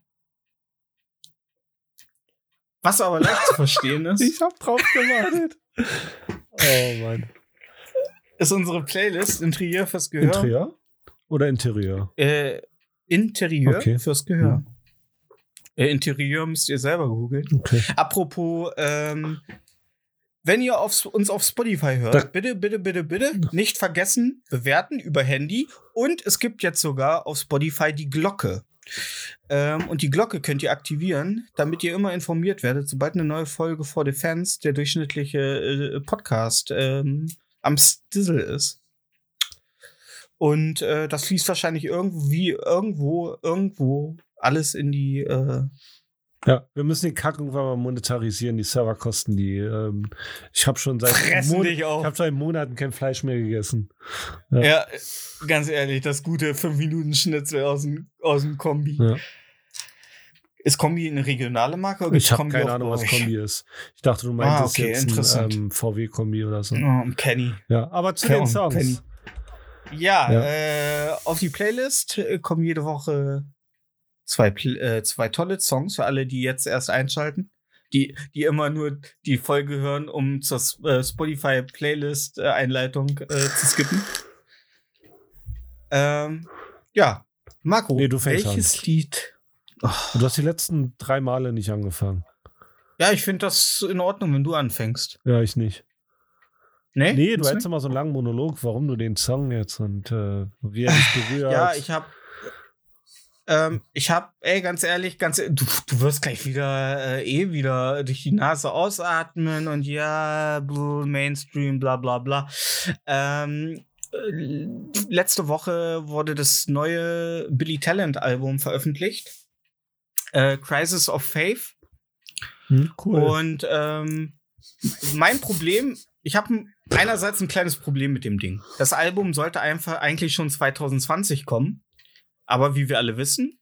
was aber leicht zu verstehen <laughs> ist, Ich hab drauf gewartet. <laughs> oh Mann. ist unsere Playlist Interieur fürs Gehör. Interieur oder Interieur? Äh, Interieur Okay. fürs Gehör. Äh, Interieur müsst ihr selber googeln. Okay. Apropos, ähm, wenn ihr auf, uns auf Spotify hört, Da- bitte, bitte, bitte, bitte nicht vergessen, bewerten über Handy. Und es gibt jetzt sogar auf Spotify die Glocke. Ähm, und die Glocke könnt ihr aktivieren, damit ihr immer informiert werdet, sobald eine neue Folge vor the Fans, der durchschnittliche äh, Podcast, ähm, am Stizzle ist. Und äh, das fließt wahrscheinlich irgendwie, irgendwo, irgendwo alles in die äh, Ja, wir müssen den Kack irgendwann mal monetarisieren, die Serverkosten, die ähm, ich habe schon seit Mon-. Ich habe seit Monaten kein Fleisch mehr gegessen. Ja, ganz ehrlich, das gute 5-Minuten-Schnitzel aus dem, aus dem Kombi. Ja. Ist Kombi eine regionale Marke oder Ich habe keine Ahnung, was? Kombi ist. Ich dachte, du Ah, meintest okay, jetzt ein ähm, VW-Kombi oder so. Oh, Kenny. Ja, aber zu Keine den Songs. Penny. Ja, Ja. Äh, auf die Playlist äh, kommen jede Woche zwei, äh, zwei tolle Songs für alle, die jetzt erst einschalten. Die, die immer nur die Folge hören, um zur äh, Spotify-Playlist-Einleitung äh, zu skippen. Ähm, ja, Marco, Nee, welches an. Lied? Du hast die letzten drei Male nicht angefangen. Ja, ich finde das in Ordnung, wenn du anfängst. Ja, ich nicht. Nee, Nee, du hättest immer so einen langen Monolog, warum du den Song jetzt und äh, wie er <laughs> dich berührt. Ja, ich hab. Ähm, ich hab, ey, ganz ehrlich, ganz du, du wirst gleich wieder äh, eh wieder durch die Nase ausatmen und ja, bl- Mainstream, bla bla bla. Ähm, äh, letzte Woche wurde das neue Billy Talent Album veröffentlicht. Äh, Crisis of Faith. Hm, cool. Und ähm, mein Problem, ich habe einerseits ein kleines Problem mit dem Ding. Das Album sollte einfach eigentlich schon 2020 kommen. Aber wie wir alle wissen,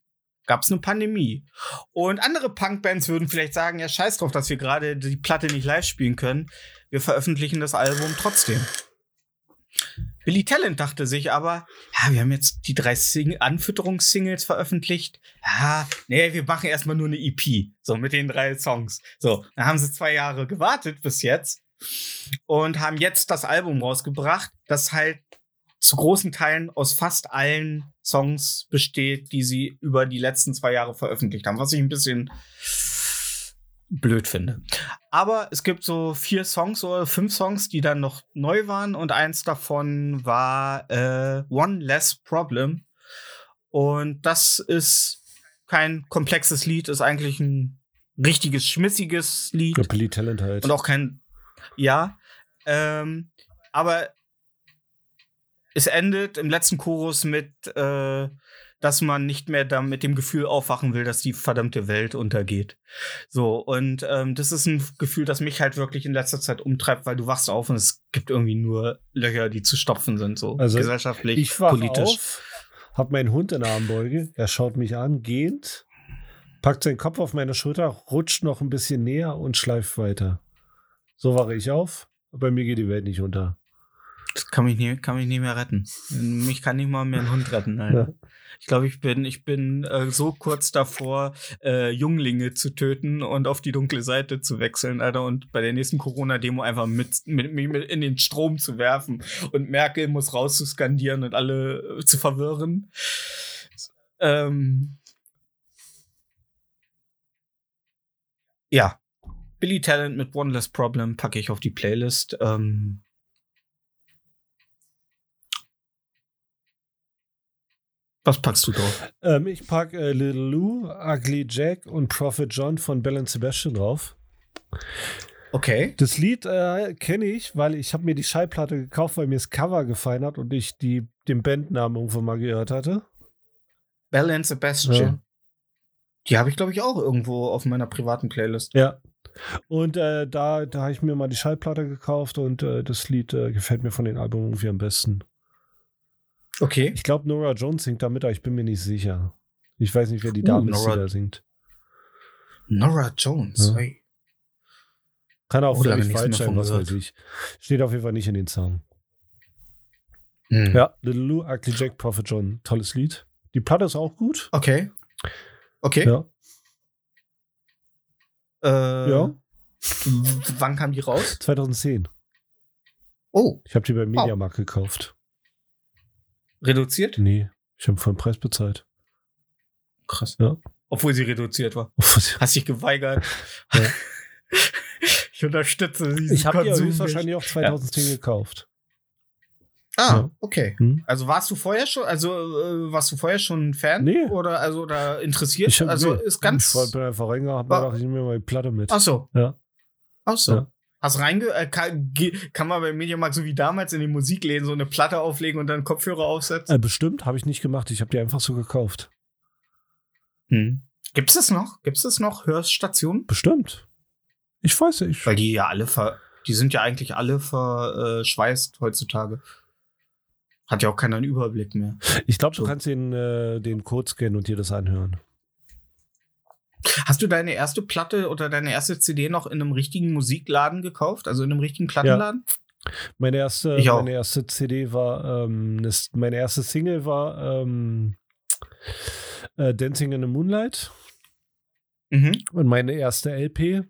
gab es eine Pandemie. Und andere Punkbands würden vielleicht sagen, ja, scheiß drauf, dass wir gerade die Platte nicht live spielen können. Wir veröffentlichen das Album trotzdem. Billy Talent dachte sich aber, ja, wir haben jetzt die drei Sing Anfütterungssingles veröffentlicht. Ja, nee, wir machen erstmal nur eine EP. So, mit den drei Songs. So, dann haben sie zwei Jahre gewartet bis jetzt und haben jetzt das Album rausgebracht, das halt zu großen Teilen aus fast allen Songs besteht, die sie über die letzten zwei Jahre veröffentlicht haben, was ich ein bisschen blöd finde. Aber es gibt so vier Songs oder fünf Songs, die dann noch neu waren und eins davon war äh, One Less Problem. Und das ist kein komplexes Lied, ist eigentlich ein richtiges, schmissiges Lied. Billy Talent halt. Und auch kein. Ja. Ähm, aber es endet im letzten Chorus mit, äh, dass man nicht mehr da mit dem Gefühl aufwachen will, dass die verdammte Welt untergeht. So, und ähm, das ist ein Gefühl, das mich halt wirklich in letzter Zeit umtreibt, weil du wachst auf und es gibt irgendwie nur Löcher, die zu stopfen sind, so Also, gesellschaftlich, ich wach politisch. auf, hab meinen Hund in der Armbeuge, er schaut mich an, gehend, packt seinen Kopf auf meine Schulter, rutscht noch ein bisschen näher und schleift weiter. So wache ich auf, bei mir geht die Welt nicht unter. Das kann mich, nie, kann mich nicht mehr retten. Mich kann nicht mal mehr ein Hund retten, Alter. Ja. Ich glaube, ich bin, ich bin äh, so kurz davor, äh, Junglinge zu töten und auf die dunkle Seite zu wechseln, Alter, und bei der nächsten Corona-Demo einfach mit, mit, mit, mit in den Strom zu werfen und Merkel muss raus zu skandieren und alle äh, zu verwirren. Ähm, ja. Billy Talent mit One Less Problem packe ich auf die Playlist. Ähm, was packst du drauf? Ähm, ich pack äh, Little Lou, Ugly Jack und Prophet John von Bell Sebastian drauf. Okay. Das Lied äh, kenne ich, weil ich habe mir die Schallplatte gekauft, weil mir das Cover gefallen hat und ich die, den Bandnamen irgendwo mal gehört hatte. Bell and Sebastian. Ja. Die habe ich, glaube ich, auch irgendwo auf meiner privaten Playlist. Ja. Und äh, da, da habe ich mir mal die Schallplatte gekauft und äh, das Lied äh, gefällt mir von den Alben irgendwie am besten. Okay. Ich glaube, Nora Jones singt da mit, aber ich bin mir nicht sicher. Ich weiß nicht, wer die Uh, Dame ist, die Nora- da singt. Nora Jones. Ja. Hey. Kann auch Oh, völlig falsch sein, was weiß ich. Steht auf jeden Fall nicht in den Song. Hm. Ja, Little Lou, Ugly Jack, Prophet John. Tolles Lied. Die Platte ist auch gut. Okay. Okay. Ja. Äh, Ja. Wann kam die raus? 2010. Oh, Ich habe die beim Mediamarkt gekauft. Reduziert? Nee, ich habe vollen Preis bezahlt. Krass. Ja. Obwohl sie reduziert war. Ich Hast dich geweigert. <laughs> Ja. <laughs> ich unterstütze diesen habe die Konsum höchstwahrscheinlich auch 2010 gekauft. Ah, Ja. okay. Hm? Also warst du vorher schon, also äh, warst du vorher schon ein Fan? Nee. Oder also oder interessiert? Ich hab, also nee, ist ganz. Ich bin einfach reingegangen, hab War- mir gedacht, ich nehme mir mal die Platte mit. Ach so. Ja. Ach so. Ja. Hast reinge äh, kann, kann man beim Mediamarkt so wie damals in den Musikläden so eine Platte auflegen und dann Kopfhörer aufsetzen? Äh, bestimmt, habe ich nicht gemacht. Ich habe die einfach so gekauft. Hm. Gibt's das noch? Gibt's das noch Hörstationen? Bestimmt. Ich weiß nicht. Weil die ja alle ver die sind ja eigentlich alle verschweißt heutzutage. Hat ja auch keiner einen Überblick mehr. Ich glaube, du So. kannst den, äh, den Code scannen und dir das anhören. Hast du deine erste Platte oder deine erste CD noch in einem richtigen Musikladen gekauft? Also in einem richtigen Plattenladen? Meine erste, meine erste CD war, ähm, das, meine erste Single war ähm, äh, Dancing in the Moonlight Mhm. und meine erste LP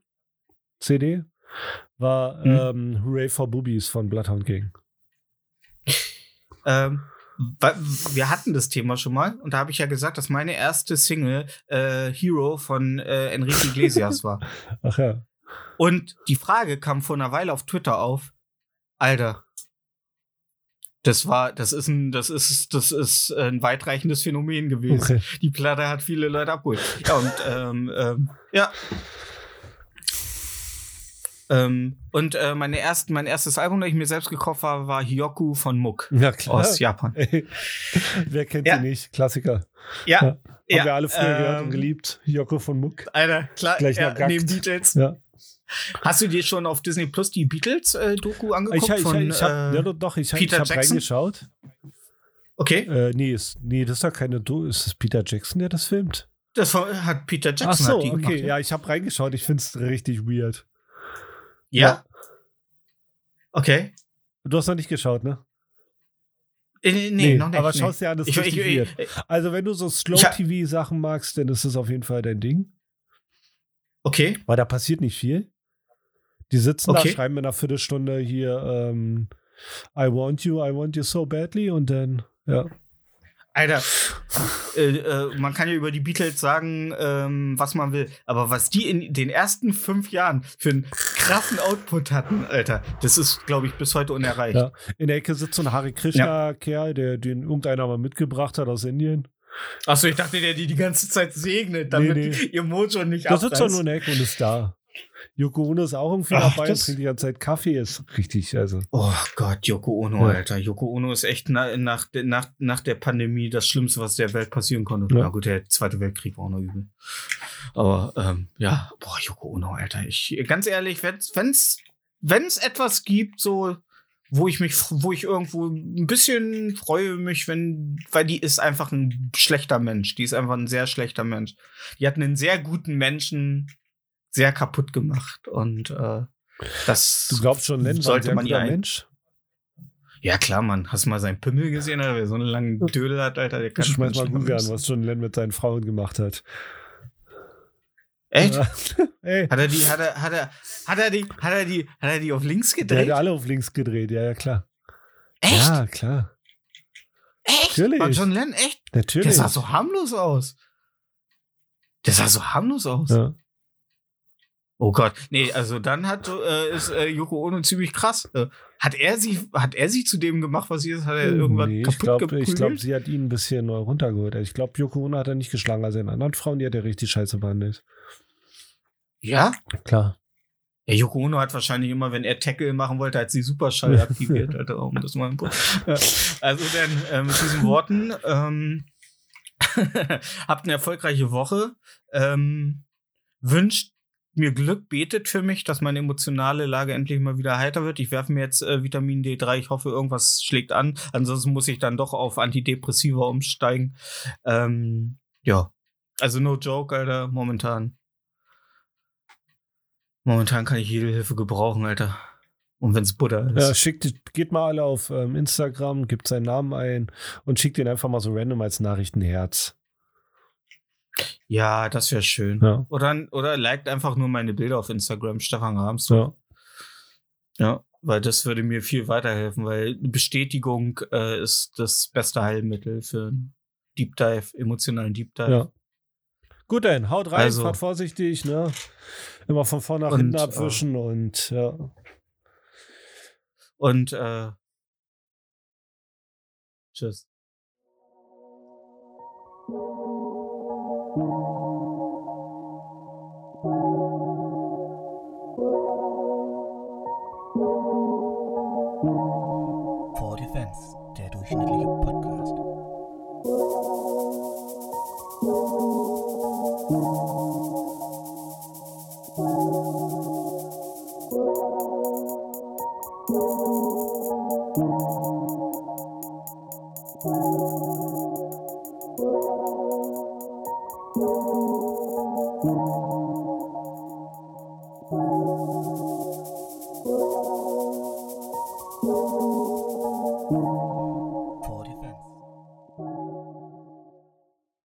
CD war Mhm. ähm, Hooray for Boobies von Bloodhound Gang. Ähm, wir hatten das Thema schon mal und da habe ich ja gesagt, dass meine erste Single äh, Hero von äh, Enrique Iglesias war. <laughs> Ach ja. Und die Frage kam vor einer Weile auf Twitter auf. Alter, das war, das ist ein, das ist, das ist ein weitreichendes Phänomen gewesen. Okay. Die Platte hat viele Leute abgeholt. Ja, und ähm, ähm, ja. Ähm, und äh, meine ersten, mein erstes Album, das ich mir selbst gekauft habe, war Hyoku von Muck Ja, klar. aus Japan. Wer kennt Ja. sie nicht? Klassiker. Ja, Ja. ja, Haben wir alle früher gehört und ähm, geliebt. Joko von Muck. Alter, klar, Gleich ja, gackt. neben Beatles. Ja. Hast du dir schon auf Disney Plus die Beatles-Doku angeguckt? Ich, ich, von, ich hab, äh, ja, doch, ich, Peter ich habe reingeschaut. Okay, Äh, nee, ist, nee, das ist doch keine Du. Ist es Peter Jackson, der das filmt? das hat Peter Jackson Ach so, die okay. gemacht. ja, ich habe reingeschaut. Ich finde es richtig weird. Ja? Okay. Du hast noch nicht geschaut, ne? Äh, Nee, nee, noch nicht. aber nee. schaust dir an, das ist ich, ich, weird. ich, Also, wenn du so Ich Slow-TV-Sachen magst, dann ist das auf jeden Fall dein Ding. okay, Weil da passiert nicht viel. Die sitzen Okay. da, schreiben in einer Viertelstunde hier ähm, I want you, I want you so badly und dann, ja. Alter, äh, äh, man kann ja über die Beatles sagen, ähm, was man will, aber was die in den ersten fünf Jahren für einen krassen Output hatten, Alter, das ist, glaube ich, bis heute unerreicht. Ja. In der Ecke sitzt so ein Hare Krishna-Kerl, der den irgendeiner mal mitgebracht hat aus Indien. Achso, ich dachte, der die die ganze Zeit segnet, damit Nee, nee. ihr Mojo nicht Der sitzt doch abreißt. nur in der Ecke und ist da. Yoko Ono ist auch irgendwie Ach, dabei und das- trinkt die ganze Zeit Kaffee. Ist richtig, also. Oh Gott, Yoko Ono, Ja. Alter. Yoko Ono ist echt na, nach, nach, nach der Pandemie das Schlimmste, was der Welt passieren konnte. Ja. Na gut, der Zweite Weltkrieg war auch noch übel. Aber ähm, ja, boah, Yoko Ono, Alter. Ich, ganz ehrlich, wenn's, wenn's, wenn's etwas gibt, so, wo ich mich, wo ich irgendwo ein bisschen freue mich, wenn, weil die ist einfach ein schlechter Mensch. Die ist einfach ein sehr schlechter Mensch. Die hat einen sehr guten Menschen sehr kaputt gemacht und äh, das Du glaubst schon, Len ein sollte man ja Mensch? ja, klar, Mann. Hast du mal seinen Pimmel gesehen, Alter? Wer so einen langen Dödel hat, Alter? Der kann Schmeiß mal Google an, was. John Lennon mit seinen Frauen gemacht hat. Echt? <laughs> Ey, Hat er die, hat er, hat er, hat er die, hat er die, hat er die auf links der gedreht? hat alle auf links gedreht, ja, ja, klar. echt? Ja, klar. echt? natürlich. War John Lennon echt? Natürlich. Der sah so harmlos aus. Der sah so harmlos aus. ja. Oh Gott. Nee, also dann hat äh, ist äh, Yoko Ono ziemlich krass. Äh, hat er sie, hat er sie zu dem gemacht, was sie ist? Hat er irgendwas Nee, ich kaputt glaube, geprügelt? ich glaub, sie hat ihn ein bisschen neu runtergeholt. Ich glaube, Yoko Ono hat er nicht geschlagen, also in anderen Frauen, die hat er richtig scheiße behandelt. ja? Klar. Ja, Yoko Ono hat wahrscheinlich immer, wenn er Tackle machen wollte, hat sie Superschall <laughs> aktiviert. Alter, um das mal ja. Also dann äh, mit diesen Worten ähm, <laughs> habt eine erfolgreiche Woche. Ähm, wünscht mir Glück, betet für mich, dass meine emotionale Lage endlich mal wieder heiter wird. Ich werfe mir jetzt äh, Vitamin D3. Ich hoffe, irgendwas schlägt an. Ansonsten muss ich dann doch auf Antidepressiva umsteigen. Ähm, ja, also no joke, Alter, momentan. Momentan kann ich jede Hilfe gebrauchen, Alter. Und wenn's Buddha ist. Ja, schickt, geht mal alle auf ähm, Instagram, gibt seinen Namen ein und schickt ihn einfach mal so random als Nachrichtenherz. Ja, das wäre schön. Ja. Oder, oder liked einfach nur meine Bilder auf Instagram, Stefan Rahmsdorf. Ja. Ja, weil das würde mir viel weiterhelfen, weil Bestätigung äh, ist das beste Heilmittel für einen Deep Dive, emotionalen Deep Dive. ja. Gut, dann, haut rein, Also- fahrt vorsichtig, ne? Immer von vorne nach Und, hinten äh, abwischen und ja. Und äh, tschüss. For Defense, der durchschnittliche